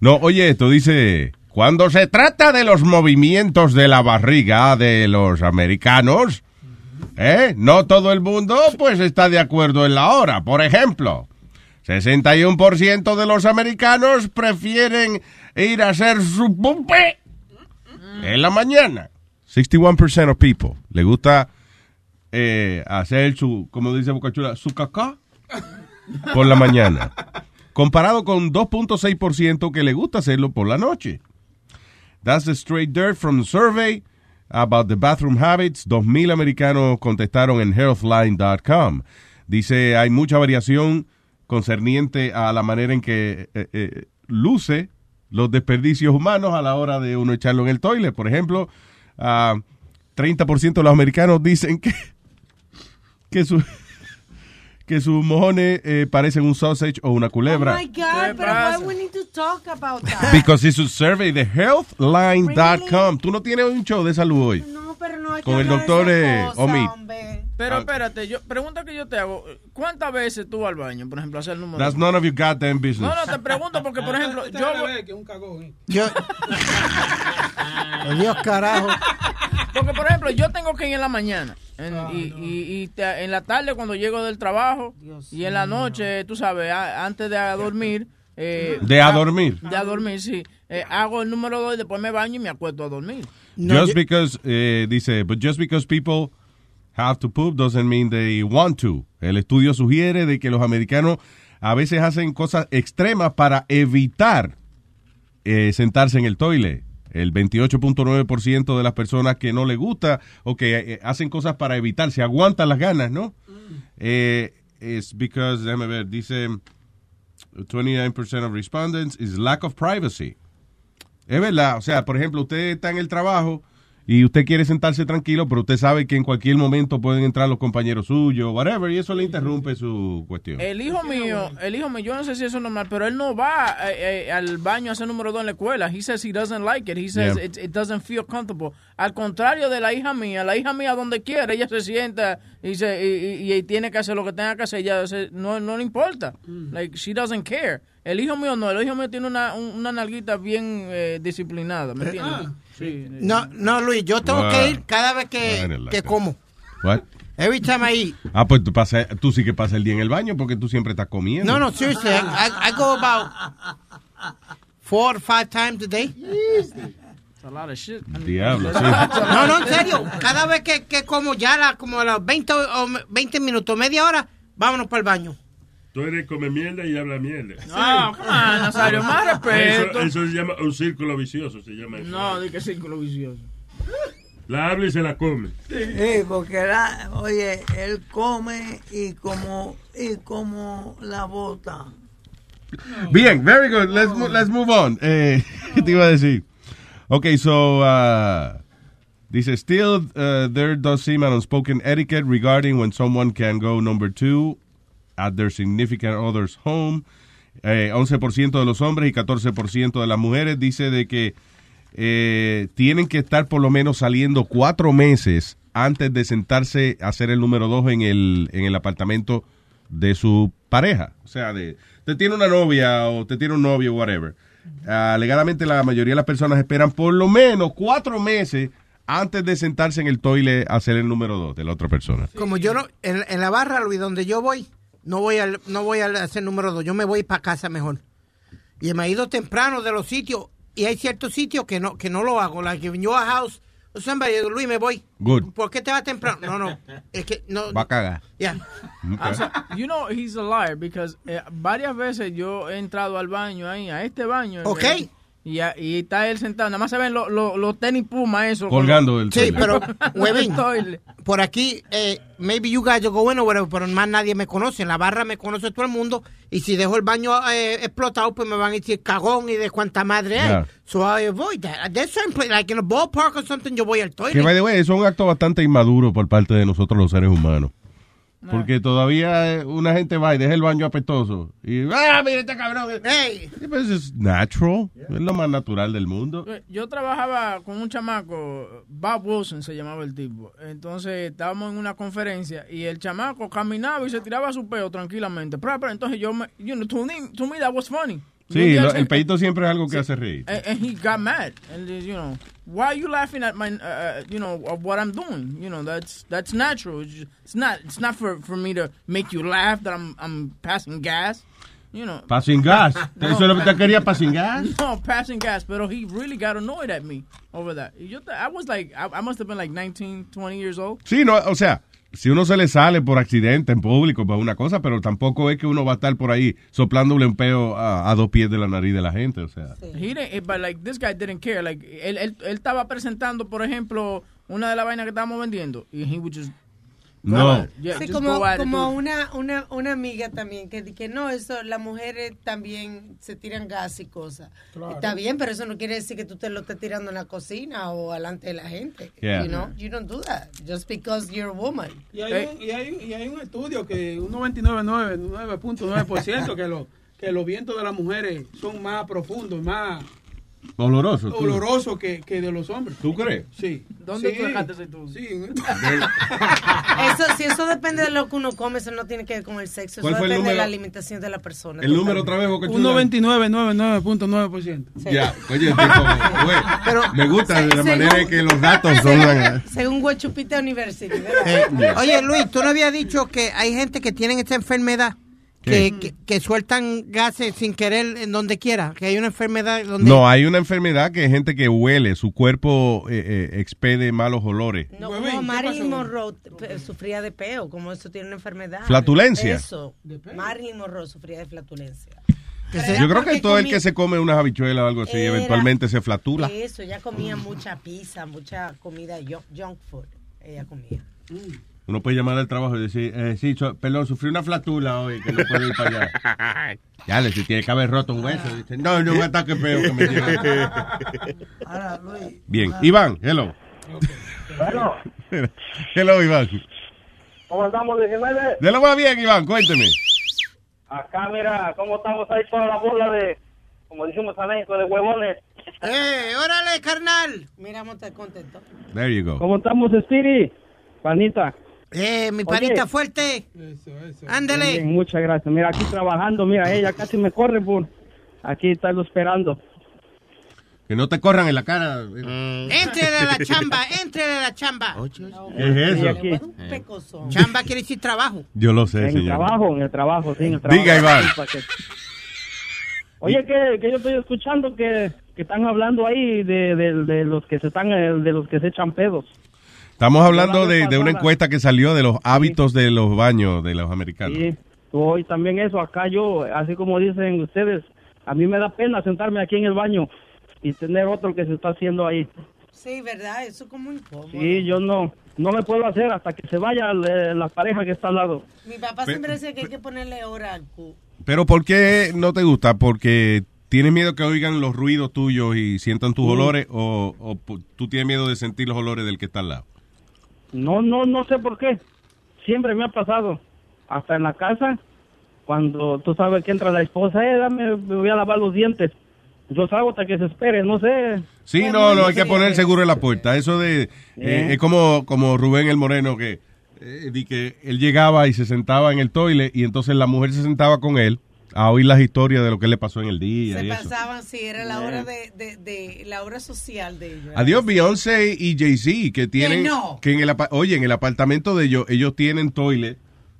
Speaker 3: No, oye, esto dice, cuando se trata de los movimientos de la barriga de los americanos, ¿eh? No todo el mundo pues está de acuerdo en la hora. Por ejemplo, 61% de los americanos prefieren ir a hacer su pumpe en la mañana. 61% of people le gusta eh, hacer su, como dice Bocachula, su cacá por la mañana. Comparado con 2.6% que le gusta hacerlo por la noche. That's the straight dirt from the survey about the bathroom habits. 2.000 americanos contestaron en healthline.com. Dice, hay mucha variación concerniente a la manera en que eh, eh, luce los desperdicios humanos a la hora de uno echarlo en el toilet. Por ejemplo, ah, 30% de los americanos dicen que, <laughs> que su <laughs> que sus mojones eh, parecen un sausage o una
Speaker 6: Oh
Speaker 3: culebra.
Speaker 6: my God, pero why we need to talk about <laughs> that?
Speaker 3: Because it's a survey de healthline.com. Tú no tienes un show de salud hoy.
Speaker 6: No, pero no hay que
Speaker 3: Con el
Speaker 6: de
Speaker 3: doctor eh, Omi.
Speaker 6: hombre.
Speaker 4: Pero espérate, yo, pregunta que yo te hago. ¿Cuántas veces tú vas al baño, por ejemplo, a hacer el número?
Speaker 3: That's none of your goddamn business.
Speaker 4: No, no, te pregunto porque, por ejemplo, yo...
Speaker 7: Yo. Dios carajo.
Speaker 4: Porque, por ejemplo, yo tengo que ir en la mañana. en- y y- y te- en la tarde cuando llego del trabajo. y en la noche, tú sabes, a- antes de a dormir. eh,
Speaker 3: ¿De a dormir?
Speaker 4: De a dormir, sí. Eh, hago el número 2 y después me baño y me acuesto a dormir.
Speaker 3: just because, eh, dice, but just because people have to poop doesn't mean they want to. El estudio sugiere de que los americanos a veces hacen cosas extremas para evitar eh, sentarse en el toile. El 28.9% de las personas que no les gusta o que eh, hacen cosas para evitar, se aguantan las ganas, ¿no? Eh, es because, déjame ver, dice 29% of respondents is lack of privacy. Es verdad, o sea, por ejemplo, usted está en el trabajo y usted quiere sentarse tranquilo, pero usted sabe que en cualquier momento pueden entrar los compañeros suyos, whatever, y eso le interrumpe su cuestión.
Speaker 4: El hijo mío, el hijo mío, yo no sé si eso es normal, pero él no va eh, eh, al baño a hacer número 2 en la escuela. He says he doesn't like it. He says
Speaker 3: Yeah.
Speaker 4: it, it doesn't feel comfortable. Al contrario de la hija mía, la hija mía donde quiera, ella se sienta y, se, y, y- y tiene que hacer lo que tenga que hacer, ella se- no, no le importa. Like, she doesn't care. El hijo mío no, el hijo mío tiene una, un- una nalguita bien eh, disciplinada, ¿me entiendes? Sí.
Speaker 7: No, no, Luis, yo tengo
Speaker 3: Wow.
Speaker 7: que ir cada vez que, que como.
Speaker 3: What?
Speaker 7: Every time I eat.
Speaker 3: Ah, pues tú, pasas- tú sí que pasas el día en el baño porque tú siempre estás comiendo.
Speaker 7: No, no, seriously, I, I- go about four or five times a day.
Speaker 4: A lot of shit.
Speaker 3: Diablo, sí.
Speaker 7: No, no, en serio. Cada vez que, que como ya la, como a los 20, o 20 minutos, media hora, vámonos para el baño.
Speaker 9: Tú eres come mierda y habla mierda.
Speaker 4: No, come on, Nazario, más respeto.
Speaker 9: Eso, eso se llama un círculo vicioso, se llama eso.
Speaker 4: No, de que círculo vicioso.
Speaker 9: La habla y se la come.
Speaker 21: Sí, porque la, oye, él come y como y como la bota.
Speaker 3: Bien, very good. Let's, let's move on. Eh, <laughs> ¿Qué te iba a decir? Okay, so, uh, dice, still, uh, there does seem an unspoken etiquette regarding when someone can go number two at their significant other's home. Eh, 11% de los hombres y 14% de las mujeres dice de que eh, tienen que estar por lo menos saliendo cuatro meses antes de sentarse a hacer el número dos en el, en el apartamento de su pareja. O sea, de, te tiene una novia o te tiene un novio, whatever. Ah, alegadamente la mayoría de las personas esperan por lo menos cuatro meses antes de sentarse en el toile a hacer el número dos de la otra persona.
Speaker 7: Como yo no, en, en la barra, Luis, donde yo voy, no voy al, no voy a hacer número dos, yo me voy para casa mejor. Y me he ido temprano de los sitios, y hay ciertos sitios que no, que no lo hago. Like if you're a house, somebody, Luis, me voy.
Speaker 3: Good.
Speaker 7: ¿Por qué te vas temprano? No, no, es que no.
Speaker 3: Va a cagar.
Speaker 7: Yeah.
Speaker 4: So- you know, he's a liar because eh, varias veces yo he entrado al baño ahí, a este baño.
Speaker 7: Ok.
Speaker 4: Y, a- y está él sentado. Nada más se ven los los- los tenis Puma, eso.
Speaker 3: Colgando del
Speaker 7: Sí, pero, <laughs> huevín, por aquí, eh, maybe you guys go or whatever, pero más nadie me conoce. En la barra me conoce todo el mundo. Y si dejo el baño eh, explotado, pues me van a decir cagón y de cuánta madre hay.
Speaker 3: Yeah.
Speaker 7: So I avoid that. There's certain place, like in a ballpark or something, yo voy al toilet.
Speaker 3: Que, by the way, eso es un acto bastante inmaduro por parte de nosotros los seres humanos. Porque todavía eh, una gente va y deja el baño apestoso. Y, ¡ah, mira este cabrón!
Speaker 7: Hey.
Speaker 3: Pues es natural. Es lo más natural del mundo.
Speaker 4: Yo trabajaba con un chamaco, Bob Wilson se llamaba el tipo. Entonces estábamos en una conferencia y el chamaco caminaba y se tiraba su peo tranquilamente. Pero, pero entonces yo, me, you know, to me, to me that was funny.
Speaker 3: Sí, lo- el peito siempre es algo que hace reír.
Speaker 4: And, and he got mad, and you know, why are you laughing at my, uh, you know, of what I'm doing? You know, that's that's natural. It's, just- it's not it's not for, for me to make you laugh that I'm I'm passing gas. you know.
Speaker 3: Passing gas. <laughs> Eso es lo que te quería, passing gas. <laughs>
Speaker 4: No, passing gas, pero he really got annoyed at me over that. Yo, I was like, I, I must have been like 19, 20 years old.
Speaker 3: Sí, no, o sea, si uno se le sale por accidente en público, pues una cosa, pero tampoco es que uno va a estar por ahí soplándole un peo a, dos pies de la nariz de la gente, o sea.
Speaker 4: Like this guy didn't care. Like él, él, él estaba presentando, por ejemplo, una de las vainas que estábamos vendiendo y he would just
Speaker 3: No.
Speaker 4: Yeah,
Speaker 6: Sí, como, como una, una, una amiga también que, que no, eso, las mujeres también se tiran gas y cosas. Está bien, pero eso no quiere decir que tú te lo estés tirando en la cocina o delante de la gente.
Speaker 14: Yeah.
Speaker 6: You know, you don't do that just because you're a woman.
Speaker 14: Y hay, un, y, hay, y hay un estudio que un 99.9% que, los que los vientos de las mujeres son más profundos, más
Speaker 3: Oloroso. tú.
Speaker 14: olorosos que, que de los hombres.
Speaker 3: ¿Tú crees?
Speaker 14: Sí.
Speaker 4: ¿Dónde
Speaker 14: Sí.
Speaker 4: tú ese estudio?
Speaker 14: Sí. <laughs>
Speaker 6: Eso, si eso depende de lo que uno come, eso no tiene que ver con el sexo. Eso
Speaker 3: ¿Cuál fue el
Speaker 6: depende de la alimentación de la persona.
Speaker 3: El número otra vez, Boca
Speaker 14: Un
Speaker 3: Chula.
Speaker 14: 99.9.9%.
Speaker 3: Ya, oye, tipo, <laughs> güey, me gusta de la
Speaker 6: según-
Speaker 3: manera en que los datos son...
Speaker 6: Según, según Huachupita University. ¿verdad?
Speaker 7: Eh, Oye, Luis, tú no habías dicho que hay gente que tienen esta enfermedad. Que, que, que sueltan gases sin querer en donde quiera. Que hay una enfermedad donde.
Speaker 3: No, hay una enfermedad que hay gente que huele, su cuerpo eh, eh, expede malos olores.
Speaker 6: No, como Marilyn Monroe sufría de peo, como eso tiene una enfermedad.
Speaker 3: Flatulencia.
Speaker 6: Eso. Marilyn Monroe sufría de flatulencia.
Speaker 3: Yo creo que todo el que se come unas habichuelas o algo así,
Speaker 6: Era-
Speaker 3: eventualmente se flatula.
Speaker 6: Eso, ella comía mucha pizza, mucha comida junk, junk food. Ella comía.
Speaker 3: Uno puede llamar al trabajo y decir, eh, sí, so- perdón, sufrí una flatula hoy, que no puedo ir para allá. <laughs> Ya, le si tiene que haber roto un hueso. Dice, no, no, un ataque feo que me dio.
Speaker 21: Ahora, Luis.
Speaker 3: Bien, Iván, hello.
Speaker 31: Bueno, <laughs>
Speaker 3: Hello, Iván.
Speaker 31: ¿cómo andamos, 19?
Speaker 3: De lo más bien, Iván, cuénteme.
Speaker 31: Acá, mira, ¿cómo estamos ahí toda la bola de, como decimos en México, de huevones?
Speaker 7: ¡Eh, órale, carnal!
Speaker 6: Mira, está contento.
Speaker 3: There you go.
Speaker 31: ¿Cómo estamos, Spiri? Panita.
Speaker 7: Eh, mi
Speaker 31: Oye.
Speaker 7: panita fuerte. Ándale.
Speaker 31: Bien, muchas gracias. Mira, aquí trabajando, mira, ella casi me corre por aquí estarlo esperando.
Speaker 3: Que no te corran en la cara.
Speaker 7: Éntrele a la chamba, éntrele a la chamba.
Speaker 3: ¿Qué es eso?
Speaker 31: aquí.
Speaker 7: Chamba quiere decir trabajo.
Speaker 3: Yo lo sé,
Speaker 31: En el
Speaker 3: señor.
Speaker 31: trabajo, en el trabajo, sí, en el trabajo.
Speaker 3: Diga, Iván.
Speaker 31: Oye, que, que yo estoy escuchando que, que están hablando ahí de, de, de los que se están, eh, de los que se echan pedos.
Speaker 3: Estamos hablando de, de una encuesta que salió de los hábitos de los baños de los americanos.
Speaker 31: Sí, hoy también eso, acá yo, así como dicen ustedes, a mí me da pena sentarme aquí en el baño y tener otro que se está haciendo ahí.
Speaker 6: Sí, ¿verdad? Eso como incómodo.
Speaker 31: Sí, yo no, no le puedo hacer hasta que se vaya la, la pareja que está al lado.
Speaker 6: Mi papá siempre decía que hay que ponerle hora al cu.
Speaker 3: Pero ¿por qué no te gusta? ¿Porque tienes miedo que oigan los ruidos tuyos y sientan tus
Speaker 31: Sí.
Speaker 3: olores o, o tú tienes miedo de sentir los olores del que está al lado?
Speaker 31: No, no, no sé por qué. Siempre me ha pasado. Hasta en la casa, cuando tú sabes que entra la esposa, eh, dame, me voy a lavar los dientes. Yo salgo hasta que se espere, no sé.
Speaker 3: Sí, no, no, hay que poner seguro en la puerta. Eso de... eh,
Speaker 31: Eh.
Speaker 3: es como, como Rubén el Moreno que, eh, di que él llegaba y se sentaba en el toile y entonces la mujer se sentaba con él a oír las historias de lo que le pasó en el día
Speaker 6: Se
Speaker 3: y eso.
Speaker 6: pasaban, sí, era la hora de, de, de- la hora social de ellos.
Speaker 3: Adiós, Beyoncé y Jay-Z, que tienen...
Speaker 6: no.
Speaker 3: que en el, oye, en el apartamento de ellos, ellos tienen toilet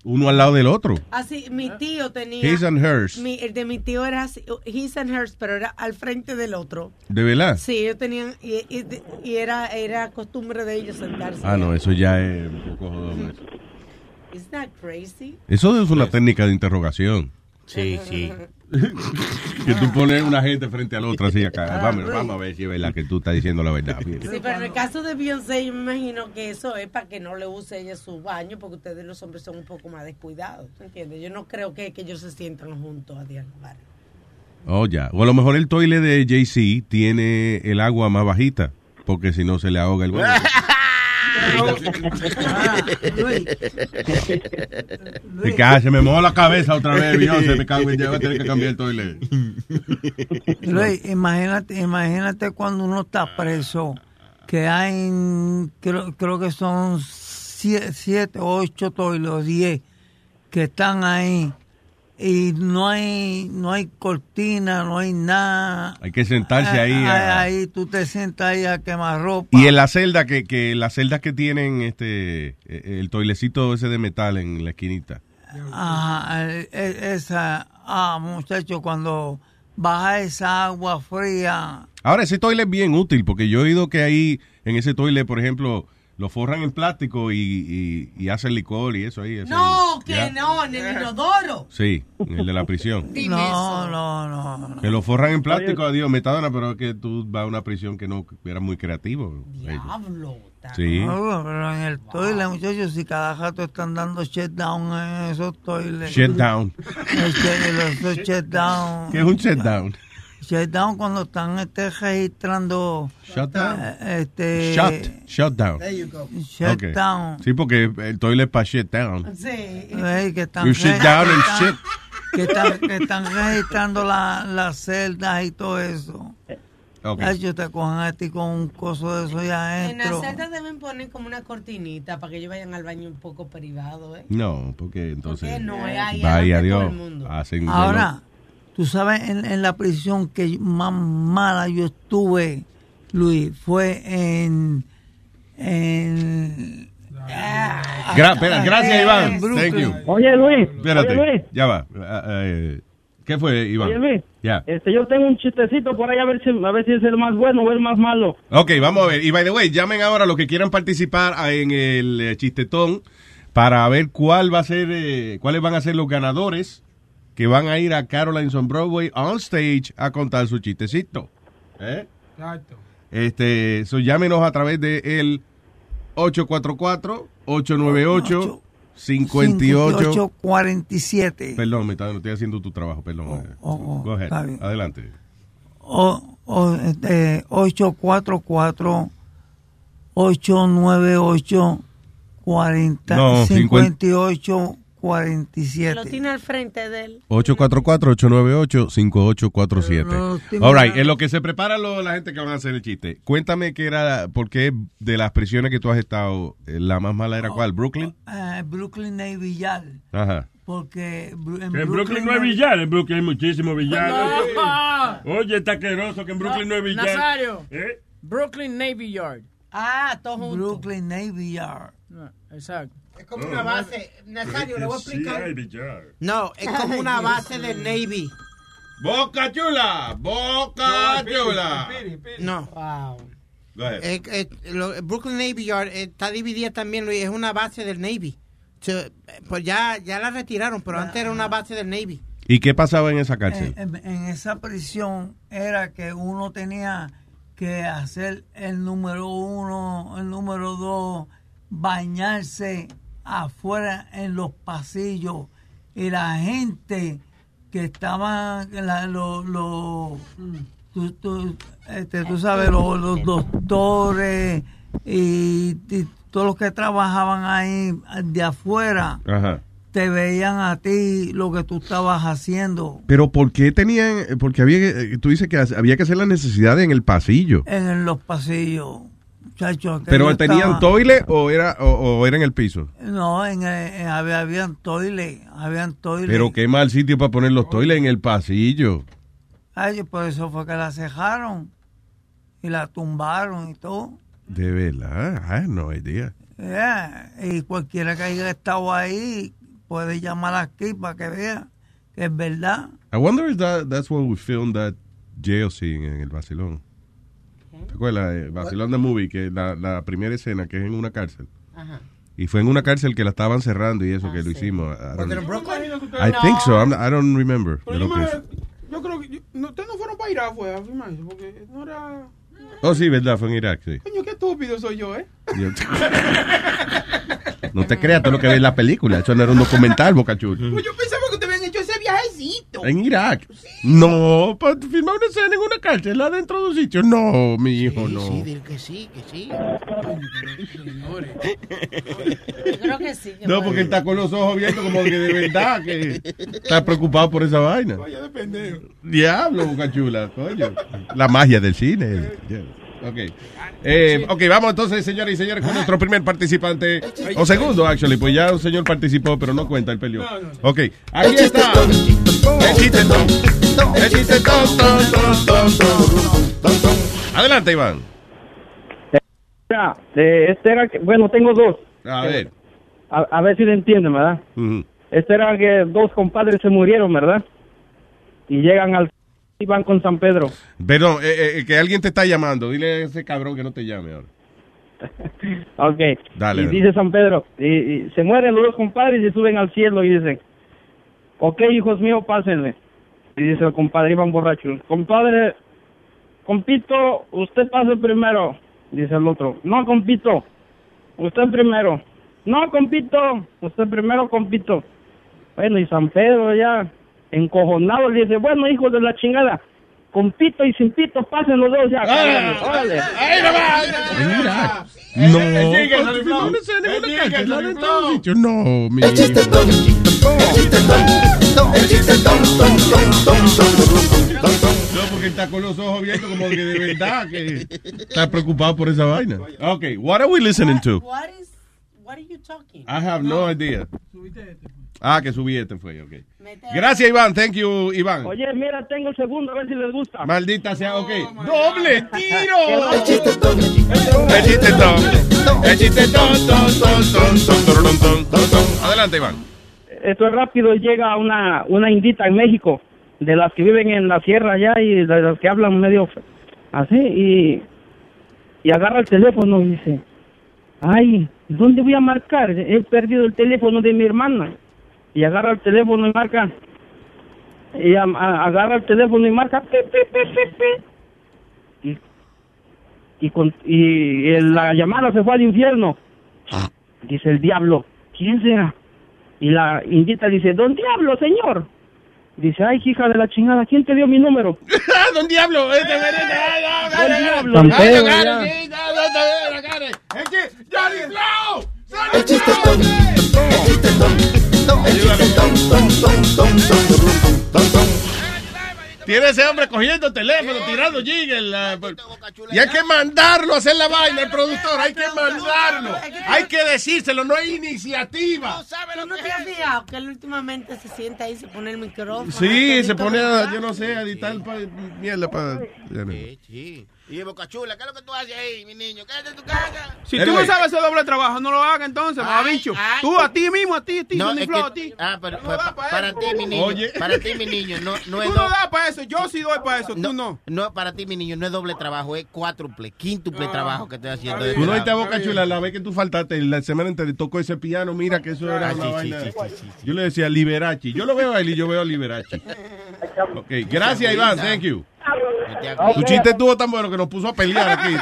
Speaker 3: uno al lado del otro.
Speaker 6: Así, mi tío tenía.
Speaker 3: His and hers.
Speaker 6: Mi- el de mi tío era así, his and hers, pero era al frente del otro.
Speaker 3: ¿De verdad?
Speaker 6: Sí, ellos tenían. Y, y- y era, era costumbre de ellos sentarse.
Speaker 3: Ah, no, eso ya es un poco jodón. eso.
Speaker 6: Isn't that crazy?
Speaker 3: Eso es una técnica de interrogación.
Speaker 16: Sí, sí.
Speaker 3: que tú pones una gente frente al otro así acá. Vamos, vamos a ver si es verdad que tú estás diciendo la verdad. Mira.
Speaker 6: Sí, pero en el caso de Beyoncé, yo me imagino que eso es para que no le use ella su baño, porque ustedes los hombres son un poco más descuidados, ¿tú entiendes? Yo no creo que, que ellos se sientan juntos a dialogar.
Speaker 3: Oh, ya. O a lo mejor el toile de Jay-Z tiene el agua más bajita, porque si no se le ahoga el huevo. <laughs> Se cae, se me mojó la cabeza otra vez, <laughs> Beyoncé, me cago en ya voy a tener que cambiar el toile.
Speaker 21: Luis, imagínate, imagínate cuando uno está preso, que hay, creo, creo que son sie- siete, ocho toilos, diez, que están ahí y no hay, no hay cortina, no hay nada.
Speaker 3: Hay que sentarse ahí. a-
Speaker 21: Ahí, tú te sientas ahí a quemar ropa.
Speaker 3: Y en la celda, que, que las celdas que tienen este eh, el toilecito ese de metal en la esquinita.
Speaker 21: Ajá, eh, eh, esa, ah, muchacho, cuando baja esa agua fría,
Speaker 3: Ahora, ese toilet es bien útil porque yo he oído que ahí, en ese toilet, por ejemplo, lo forran en plástico y, y, y hacen licor y eso ahí. eso
Speaker 6: No,
Speaker 3: ahí.
Speaker 6: que
Speaker 3: Ya.
Speaker 6: no, en el inodoro.
Speaker 3: Sí, en el de la prisión. <laughs>
Speaker 6: Dime
Speaker 21: no,
Speaker 6: eso.
Speaker 21: no, no, no.
Speaker 3: Que lo forran en plástico, adiós, metadona, pero es que tú vas a una prisión que no era muy creativo.
Speaker 6: Diablo.
Speaker 3: Sí.
Speaker 21: No, pero en el toilet, muchachos, si cada rato están dando shutdown en esos toilets.
Speaker 3: Shutdown.
Speaker 21: Shutdown.
Speaker 3: ¿Qué es un shutdown?
Speaker 21: Shutdown cuando están este, registrando.
Speaker 3: Shutdown.
Speaker 21: eh, Este,
Speaker 3: Shut, shutdown.
Speaker 21: There you go. Shutdown.
Speaker 3: Sí, porque el toilet es para shut down.
Speaker 6: Sí.
Speaker 21: Ey, que están
Speaker 3: You shut down and
Speaker 21: que están-
Speaker 3: shit.
Speaker 21: Que están, que están registrando la- las celdas y todo eso.
Speaker 3: Ok.
Speaker 21: Ellos te cogen a ti con un coso de eso allá
Speaker 6: En las
Speaker 21: adentro.
Speaker 6: celdas deben poner como una cortinita para que ellos vayan al baño un poco privado, ¿eh?
Speaker 3: No, porque entonces.
Speaker 6: qué no? Es ahí
Speaker 3: Vaya
Speaker 6: adelante todo
Speaker 3: Dios.
Speaker 6: el mundo.
Speaker 3: Hacen
Speaker 21: Ahora, tú sabes, en, en la prisión que más mala yo estuve, Luis, fue en... en
Speaker 3: Gra- espera, gracias, Iván. Thank you.
Speaker 31: Oye, Luis.
Speaker 3: Espérate.
Speaker 31: Oye, Luis.
Speaker 3: Ya va. Ah, eh, ¿Qué fue, Iván?
Speaker 31: Oye, Luis. Este, yo tengo un chistecito por ahí a ver si, a ver si es el más bueno o el más malo.
Speaker 3: Ok, vamos a ver. Y by the way, llamen ahora los que quieran participar a- en el eh, chistetón para ver cuál va a ser, eh, cuáles van a ser los ganadores que van a ir a Caroline's on Broadway on stage a contar su chistecito. ¿Eh?
Speaker 14: Exacto.
Speaker 3: Este, so, llámenos a través de el 844-898-58.
Speaker 21: 5847.
Speaker 3: Perdón, me está- no estoy haciendo tu trabajo, perdón. Eh,
Speaker 21: oh,
Speaker 3: Go ahead. Adelante.
Speaker 21: Este, 844 898 40
Speaker 3: No,
Speaker 21: 58
Speaker 6: Lo
Speaker 21: 47.
Speaker 6: tiene al frente de él.
Speaker 3: 844-898-5847.
Speaker 21: No, tengo
Speaker 3: All right, en lo que se prepara lo- la gente que van a hacer el chiste, cuéntame qué era, por qué de las prisiones que tú has estado, eh, la más mala era cuál, Brooklyn.
Speaker 21: Eh, Brooklyn Navy Yard.
Speaker 3: Ajá.
Speaker 21: Porque en
Speaker 9: Brooklyn no hay billar, en Brooklyn hay muchísimos billares. <laughs> Oye, está asqueroso que en Brooklyn no hay billar.
Speaker 4: Nazario.
Speaker 9: ¿Eh?
Speaker 4: Brooklyn Navy Yard.
Speaker 6: Ah, todos juntos.
Speaker 21: Brooklyn Navy Yard.
Speaker 4: No, exacto.
Speaker 7: Es como una base. Nazario, le voy a explicar. No, es como una base del Navy.
Speaker 3: Boca Chula, Boca Chula.
Speaker 7: No.
Speaker 6: Wow.
Speaker 3: Go ahead.
Speaker 7: Eh, eh, lo- el Brooklyn Navy Yard eh, está dividida también, Luis, es una base del Navy. So, eh, pues ya, ya la retiraron, pero antes era una base del Navy.
Speaker 3: ¿Y qué pasaba en esa cárcel?
Speaker 21: En, en esa prisión era que uno tenía que hacer el número uno, el número dos, bañarse afuera en los pasillos y la gente que estaban, la- lo- lo- tú, tú- este, tú sabes, los, los doctores y, y todos los que trabajaban ahí de afuera
Speaker 3: Ajá.
Speaker 21: te veían a ti lo que tú estabas haciendo
Speaker 3: Pero ¿por qué tenían, porque había, que- tú dices que había que hacer las necesidades en el pasillo?
Speaker 21: en, en los pasillos. Muchachos,
Speaker 3: ¿Pero tenían
Speaker 21: estaba-
Speaker 3: toilet o era, o, o era en el piso?
Speaker 21: No, en, en- había, habían toilet, habían toilet.
Speaker 3: Pero qué mal sitio para poner los toilets en el pasillo.
Speaker 21: Ay, por eso fue que la cejaron y la tumbaron y todo.
Speaker 3: De verdad, I had no idea.
Speaker 21: Yeah, Y cualquiera que haya estado ahí puede llamar aquí para que vea que es verdad.
Speaker 3: I wonder if that, that's where we filmed that jail scene en el Basilón. ¿Te acuerdas? El Basilón the Movie, que la, la primera escena que es en una cárcel.
Speaker 6: Ajá.
Speaker 3: Y fue en una cárcel que la estaban cerrando y eso que lo hicimos. I, don't? I think so. I'm- I don't remember.
Speaker 14: Pero
Speaker 3: de
Speaker 14: yo, creo que yo- no, ustedes no fueron para Irak, fue porque no era.
Speaker 3: Oh, sí, verdad, fue en Irak, sí.
Speaker 14: Coño, qué estúpido soy yo, ¿eh?
Speaker 3: Yo- <laughs> no te creas todo lo que ves en la película. Eso no era un documental, Bocachul.
Speaker 14: Pues yo pensaba que te
Speaker 3: En Irak. No, para filmar una escena en una cárcel adentro de un sitio. No, mi hijo, no.
Speaker 7: que sí, que sí.
Speaker 6: Yo creo que sí. que
Speaker 3: No, porque él está con los ojos abiertos como que de verdad que está preocupado por esa vaina.
Speaker 14: Vaya de pendejo.
Speaker 3: Diablo, Bocachula, coño. La magia del cine. Ok. Eh, ok, vamos entonces, señoras y señores, con nuestro primer participante. O segundo, actually, pues ya un señor participó, pero no cuenta, el peleó. Ok, aquí está. El chistetón. El chistetón. Ton, ton, ton, ton, ton, ton. Adelante, Iván.
Speaker 31: Eh, este era, que- bueno, tengo dos.
Speaker 3: A ver.
Speaker 31: A, a ver si le entienden, ¿verdad? Este era que dos compadres se murieron, ¿verdad? Y llegan al y van con San Pedro.
Speaker 3: Pero eh, eh, que alguien te está llamando. Dile a ese cabrón que no te llame ahora. <laughs>
Speaker 31: Ok.
Speaker 3: Dale,
Speaker 31: y
Speaker 3: dale.
Speaker 31: dice San Pedro, y, y se mueren los dos compadres y suben al cielo y dicen, ok, hijos míos, pásenle. Y dice el compadre, iban borrachos, compadre, compito, usted pase primero. Dice el otro, no, compito, usted primero. No, compito, usted primero, compito. Bueno, y San Pedro ya, encojonado, le dice, bueno, hijos de la chingada, con pito y sin pito, pasen los dos ya. carajo, órale".
Speaker 3: No. No, mi No, porque está con los ojos abiertos como que de verdad que está preocupado por esa vaina. Okay, what are we listening to?
Speaker 6: What is, what are you talking?
Speaker 3: I have no idea. Ah, que subí este fue, ok. Gracias, Iván. Thank you, Iván.
Speaker 31: Oye, mira, tengo el segundo, a ver si les gusta.
Speaker 3: Maldita sea, ok. ¡Doble tiro!
Speaker 31: El chiste
Speaker 3: El chiste ton. El chiste ton, ton, ton, ton, ton, ton, ton, ton, ton. Adelante, Iván.
Speaker 31: Esto es rápido, llega una, una indita en México, de las que viven en la sierra allá y de las que hablan medio así, y, y agarra el teléfono y dice, ay, ¿dónde voy a marcar? He perdido el teléfono de mi hermana. Y agarra el teléfono y marca, y a- a- agarra el teléfono y marca, pe, pe, pe, pe, pe. Y, y, con- y el- la llamada se fue al infierno. Dice el diablo, ¿quién será? Y la indita dice, ¿Don Diablo, señor? Dice, ay, hija de la chingada, ¿quién te dio mi número?
Speaker 3: ¡Don Diablo! Este
Speaker 31: Don Diablo.
Speaker 3: Que Johnny Flow.
Speaker 32: El chiste ton, el chiste ton, el chiste ton, ton, ton, ton, ton, ton, ton.
Speaker 3: Tiene ese hombre cogiendo teléfono, tirando jingle. la- y hay que mandarlo a hacer la vaina, el productor. Hay que mandarlo. Hay que decírselo, no hay iniciativa.
Speaker 6: ¿Tú no te has fijado que él últimamente se sienta ahí y se pone el micrófono?
Speaker 3: Sí, se pone a, yo no sé, a editar pa- mierda para.
Speaker 16: Sí. Y Boca Chula, ¿qué es lo que tú haces ahí, mi niño? Quédate en tu casa.
Speaker 14: Si tú no sabes ese doble trabajo, no lo hagas entonces, bicho.
Speaker 16: ay.
Speaker 14: Tú a ti mismo, a ti, a ti,
Speaker 16: No, es que-
Speaker 14: a ti.
Speaker 16: Ah, pero,
Speaker 14: Tú no das pa'
Speaker 16: para
Speaker 14: eso.
Speaker 16: ti, mi niño.
Speaker 14: Oye.
Speaker 16: Para ti, mi niño. No, no es
Speaker 14: Tú no
Speaker 16: do-
Speaker 14: das para eso, yo sí doy para eso, tú no.
Speaker 16: No, para ti, mi niño, no es doble trabajo, es cuádruple, quíntuple trabajo que estoy haciendo. de
Speaker 3: Tú no oíste a
Speaker 16: lado.
Speaker 3: Boca Chula la vez que tú faltaste, la semana entera tocó ese piano, mira que eso era
Speaker 16: Ah,
Speaker 3: una
Speaker 16: sí, sí,
Speaker 3: vaina.
Speaker 16: sí, sí, sí,
Speaker 3: Yo le decía Liberace. Yo lo veo a él y yo veo a Liberace. Ok, gracias Iván, thank you. Tu chiste estuvo tan bueno que nos puso a pelear aquí.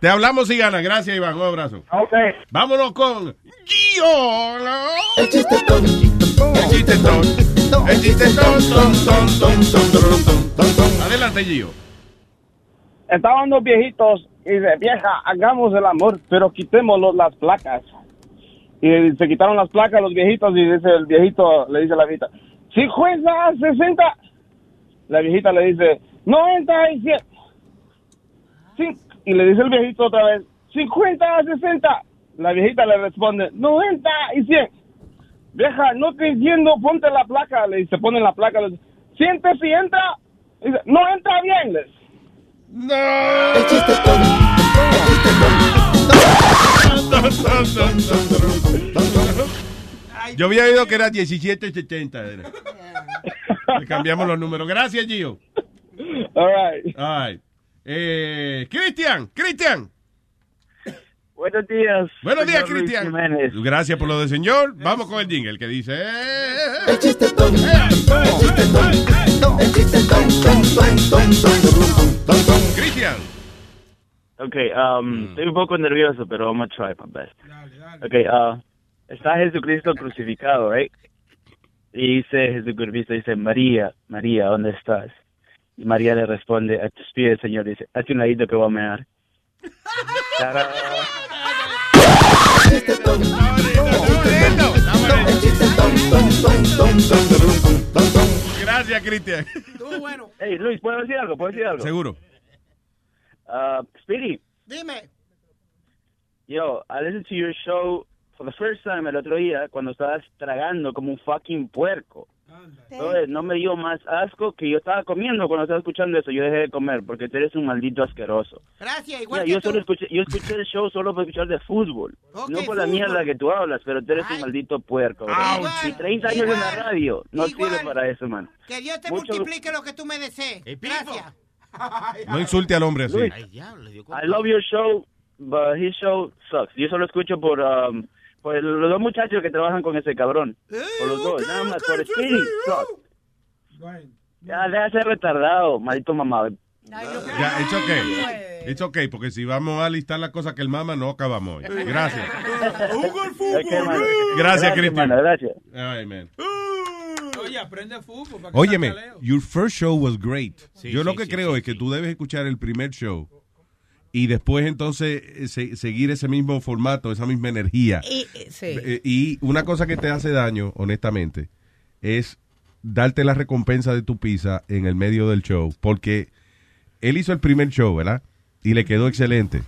Speaker 3: Te hablamos y gana. Gracias, Iván. Un abrazo. Okay. Vámonos con Gio.
Speaker 32: El chiste tonto.
Speaker 3: El chiste tonto. El chiste tonto. Adelante, Gio.
Speaker 33: Estaban dos viejitos y dice, vieja, hagamos el amor, pero quitémoslo las placas. Y se quitaron las placas los viejitos y dice el viejito, le dice a la viejita, si jueza 60 la viejita le dice, 90 y 100. Cin- Y le dice el viejito otra vez, 50, 60. La viejita le responde, 90 y 100. Vieja, no te entiendo, ponte la placa. Le dice, pone la placa, le dice, siente si entra. Dice, no entra bien. Le dice.
Speaker 3: No.
Speaker 32: el chiste ton, el chiste
Speaker 3: Yo había oído que era 1770. Era. Le cambiamos los números. Gracias, Gio.
Speaker 33: All right.
Speaker 3: All right. Eh, Cristian, Cristian.
Speaker 33: Buenos días.
Speaker 3: Buenos días, Cristian. Gracias por lo del señor. Vamos con el jingle que dice.
Speaker 32: El chiste ton, el chiste ton, el chiste ton, ton, ton, ton, ton, ton, ton.
Speaker 3: Cristian.
Speaker 33: Okay, um, estoy un poco nervioso, pero vamos a try my best. Okay, uh, está Jesucristo crucificado, right? Y dice Jesucristo, dice, María, María, ¿dónde estás? Y María le responde, a tus pies, Señor, dice, hazte un ladito que voy a mear.
Speaker 3: Gracias, Cristian.
Speaker 33: Hey, Luis, ¿puedo decir algo? ¿Puedo decir algo?
Speaker 3: Seguro.
Speaker 33: Uh, Speedy,
Speaker 7: Dime.
Speaker 33: Yo, I listened to your show for the first time el otro día cuando estabas tragando como un fucking puerco.
Speaker 34: Brother, no me dio más asco que yo estaba comiendo cuando estaba escuchando eso. Yo dejé de comer porque tú eres un maldito asqueroso.
Speaker 7: Gracias, igual
Speaker 34: Mira,
Speaker 7: que
Speaker 34: yo
Speaker 7: tú.
Speaker 34: solo escuché, yo escuché el show solo para escuchar de fútbol.
Speaker 7: Ok,
Speaker 34: no por la
Speaker 7: fútbol.
Speaker 34: mierda que tú hablas, pero tú eres un maldito puerco. Y 30 años en la radio no
Speaker 7: igual.
Speaker 34: sirve para eso, man.
Speaker 7: Que Dios te
Speaker 34: Mucho-
Speaker 7: multiplique lo que tú me desees. Gracias.
Speaker 3: No insulte al hombre así.
Speaker 34: Luis, I love your show, but his show sucks. Yo solo escucho por, um, por los dos muchachos que trabajan con ese cabrón. Por los dos, nada más. Por Speedy, sucks. Ya, deja de ser retardado, maldito mamá.
Speaker 3: Ya, it's okay. It's okay, porque si vamos a listar las cosas que el mama, no acabamos hoy. <laughs> Gracias. Gracias, Cristian.
Speaker 34: mano, gracias.
Speaker 3: Right, man.
Speaker 14: Oye, aprende fútbol. para que
Speaker 3: Óyeme, your first show was great.
Speaker 14: Sí,
Speaker 3: Yo lo que
Speaker 14: sí,
Speaker 3: creo es que tú debes escuchar el primer show y después entonces eh, se- seguir ese mismo formato, esa misma energía.
Speaker 6: Y, eh, sí.
Speaker 3: Y una cosa que te hace daño, honestamente, es darte la recompensa de tu pizza en el medio del show. Porque él hizo el primer show, ¿verdad? Y le quedó excelente.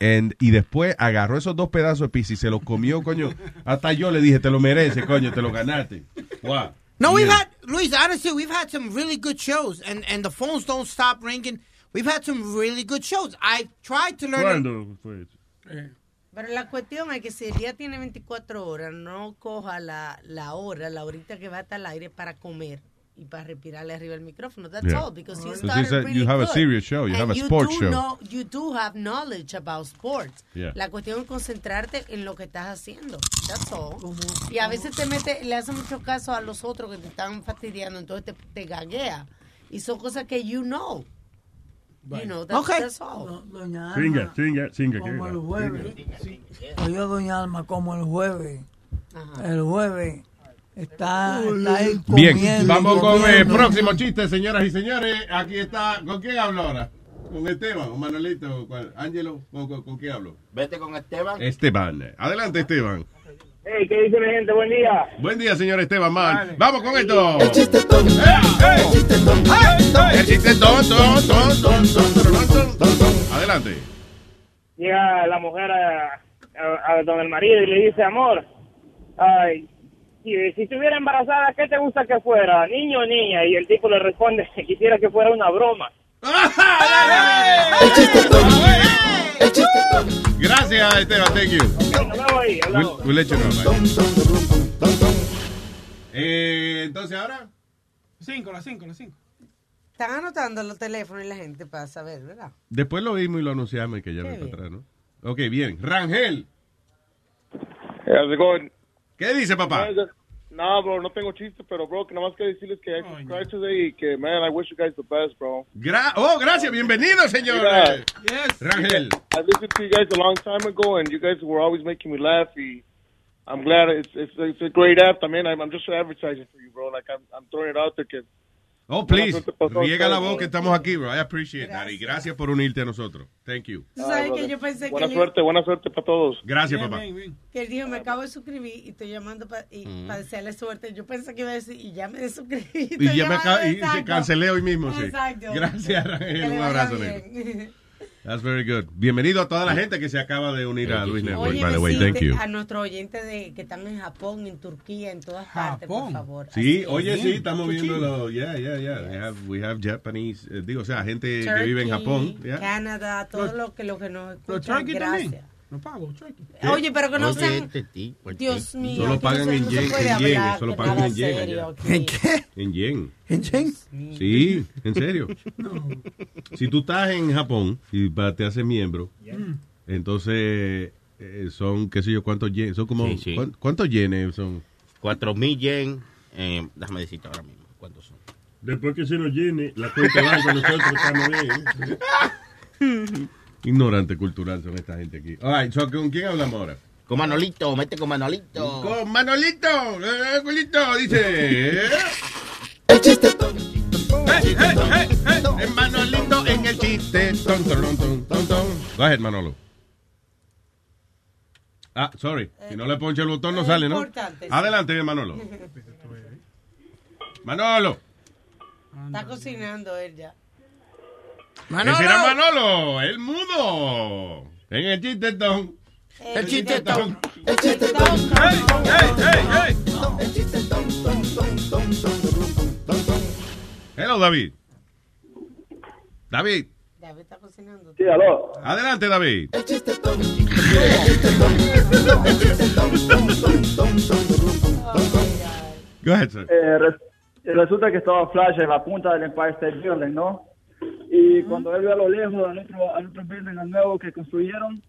Speaker 3: And- y después agarró esos dos pedazos de pizza y se los comió, coño. Hasta yo le dije, te lo mereces, coño, te lo ganaste. Wow.
Speaker 7: No, we've had, Luis, honestly, we've had some really good shows, and, and the phones don't stop ringing. We've had some really good shows. I tried to learn.
Speaker 9: ¿Cuándo fue eso?
Speaker 6: Pero la cuestión es que si el día tiene 24 horas, no coja la, la hora, la horita que va a estar al aire para comer y para respirarle arriba el micrófono. That's
Speaker 3: Yeah.
Speaker 6: all, because you started
Speaker 3: a-
Speaker 6: really
Speaker 3: you have a
Speaker 6: good.
Speaker 3: serious show, you
Speaker 6: And
Speaker 3: have a sports show.
Speaker 6: know- you do have knowledge about sports.
Speaker 3: Yeah.
Speaker 6: La cuestión es concentrarte en lo que estás haciendo. That's all. Y a veces te mete, le hace mucho caso a los otros que te están fastidiando, entonces te, te gaguea. Y son cosas que you know. You know, that's,
Speaker 7: Okay.
Speaker 6: that's all.
Speaker 21: Doña
Speaker 9: Singa,
Speaker 21: Alma,
Speaker 9: singa, singa.
Speaker 21: como el jueves. Oye, doña Alma, como el jueves. El jueves está, está ahí
Speaker 3: Bien,
Speaker 21: comiendo,
Speaker 3: vamos con el próximo chiste, señoras y señores. Aquí está. ¿Con quién hablo ahora? ¿Con Esteban? ¿Con Manuelito? ¿Cuál? ¿Ángelo? ¿Con, con, con quién hablo?
Speaker 16: Vete con Esteban.
Speaker 3: Esteban. Adelante, Esteban.
Speaker 33: Hey, ¿qué dice mi gente? Buen día.
Speaker 3: Buen día, señor Esteban Man. Vamos con esto.
Speaker 32: El chiste tonto. El chiste tonto.
Speaker 3: El chiste tonto. Adelante.
Speaker 33: Llega la mujer a, a, a don el marido y le dice, amor, ay, si, si estuviera embarazada, ¿qué te gusta que fuera? ¿Niño o niña? Y el tipo le responde, quisiera que fuera una broma. <laughs>
Speaker 32: El chiste tonto. El chiste tonto.
Speaker 3: Gracias, Esteban. Thank you.
Speaker 33: Ahí,
Speaker 3: We'll,
Speaker 33: hablamos.
Speaker 3: we'll let you know. Eh, entonces ahora.
Speaker 14: Cinco, las cinco, las cinco.
Speaker 6: Están anotando los teléfonos y la gente para saber, ¿verdad?
Speaker 3: Después lo vimos y lo anunciamos y que ya no está atrás, ¿no? Ok, bien. Rangel.
Speaker 35: How's it going?
Speaker 3: ¿Qué dice, papá?
Speaker 35: No, bro, no tengo chiste, pero, bro, que nada más que decirles que I subscribe today y que, man, I wish you guys the best, bro.
Speaker 3: Gra oh, gracias. Bienvenido, señor.
Speaker 35: Mira,
Speaker 3: Rangel.
Speaker 35: I listened to you guys a long time ago, and you guys were always making me laugh. Y I'm glad it's it's, it's a great app. I mean, I'm, I'm just advertising for you, bro. Like I'm I'm throwing it out there. Que
Speaker 3: Oh, please. Riega la voz que estamos aquí, bro. I appreciate that. Y gracias por unirte a nosotros. Thank you.
Speaker 6: Tú sabes que yo pensé que
Speaker 35: buena
Speaker 6: él-
Speaker 35: suerte, buena suerte para todos.
Speaker 3: Gracias, papá.
Speaker 6: Que él dijo, me acabo de suscribir y estoy llamando para
Speaker 3: Mm.
Speaker 6: desearle suerte. Yo pensé que iba a decir, y ya me desuscribí.
Speaker 3: Y ya me acá- y se cancelé hoy mismo, sí.
Speaker 6: Exacto.
Speaker 3: Gracias,
Speaker 6: Que
Speaker 3: Rangel. Un abrazo,
Speaker 6: bien.
Speaker 3: negro. That's very good. Bienvenido a toda la gente que se acaba de unir a Luis Network,
Speaker 6: Oye,
Speaker 3: by the way. Thank you.
Speaker 6: a nuestros oyentes de, que están en Japón, en Turquía, en todas partes, por favor.
Speaker 3: Sí,
Speaker 6: Así
Speaker 3: oye,
Speaker 6: es.
Speaker 3: sí, estamos viendo los, yeah, yeah, yeah. We have, we have Japanese, eh, digo, o sea, gente que
Speaker 6: Turkey,
Speaker 3: vive en Japón. yeah.
Speaker 6: Canadá, todo
Speaker 14: Los-
Speaker 6: lo que, lo que nos
Speaker 14: Los
Speaker 6: escuchan,
Speaker 14: turkey
Speaker 6: gracias.
Speaker 14: también. No pago, turkey.
Speaker 6: Oye, pero que no
Speaker 3: Oye,
Speaker 6: sean...
Speaker 3: este tipo,
Speaker 6: Dios mío.
Speaker 3: Solo pagan
Speaker 6: no
Speaker 3: en
Speaker 6: no
Speaker 3: yen, en yen, solo pagan en yen.
Speaker 7: ¿En qué?
Speaker 3: En yen.
Speaker 7: ¿En yen?
Speaker 3: Sí, en serio. <laughs> Si tú estás en Japón y te haces miembro, entonces eh, son, qué sé yo, cuántos yen, son como,
Speaker 16: Sí, sí.
Speaker 3: ¿cuán- ¿cuántos yenes son?
Speaker 16: Cuatro mil yen. Eh, déjame decirte ahora mismo cuántos son.
Speaker 9: Después que se nos llene, la cuenta de banco nosotros estamos bien. <laughs>
Speaker 3: Ignorante cultural son esta gente aquí. All right, so, ¿con quién hablamos ahora?
Speaker 16: Con Manolito, mete con Manolito.
Speaker 3: Con Manolito, eh, culito, dice.
Speaker 32: El chiste tonto.
Speaker 3: En Manolito en el chiste. Ton, ton, ton, ton, ton. Go ahead, Manolo. Ah, sorry. Si no le ponche el botón no sale, ¿no? Adelante, Manolo. Manolo.
Speaker 6: Está cocinando él ya.
Speaker 3: Ese era Manolo, el mudo. En el chiste ton.
Speaker 6: El chiste ton.
Speaker 32: El chiste tonto.
Speaker 14: ¡Ey, ey, ey, ey!
Speaker 32: El chiste tonto.
Speaker 3: Hello, David. David.
Speaker 6: David está cocinando.
Speaker 35: Sí, aló.
Speaker 3: Adelante, David. Go ahead, sir.
Speaker 35: Eh, res- resulta que estaba Flash en la punta del Empire State Building, ¿no? Y cuando él ve a lo lejos al otro, al otro building al nuevo que construyeron,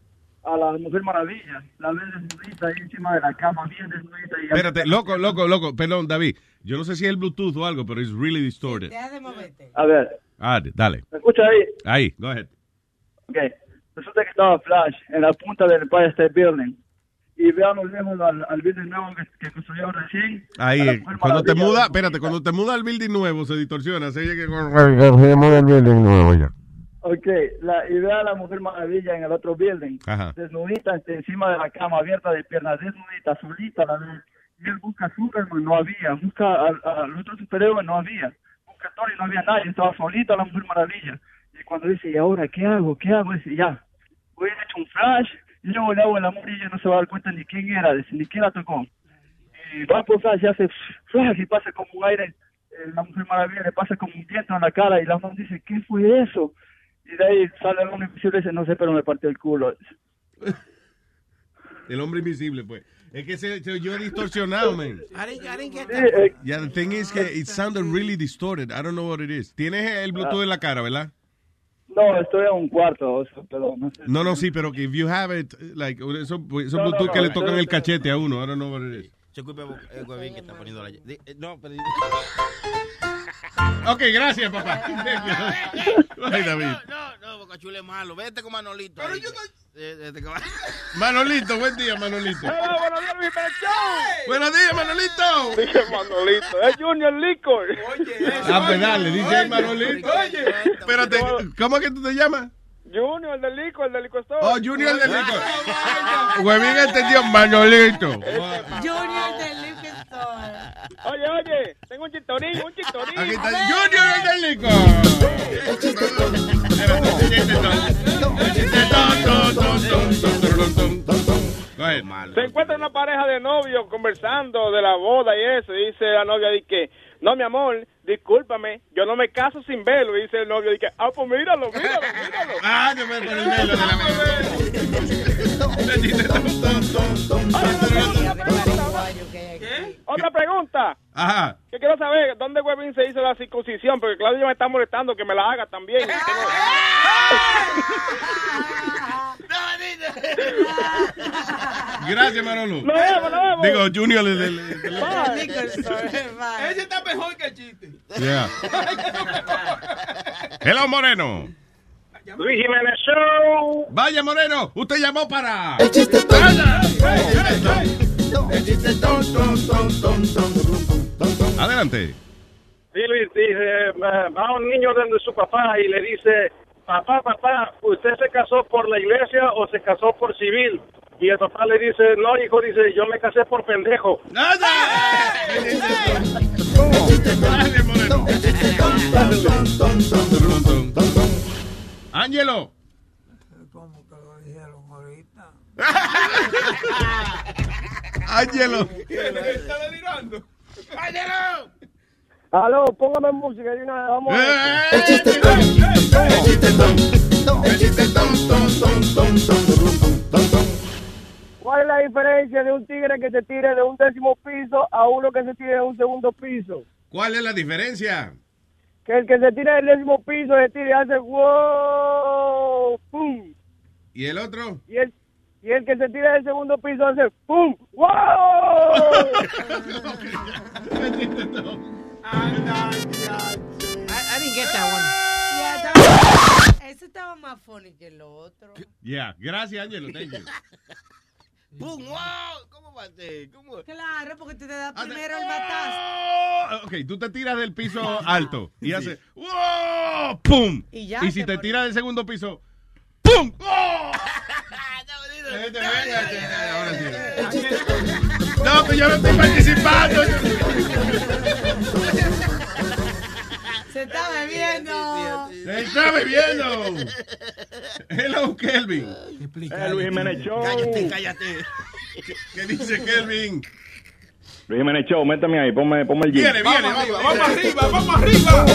Speaker 35: a la Mujer Maravilla, la ve desnudita ahí encima de la cama, bien desnudita. Y
Speaker 3: Espérate, loco, loco, loco. Perdón, David. Yo no sé si es el Bluetooth o algo, pero es really distorted.
Speaker 6: Deja de moverte.
Speaker 35: A ver,
Speaker 3: Ah, dale.
Speaker 35: ¿me escucha ahí?
Speaker 3: Ahí, go ahead.
Speaker 35: Ok. Resulta que estaba Flash en la punta del Empire State Building. Y ve a lo lejos al, al building nuevo que, que construyeron recién.
Speaker 3: Ahí, cuando te muda, espérate, cuando te muda al building nuevo se distorsiona. Se oye que...
Speaker 35: Ok, la, y ve a la Mujer Maravilla en el otro building,
Speaker 3: Ajá.
Speaker 35: desnudita este, encima de la cama, abierta de piernas, desnudita, solita la ve. Y él busca a Superman, no había. Busca al, al otro superhéroe, no había. Busca a Tony, no había nadie. Estaba solita la Mujer Maravilla. Y cuando dice, ¿y ahora qué hago? ¿Qué hago? Dice, ya, voy a hecho un flash. Y luego le hago el amor y ella no se va a dar cuenta ni quién era, ni quién la tocó. Y va por flash y hace flash y pasa como un aire. eh, la Mujer Maravilla le pasa como un viento en la cara y la mamá dice, ¿qué fue eso? Y de ahí sale el hombre invisible y dice, no sé, pero me partió el culo.
Speaker 3: El hombre invisible, pues. Es que se, se oyó distorsionado, man.
Speaker 7: I didn't, I didn't get
Speaker 35: Sí,
Speaker 7: that.
Speaker 3: Yeah, the thing is que it sounded really distorted. I don't know what it is. Tienes el Bluetooth en la cara, ¿verdad?
Speaker 35: No, estoy en un cuarto, o sea, pero no sé.
Speaker 3: No, no, sí, pero que if you have it, like, esos esos
Speaker 35: No, no, no,
Speaker 3: que le
Speaker 35: no,
Speaker 3: tocan
Speaker 35: no,
Speaker 3: el
Speaker 35: no.
Speaker 3: cachete a uno, it is.
Speaker 16: Se culpa el huevín que está poniendo la... eh, No, pero...
Speaker 3: Ok, gracias, papá. <laughs> Ay, David.
Speaker 16: No, no, Bocachula es malo. Vete con Manolito. Pero yo <laughs>
Speaker 3: Manolito, buen día, Manolito.
Speaker 35: Hola, buenos días.
Speaker 3: Buenos Manolito.
Speaker 35: Dije Manolito, es Junior Licor. <laughs>
Speaker 3: Ah, pues dale, dice Manolito.
Speaker 35: Oye,
Speaker 3: Espérate, ¿cómo es que tú te llamas?
Speaker 35: Junior, el del Licor, el del Licor Store.
Speaker 3: Oh, Junior del Licor. Huevín entendió, Manolito.
Speaker 6: Junior del Liquor Store.
Speaker 35: Oye, oye, tengo un chistorín, un chistorín.
Speaker 3: Aquí está Junior el ahead.
Speaker 35: Se encuentra una pareja de novios conversando de la boda y eso. Y dice la novia, di que, no, mi amor, discúlpame, yo no me caso sin velo. Y dice el novio, ah, pues míralo, míralo, míralo. <laughs>
Speaker 3: Ah, yo me ponen velo de la <laughs>
Speaker 35: Otra pregunta.
Speaker 3: Ajá.
Speaker 35: Que quiero saber, ¿dónde Webin se hizo la circuncisión? Porque Claudio me está molestando que me la haga también. <laughs>
Speaker 3: Gracias, Manolo.
Speaker 35: Nos vemos, nos vemos.
Speaker 3: Digo, Junior el del...
Speaker 14: Ese está mejor que el chiste.
Speaker 3: Yeah. Hello, Moreno.
Speaker 35: Luis Jiménez Show.
Speaker 3: Vaya, Moreno, usted llamó para... Adelante.
Speaker 35: Sí, Luis, dice, va va un niño donde su papá y le dice, papá, papá, ¿usted se casó por la iglesia o se casó por civil? Y el papá le dice, no, hijo, dice, yo me casé por pendejo.
Speaker 3: Ángelo. Ángelo.
Speaker 14: Está delirando. ¡Ángelo!
Speaker 35: Aló, póngame música y una, vamos. ¿Cuál es la diferencia de un tigre que se tire de un décimo piso a uno que se tire de un segundo piso?
Speaker 3: ¿Cuál es la diferencia?
Speaker 35: Que el que se tira del décimo piso se tira y hace wow, pum.
Speaker 3: ¿Y el otro?
Speaker 35: Y el, y el que se tira del segundo piso hace pum, wow.
Speaker 7: I, I didn't get that one.
Speaker 6: Ya, estaba- Ese estaba más funny que el otro.
Speaker 3: Yeah, gracias, Ángelo. Thank <laughs> you.
Speaker 16: ¡Pum! ¡Wow! ¿Cómo? ¿Cómo?
Speaker 6: Claro, porque tú te das primero el batazo.
Speaker 3: Ah, Ok, tú te tiras del piso alto y haces ¡Wow! ¡Pum!
Speaker 6: Y ya
Speaker 3: si
Speaker 6: te
Speaker 3: te tiras del segundo piso ¡Pum! ¡Oh! No, que yo no estoy participando.
Speaker 6: Se está bebiendo.
Speaker 3: Se está bebiendo. Hello, Kelvin.
Speaker 35: Eh, Luis Jiménez Show.
Speaker 16: Cállate, cállate.
Speaker 3: ¿Qué dice Kelvin?
Speaker 36: Luis Jiménez Show, métame ahí, ponme, ponme el jingle.
Speaker 14: Viene, viene, vamos, vamos arriba, vamos arriba.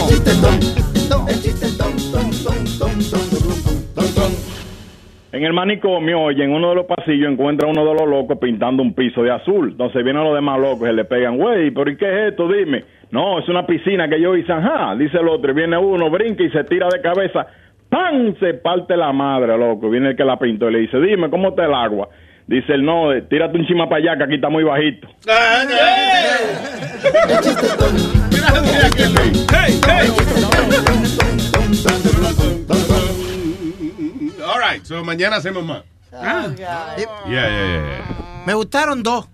Speaker 36: En el manicomio, oye, en uno de los pasillos encuentra uno de los locos pintando un piso de azul. Entonces vienen los demás locos y se le pegan, güey, pero ¿y qué es esto? Dime. No, es una piscina que yo hice, ajá. Dice el otro, y viene uno, brinca y se tira de cabeza. ¡Pam! Se parte la madre, loco. Viene el que la pintó y le dice, dime, ¿cómo está el agua? Dice el no, eh, tírate un chima para allá que aquí está muy bajito. <laughs>
Speaker 3: All right, so mañana hacemos más.
Speaker 7: Ah.
Speaker 3: Yeah, yeah, yeah.
Speaker 7: Me gustaron dos.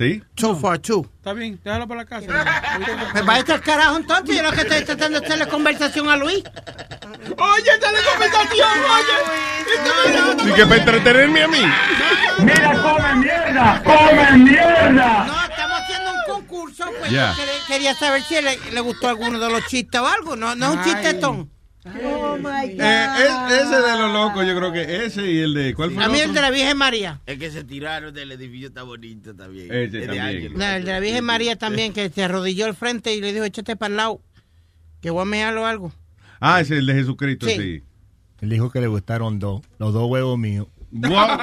Speaker 3: ¿Sí?
Speaker 7: So far, two.
Speaker 14: Está bien, déjalo para la casa.
Speaker 7: Me va a echar carajo entonces. Yo lo que estoy tratando de hacerle conversación a Luis.
Speaker 14: Oye, dale conversación, oye.
Speaker 3: Sí que para entretenerme a mí.
Speaker 27: Mira, come mierda, come mierda.
Speaker 7: No, estamos haciendo un concurso. Pues
Speaker 3: Ya.
Speaker 7: yo quería, quería saber si le, le gustó alguno de los chistes o algo. No, no es un chistetón.
Speaker 6: Oh my God.
Speaker 3: Eh, es- ese de los locos, yo creo que ese y el de. ¿Cuál fue
Speaker 7: A mí
Speaker 3: el
Speaker 7: de la Virgen María.
Speaker 16: El que se tiraron del edificio está bonito también.
Speaker 3: Ese
Speaker 16: Es de
Speaker 3: también.
Speaker 16: Ángel.
Speaker 7: No, el de la Virgen María también, que se arrodilló al frente y le dijo, échate para el lado. Que voy a mearlo algo.
Speaker 3: Ah, ese es el de Jesucristo,
Speaker 7: Sí.
Speaker 3: sí.
Speaker 13: Él dijo que le gustaron dos, los dos huevos míos.
Speaker 3: Guau,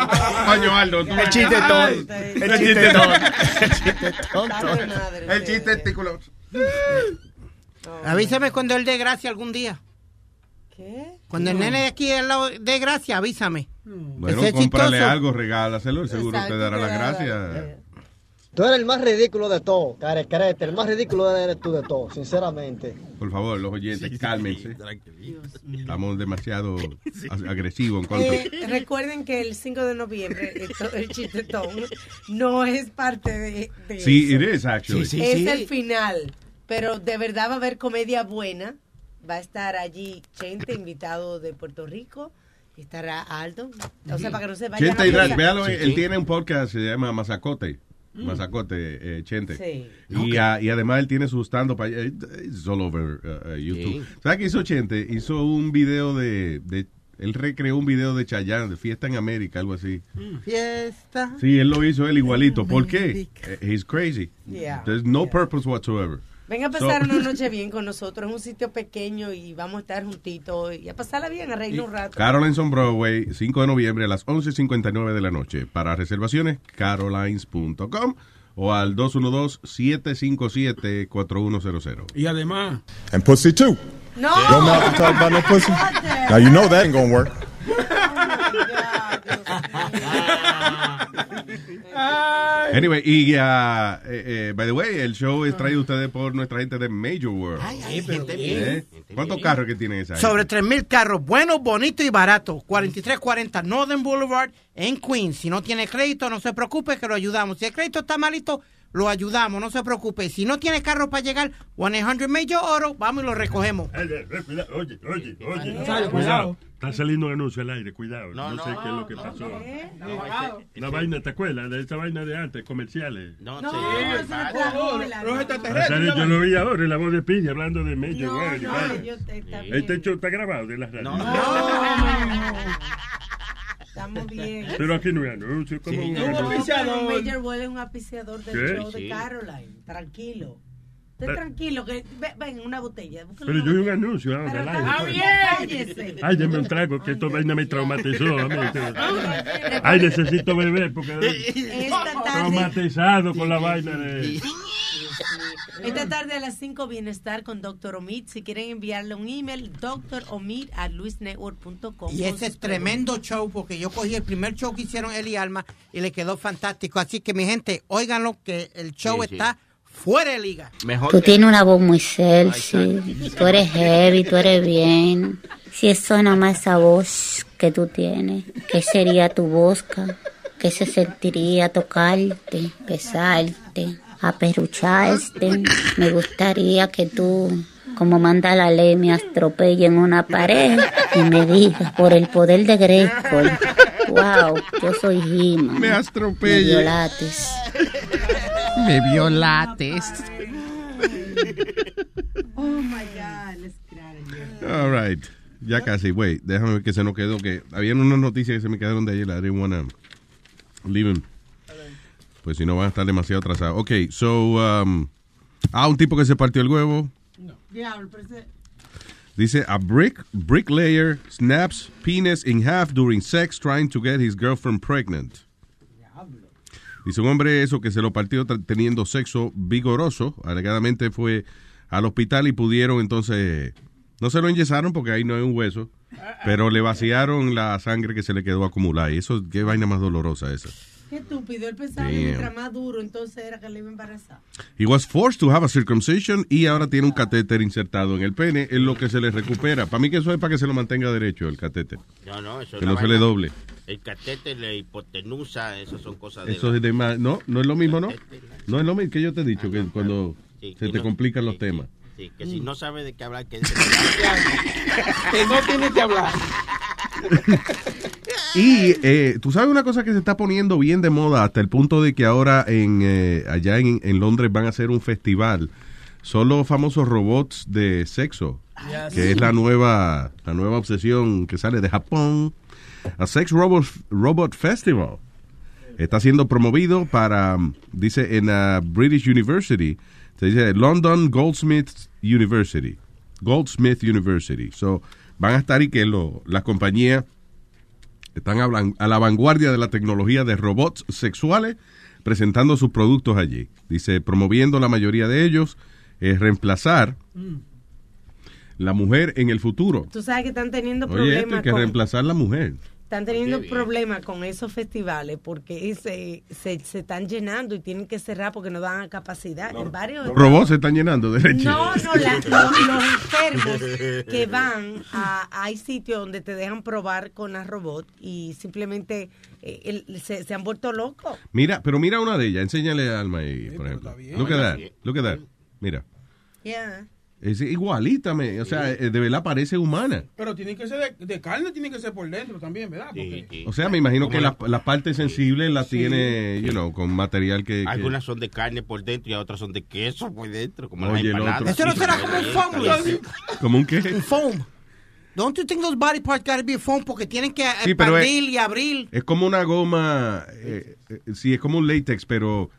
Speaker 3: Coño, Aldo, tú-
Speaker 13: El chiste todo. El chiste todo. El chiste tonto.
Speaker 3: El chiste testículo.
Speaker 7: Avísame cuando él dé gracia algún día.
Speaker 6: ¿Qué?
Speaker 7: Cuando el nene de aquí al lado dé gracia, avísame.
Speaker 3: Bueno,
Speaker 7: Ese es
Speaker 3: cómprale
Speaker 7: chistoso.
Speaker 3: algo, regálaselo, y seguro te dará las gracias.
Speaker 37: Tú eres el más ridículo de todo, carecrete. El más ridículo eres tú de todo, sinceramente.
Speaker 3: Por favor, los oyentes, cálmense. Estamos demasiado <laughs> ag- agresivos en contra.
Speaker 6: Eh, recuerden que el 5 de noviembre esto- el chistetón no es parte de, de
Speaker 3: Sí,
Speaker 6: eso.
Speaker 3: it is, actually. Sí, sí,
Speaker 6: es
Speaker 3: sí.
Speaker 6: el final, pero de verdad va a haber comedia buena. Va a estar allí Chente, invitado de Puerto Rico. y Estará Aldo. O sea, para que no se vayan
Speaker 3: Chente
Speaker 6: a
Speaker 3: y Drag,
Speaker 6: pensar-
Speaker 3: véalo, él tiene un podcast que se llama Mazacote. Mazacote, eh, Chente.
Speaker 6: Sí.
Speaker 3: Y, ah, y además él tiene su stand-up, allá, eh, it's all over uh, YouTube.
Speaker 16: Sí.
Speaker 3: ¿Sabes qué hizo Chente? Hizo un video de, de- Él recreó un video de Chayanne, de Fiesta en América, algo así.
Speaker 7: Fiesta.
Speaker 3: Sí, él lo hizo él igualito. ¿Por qué? He's crazy.
Speaker 6: Yeah.
Speaker 3: There's no purpose whatsoever.
Speaker 6: Venga a
Speaker 3: So-
Speaker 6: pasar una <laughs> noche bien con nosotros en un sitio pequeño y vamos a estar juntitos y a pasarla bien, a reírnos un rato.
Speaker 3: Carolines on Broadway, 5 de noviembre a las 11.59 de la noche. Para reservaciones, carolines.com o al 212-757-4100.
Speaker 14: Y además,
Speaker 38: And pussy too.
Speaker 6: No.
Speaker 38: Don't know how to talk about no pussy. Now you know that ain't gonna work. <laughs>
Speaker 3: Anyway, y ah, eh, eh, by the way, el show es traído a ustedes por nuestra gente de Major World. ¿Eh? ¿Cuántos carros que tienen esa? gente?
Speaker 7: Sobre 3.000 carros, buenos, bonitos y baratos. 4340 Northern Boulevard en Queens. Si no tiene crédito, no se preocupe que lo ayudamos. Si el crédito está malito, lo ayudamos, no se preocupe. Si no tiene carro para llegar, 100 Major Oro, vamos y lo recogemos.
Speaker 9: Oye, oye, oye, oye.
Speaker 7: Cuidado.
Speaker 9: Cuidado. Está saliendo un anuncio al aire, cuidado. No,
Speaker 16: No,
Speaker 9: sé
Speaker 16: no,
Speaker 9: qué es lo que
Speaker 16: no,
Speaker 9: pasó.
Speaker 16: no,
Speaker 9: Una vaina, ¿te acuerdas? De esa vaina de antes, comerciales.
Speaker 16: No,
Speaker 14: los extraterrestres.
Speaker 9: sale, yo lo vi ahora en la voz de Piña hablando de Major. Este está grabado de la radio.
Speaker 6: Estamos bien. <laughs>
Speaker 9: Pero aquí no hay anuncio. ¿cómo un
Speaker 6: pero Major Well es un auspiciador del
Speaker 9: ¿Qué?
Speaker 6: show de
Speaker 9: Sí.
Speaker 6: Caroline. Tranquilo. Esté tranquilo, que ve- ven, una botella.
Speaker 9: Pero
Speaker 6: una
Speaker 9: yo vi un anuncio ahora
Speaker 6: Pero
Speaker 9: al aire.
Speaker 6: cállese.
Speaker 9: Ay, dame un trago, que esta vaina me traumatizó. Ay, necesito beber porque
Speaker 6: Esta tarde,
Speaker 9: traumatizado con la vaina de...
Speaker 6: esta tarde a las 5 Bienestar con Dr. Omid. Si quieren enviarle un email, dromid a luisnetwork.com.
Speaker 7: Y ese es tremendo show porque yo cogí el primer show que hicieron él y Alma y le quedó fantástico. Así que mi gente, óiganlo que el show
Speaker 16: Sí, sí.
Speaker 7: está fuera de liga.
Speaker 16: Mejor
Speaker 29: Tú
Speaker 16: que-
Speaker 29: tienes una voz muy sexy. Tú eres heavy, tú eres bien. Si eso nada más esa voz que tú tienes, ¿qué sería tu bosca? ¿Qué se sentiría tocarte, besarte, aperrucharte? Me gustaría que tú, como manda la ley, me atropelle en una pared y me digas, por el poder de Grayskull, wow, yo soy He-Man.
Speaker 3: Me
Speaker 29: Me
Speaker 3: atropelle.
Speaker 29: violates.
Speaker 3: Me violates.
Speaker 6: Oh my God, let's get out of here.
Speaker 3: All right. Ya casi, wait, déjame ver que se nos quedó que habían unas noticias que se me quedaron de ayer, I didn't wanna leave 'em. Pues si no van a estar demasiado atrasados. Ok, so, um, ah, un tipo que se partió el huevo.
Speaker 6: Ese-
Speaker 3: Dice, a brick bricklayer snaps penis in half during sex trying to get his girlfriend pregnant. Dice un hombre eso que se lo partió teniendo sexo vigoroso. Alegadamente fue al hospital y pudieron entonces, no se lo enyesaron porque ahí no hay un hueso, pero le vaciaron la sangre que se le quedó acumulada. Y eso, qué vaina más dolorosa esa.
Speaker 6: Qué estúpido. Él pensaba que mientras más duro, entonces era que le iba a embarazar.
Speaker 3: He was forced to have a circumcision y ahora tiene un catéter insertado en el pene, en lo que se le recupera. Para mí que eso es para que se lo mantenga derecho el catéter.
Speaker 16: No, no, eso es
Speaker 3: Que no se
Speaker 16: vaina.
Speaker 3: le doble.
Speaker 16: El catete, la hipotenusa, eso son cosas de...
Speaker 3: Eso es de más, no, no es lo mismo, ¿no? No es lo mismo que yo te he dicho, que cuando
Speaker 16: Sí,
Speaker 3: se
Speaker 16: que
Speaker 3: te
Speaker 16: no-
Speaker 3: complican los temas.
Speaker 16: Sí, que si no sabe de qué hablar, que <laughs>
Speaker 14: Que no tiene que hablar. <laughs>
Speaker 3: Y eh, tú sabes una cosa que se está poniendo bien de moda hasta el punto de que ahora en eh, allá en, en Londres van a hacer un festival. Son los famosos robots de sexo,
Speaker 4: Yes.
Speaker 3: que es la nueva, la nueva obsesión que sale de Japón. A Sex Robot, Robot Festival. Está siendo promovido para, um, dice, en la British University. Se dice London Goldsmith University. Goldsmith University. So, van a estar y que lo, las compañías están a, la vanguardia de la tecnología de robots sexuales presentando sus productos allí. Dice, promoviendo la mayoría de ellos, es reemplazar la mujer en el futuro.
Speaker 6: Tú sabes que están teniendo
Speaker 3: Oye, esto
Speaker 6: problemas
Speaker 3: hay que
Speaker 6: con,
Speaker 3: reemplazar la mujer.
Speaker 6: Están teniendo problemas con esos festivales porque se, se, se están llenando y tienen que cerrar porque no dan capacidad en varios
Speaker 3: Los robots se están llenando de leche.
Speaker 6: No, no, la- <laughs> los, los enfermos que van a, hay sitios donde te dejan probar con la robot y simplemente eh, el- se, se han vuelto locos.
Speaker 3: Mira, pero mira una de ellas. Enséñale a Alma ahí, por ejemplo. Look at that. Look at that. Mira.
Speaker 6: Yeah.
Speaker 3: Es igualita, me. O sea, eh, de verdad parece humana.
Speaker 14: Pero tiene que ser de, de carne, tiene que ser por dentro también, ¿verdad? Porque-
Speaker 3: O sea, me imagino que las las partes sensibles las tiene, you know, con material que... que-
Speaker 16: Algunas son de carne por dentro y otras son de queso por dentro, como
Speaker 3: Oye, el
Speaker 16: las empanadas.
Speaker 7: Eso no será como un foam.
Speaker 3: ¿Como un qué?
Speaker 7: Un foam. Don't you think those body parts gotta be foam porque tienen que
Speaker 3: Sí,
Speaker 7: expandir
Speaker 3: es-
Speaker 7: y abrir?
Speaker 3: Es como una goma, eh, eh, sí, es como un látex, pero,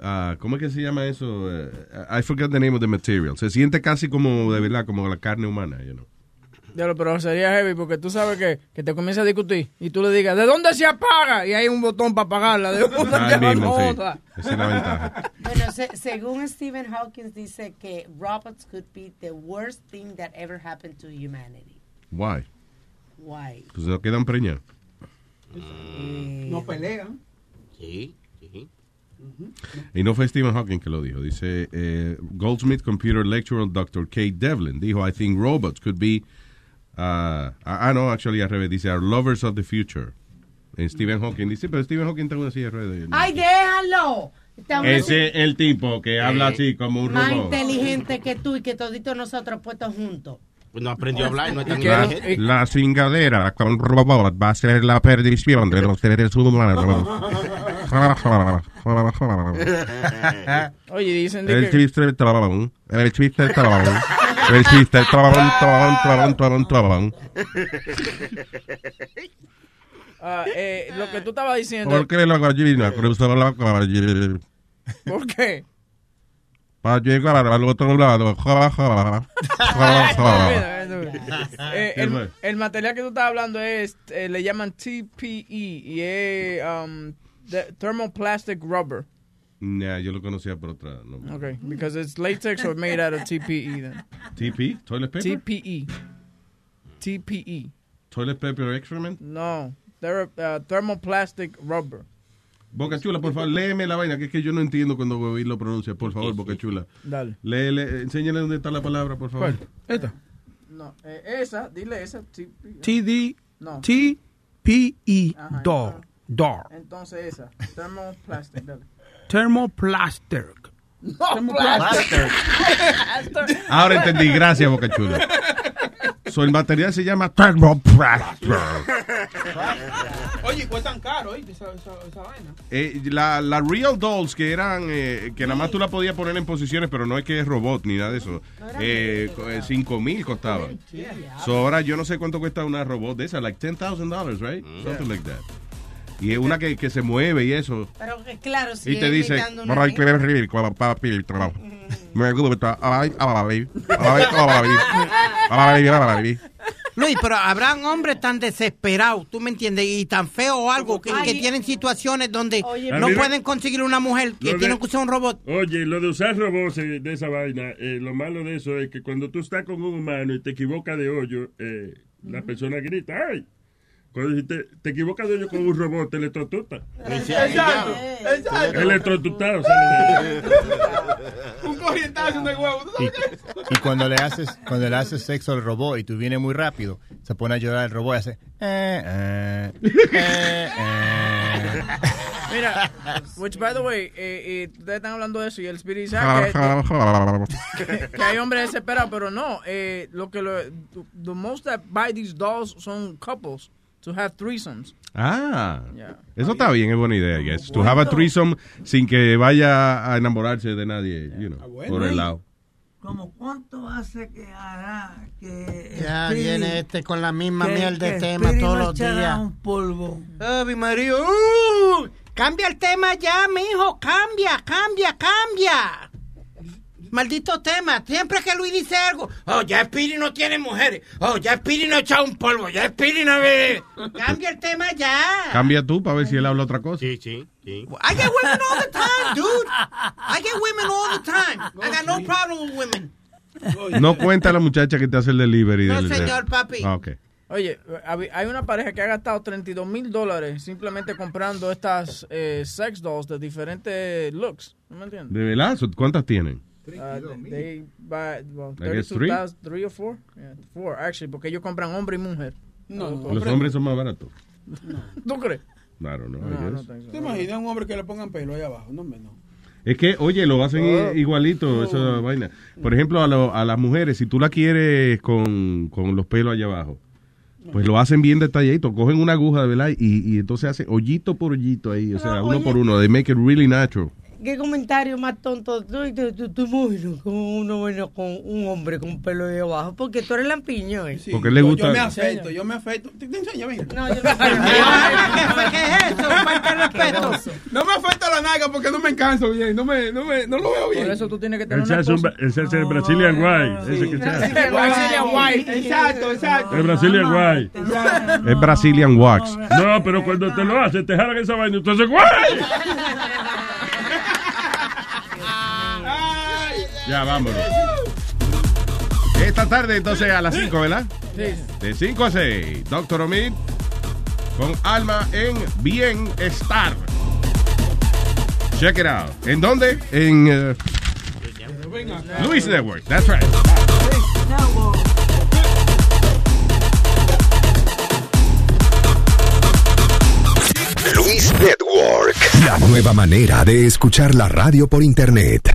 Speaker 3: ah, ¿cómo es que se llama eso? Eh, I forgot the name of the material. Se siente casi como, de verdad, como la carne humana, you know.
Speaker 4: Pero sería heavy porque tú sabes que, que te comienza a discutir y tú le digas, ¿de dónde se apaga? Y hay un botón para apagarla. ¿De te va <laughs>
Speaker 3: mismo, sí.
Speaker 4: otra?
Speaker 3: Esa es la ventaja.
Speaker 6: Bueno, se- según Stephen Hawking dice que robots could be the worst thing that ever happened to humanity.
Speaker 3: Why?
Speaker 6: Why?
Speaker 3: Pues se quedan preñados.
Speaker 14: No pelean.
Speaker 16: Sí,
Speaker 3: Y no fue Stephen Hawking que lo dijo. Dice eh, Goldsmith Computer Lecturer Dr. Kate Devlin. Dijo, I think robots could be... uh, ah, no, actually, al revés. Dice, are lovers of the future. En Stephen Hawking. Dice, pero Stephen Hawking está en una silla de ruedas.
Speaker 6: ¡Ay, déjalo!
Speaker 3: Ese es el tipo que habla así como un
Speaker 6: más
Speaker 3: robot.
Speaker 6: inteligente que tú y que toditos nosotros puestos juntos.
Speaker 16: Pues no aprendió a hablar, no es tan
Speaker 3: La, la cingadera con robot va a ser la perdición de los seres humanos. <laughs>
Speaker 4: Oye, dicen de
Speaker 3: El
Speaker 4: que...
Speaker 3: chiste del trabajón. El chiste del trabajón. El chiste del trabajón, trabajón, trabajón, trabajón, trabajón.
Speaker 4: ah, eh, lo que tú estabas diciendo...
Speaker 3: ¿Por qué la gallina
Speaker 4: ¿Por qué?
Speaker 3: para llegar al otro lado?
Speaker 4: Eh, el, el material que tú estás hablando es, eh, le llaman TPE y es um, thermoplastic rubber.
Speaker 3: Nah, yo lo conocía por otra. No.
Speaker 4: Okay, because it's latex or made out of TPE then.
Speaker 3: TP? Toilet paper?
Speaker 4: TPE. TPE.
Speaker 3: Toilet paper excrement?
Speaker 4: No, they're uh, thermoplastic rubber.
Speaker 3: Boca Chula, por favor, léeme la vaina, que es que yo no entiendo cuando Bobby lo pronuncia. Por favor, Boca Chula.
Speaker 4: Dale.
Speaker 3: Léele, enséñale dónde está la palabra, por favor.
Speaker 14: ¿Cuál? Esta.
Speaker 4: No, eh, esa, dile esa. TPE.
Speaker 14: TD.
Speaker 4: No.
Speaker 14: T-P-E.
Speaker 4: Ajá,
Speaker 14: Door.
Speaker 4: Entonces esa, thermoplastic, dale.
Speaker 14: Thermoplastic.
Speaker 4: No, <laughs>
Speaker 3: Ahora entendí, gracias, Boca Chula. So, el material se llama thermoplastic.
Speaker 14: Oye, cuestan caro, ¿eh? Esa, esa, esa vaina.
Speaker 3: Eh, la, la Real Dolls que eran, eh, que nada más tú la podías poner en posiciones, pero no es que es robot ni nada de eso. Eh, co- eh, 5 mil costaba. So, ahora yo no sé cuánto cuesta una robot de esa, like $10,000, right? Something like that. Y es una que, que se mueve y eso.
Speaker 6: Pero claro, si
Speaker 3: Y te dice,
Speaker 6: imitando una
Speaker 3: "Ay, qué rico, papi, trabajo. Me gusta, ay, ay, ay, ay, ay, ay".
Speaker 7: Luis, pero habrán hombres tan desesperados, tú me entiendes, y tan feos o algo, que, que tienen situaciones donde no
Speaker 9: Mira.
Speaker 7: pueden conseguir una mujer, que tienen
Speaker 9: de-
Speaker 7: que usar un robot.
Speaker 9: Oye, lo de usar robots eh, de esa vaina, eh, lo malo de eso es que cuando tú estás con un humano y te equivocas de hoyo, eh, la persona grita, ¡ay! Cuando te, te equivocas de hoyo con un robot, te electrocuta.
Speaker 14: Exacto, exacto.
Speaker 9: De- <laughs>
Speaker 14: Un corrientazo de huevo. ¿tú
Speaker 13: Y,
Speaker 14: sabes qué?
Speaker 13: y cuando le haces cuando le haces sexo al robot y tú vienes muy rápido, se pone a llorar el robot y hace eh, eh, eh, eh.
Speaker 4: Mira, which by the way, eh, eh, ustedes están hablando de eso y el Spirit dice que, que- que hay hombres desesperados, pero no, eh, lo que lo, the most that buy these dolls son couples to have threesomes.
Speaker 3: Ah,
Speaker 4: Yeah.
Speaker 3: eso está bien, es buena idea, I guess. To have a threesome sin que vaya a enamorarse de nadie, you know, por el lado.
Speaker 21: ¿Cómo cuánto hace que hará que
Speaker 7: Ya viene este con la misma
Speaker 21: que-
Speaker 7: mierda de tema
Speaker 21: Speedy
Speaker 7: todos los días.
Speaker 21: un polvo.
Speaker 7: Ave María, ¡uh! cambia el tema ya, mijo, cambia, cambia, cambia. Maldito tema, siempre que Luis dice algo, oh, ya Speedy no tiene mujeres, oh, ya Speedy no echa un polvo, ya Speedy no ve. <laughs> Cambia el tema ya.
Speaker 3: Cambia tú para ver si él habla otra cosa.
Speaker 16: Sí, sí, sí.
Speaker 7: I get women all the time, dude. I get women all the time. I got no problem with women.
Speaker 3: No cuenta la muchacha que te hace el delivery.
Speaker 7: No,
Speaker 3: del-
Speaker 7: señor, papi.
Speaker 3: Ah, ok.
Speaker 4: Oye, hay una pareja que ha gastado 32 mil dólares simplemente comprando estas eh, sex dolls de diferentes looks. ¿No me entiendes?
Speaker 3: ¿De verdad? ¿Cuántas tienen?
Speaker 4: Uh, they buy, well,
Speaker 3: three?
Speaker 4: 32,000, three or four? Yeah, four, actually, porque ellos compran hombre y mujer.
Speaker 14: No, no,
Speaker 3: Los hombres son más baratos. <laughs>
Speaker 4: ¿Tú crees?
Speaker 3: Claro, no.
Speaker 4: No, no so.
Speaker 14: ¿Te imaginas un hombre que le pongan pelo ahí abajo? No, no.
Speaker 3: Es que, oye, lo hacen
Speaker 14: Oh.
Speaker 3: igualito, esa vaina. Por ejemplo, a, lo- a las mujeres, si tú la quieres con, con los pelos allá abajo, pues lo hacen bien detalladito. Cogen una aguja, de verdad, y, y entonces hacen hoyito por hoyito ahí, o sea, uno por uno. They make it really natural.
Speaker 6: ¿Qué comentario más tonto? Tú, tú, tú, tú imaginas como uno bueno con un hombre con pelo de abajo, porque tú eres lampiño. ¿eh?
Speaker 3: Porque le gusta-
Speaker 14: Yo me afeito, yo me afeito. Te, te enseño, mira.
Speaker 6: No, yo no <laughs>
Speaker 7: ¿Qué es eso? Falta de respeto.
Speaker 14: No me afeito la naga porque no me canso bien. No, me, no, me, no lo veo bien.
Speaker 4: Por eso tú tienes que tener
Speaker 9: se
Speaker 4: una
Speaker 9: es el Brazilian White. Ese que.
Speaker 14: Brazilian White. Exacto, exacto.
Speaker 9: El Brazilian White.
Speaker 3: Es Brazilian Wax.
Speaker 9: No, pero cuando te lo haces, te jalan esa vaina. Entonces, ¡guay! <laughs>
Speaker 3: Ya, vámonos. Esta tarde, entonces, a las 5, ¿verdad?
Speaker 4: Sí.
Speaker 3: De 5 a 6, Doctor Omid con Alma en Bienestar. Check it out. ¿En dónde? En eh, Luis Network. That's right.
Speaker 30: Luis Network. La nueva manera de escuchar la radio por internet.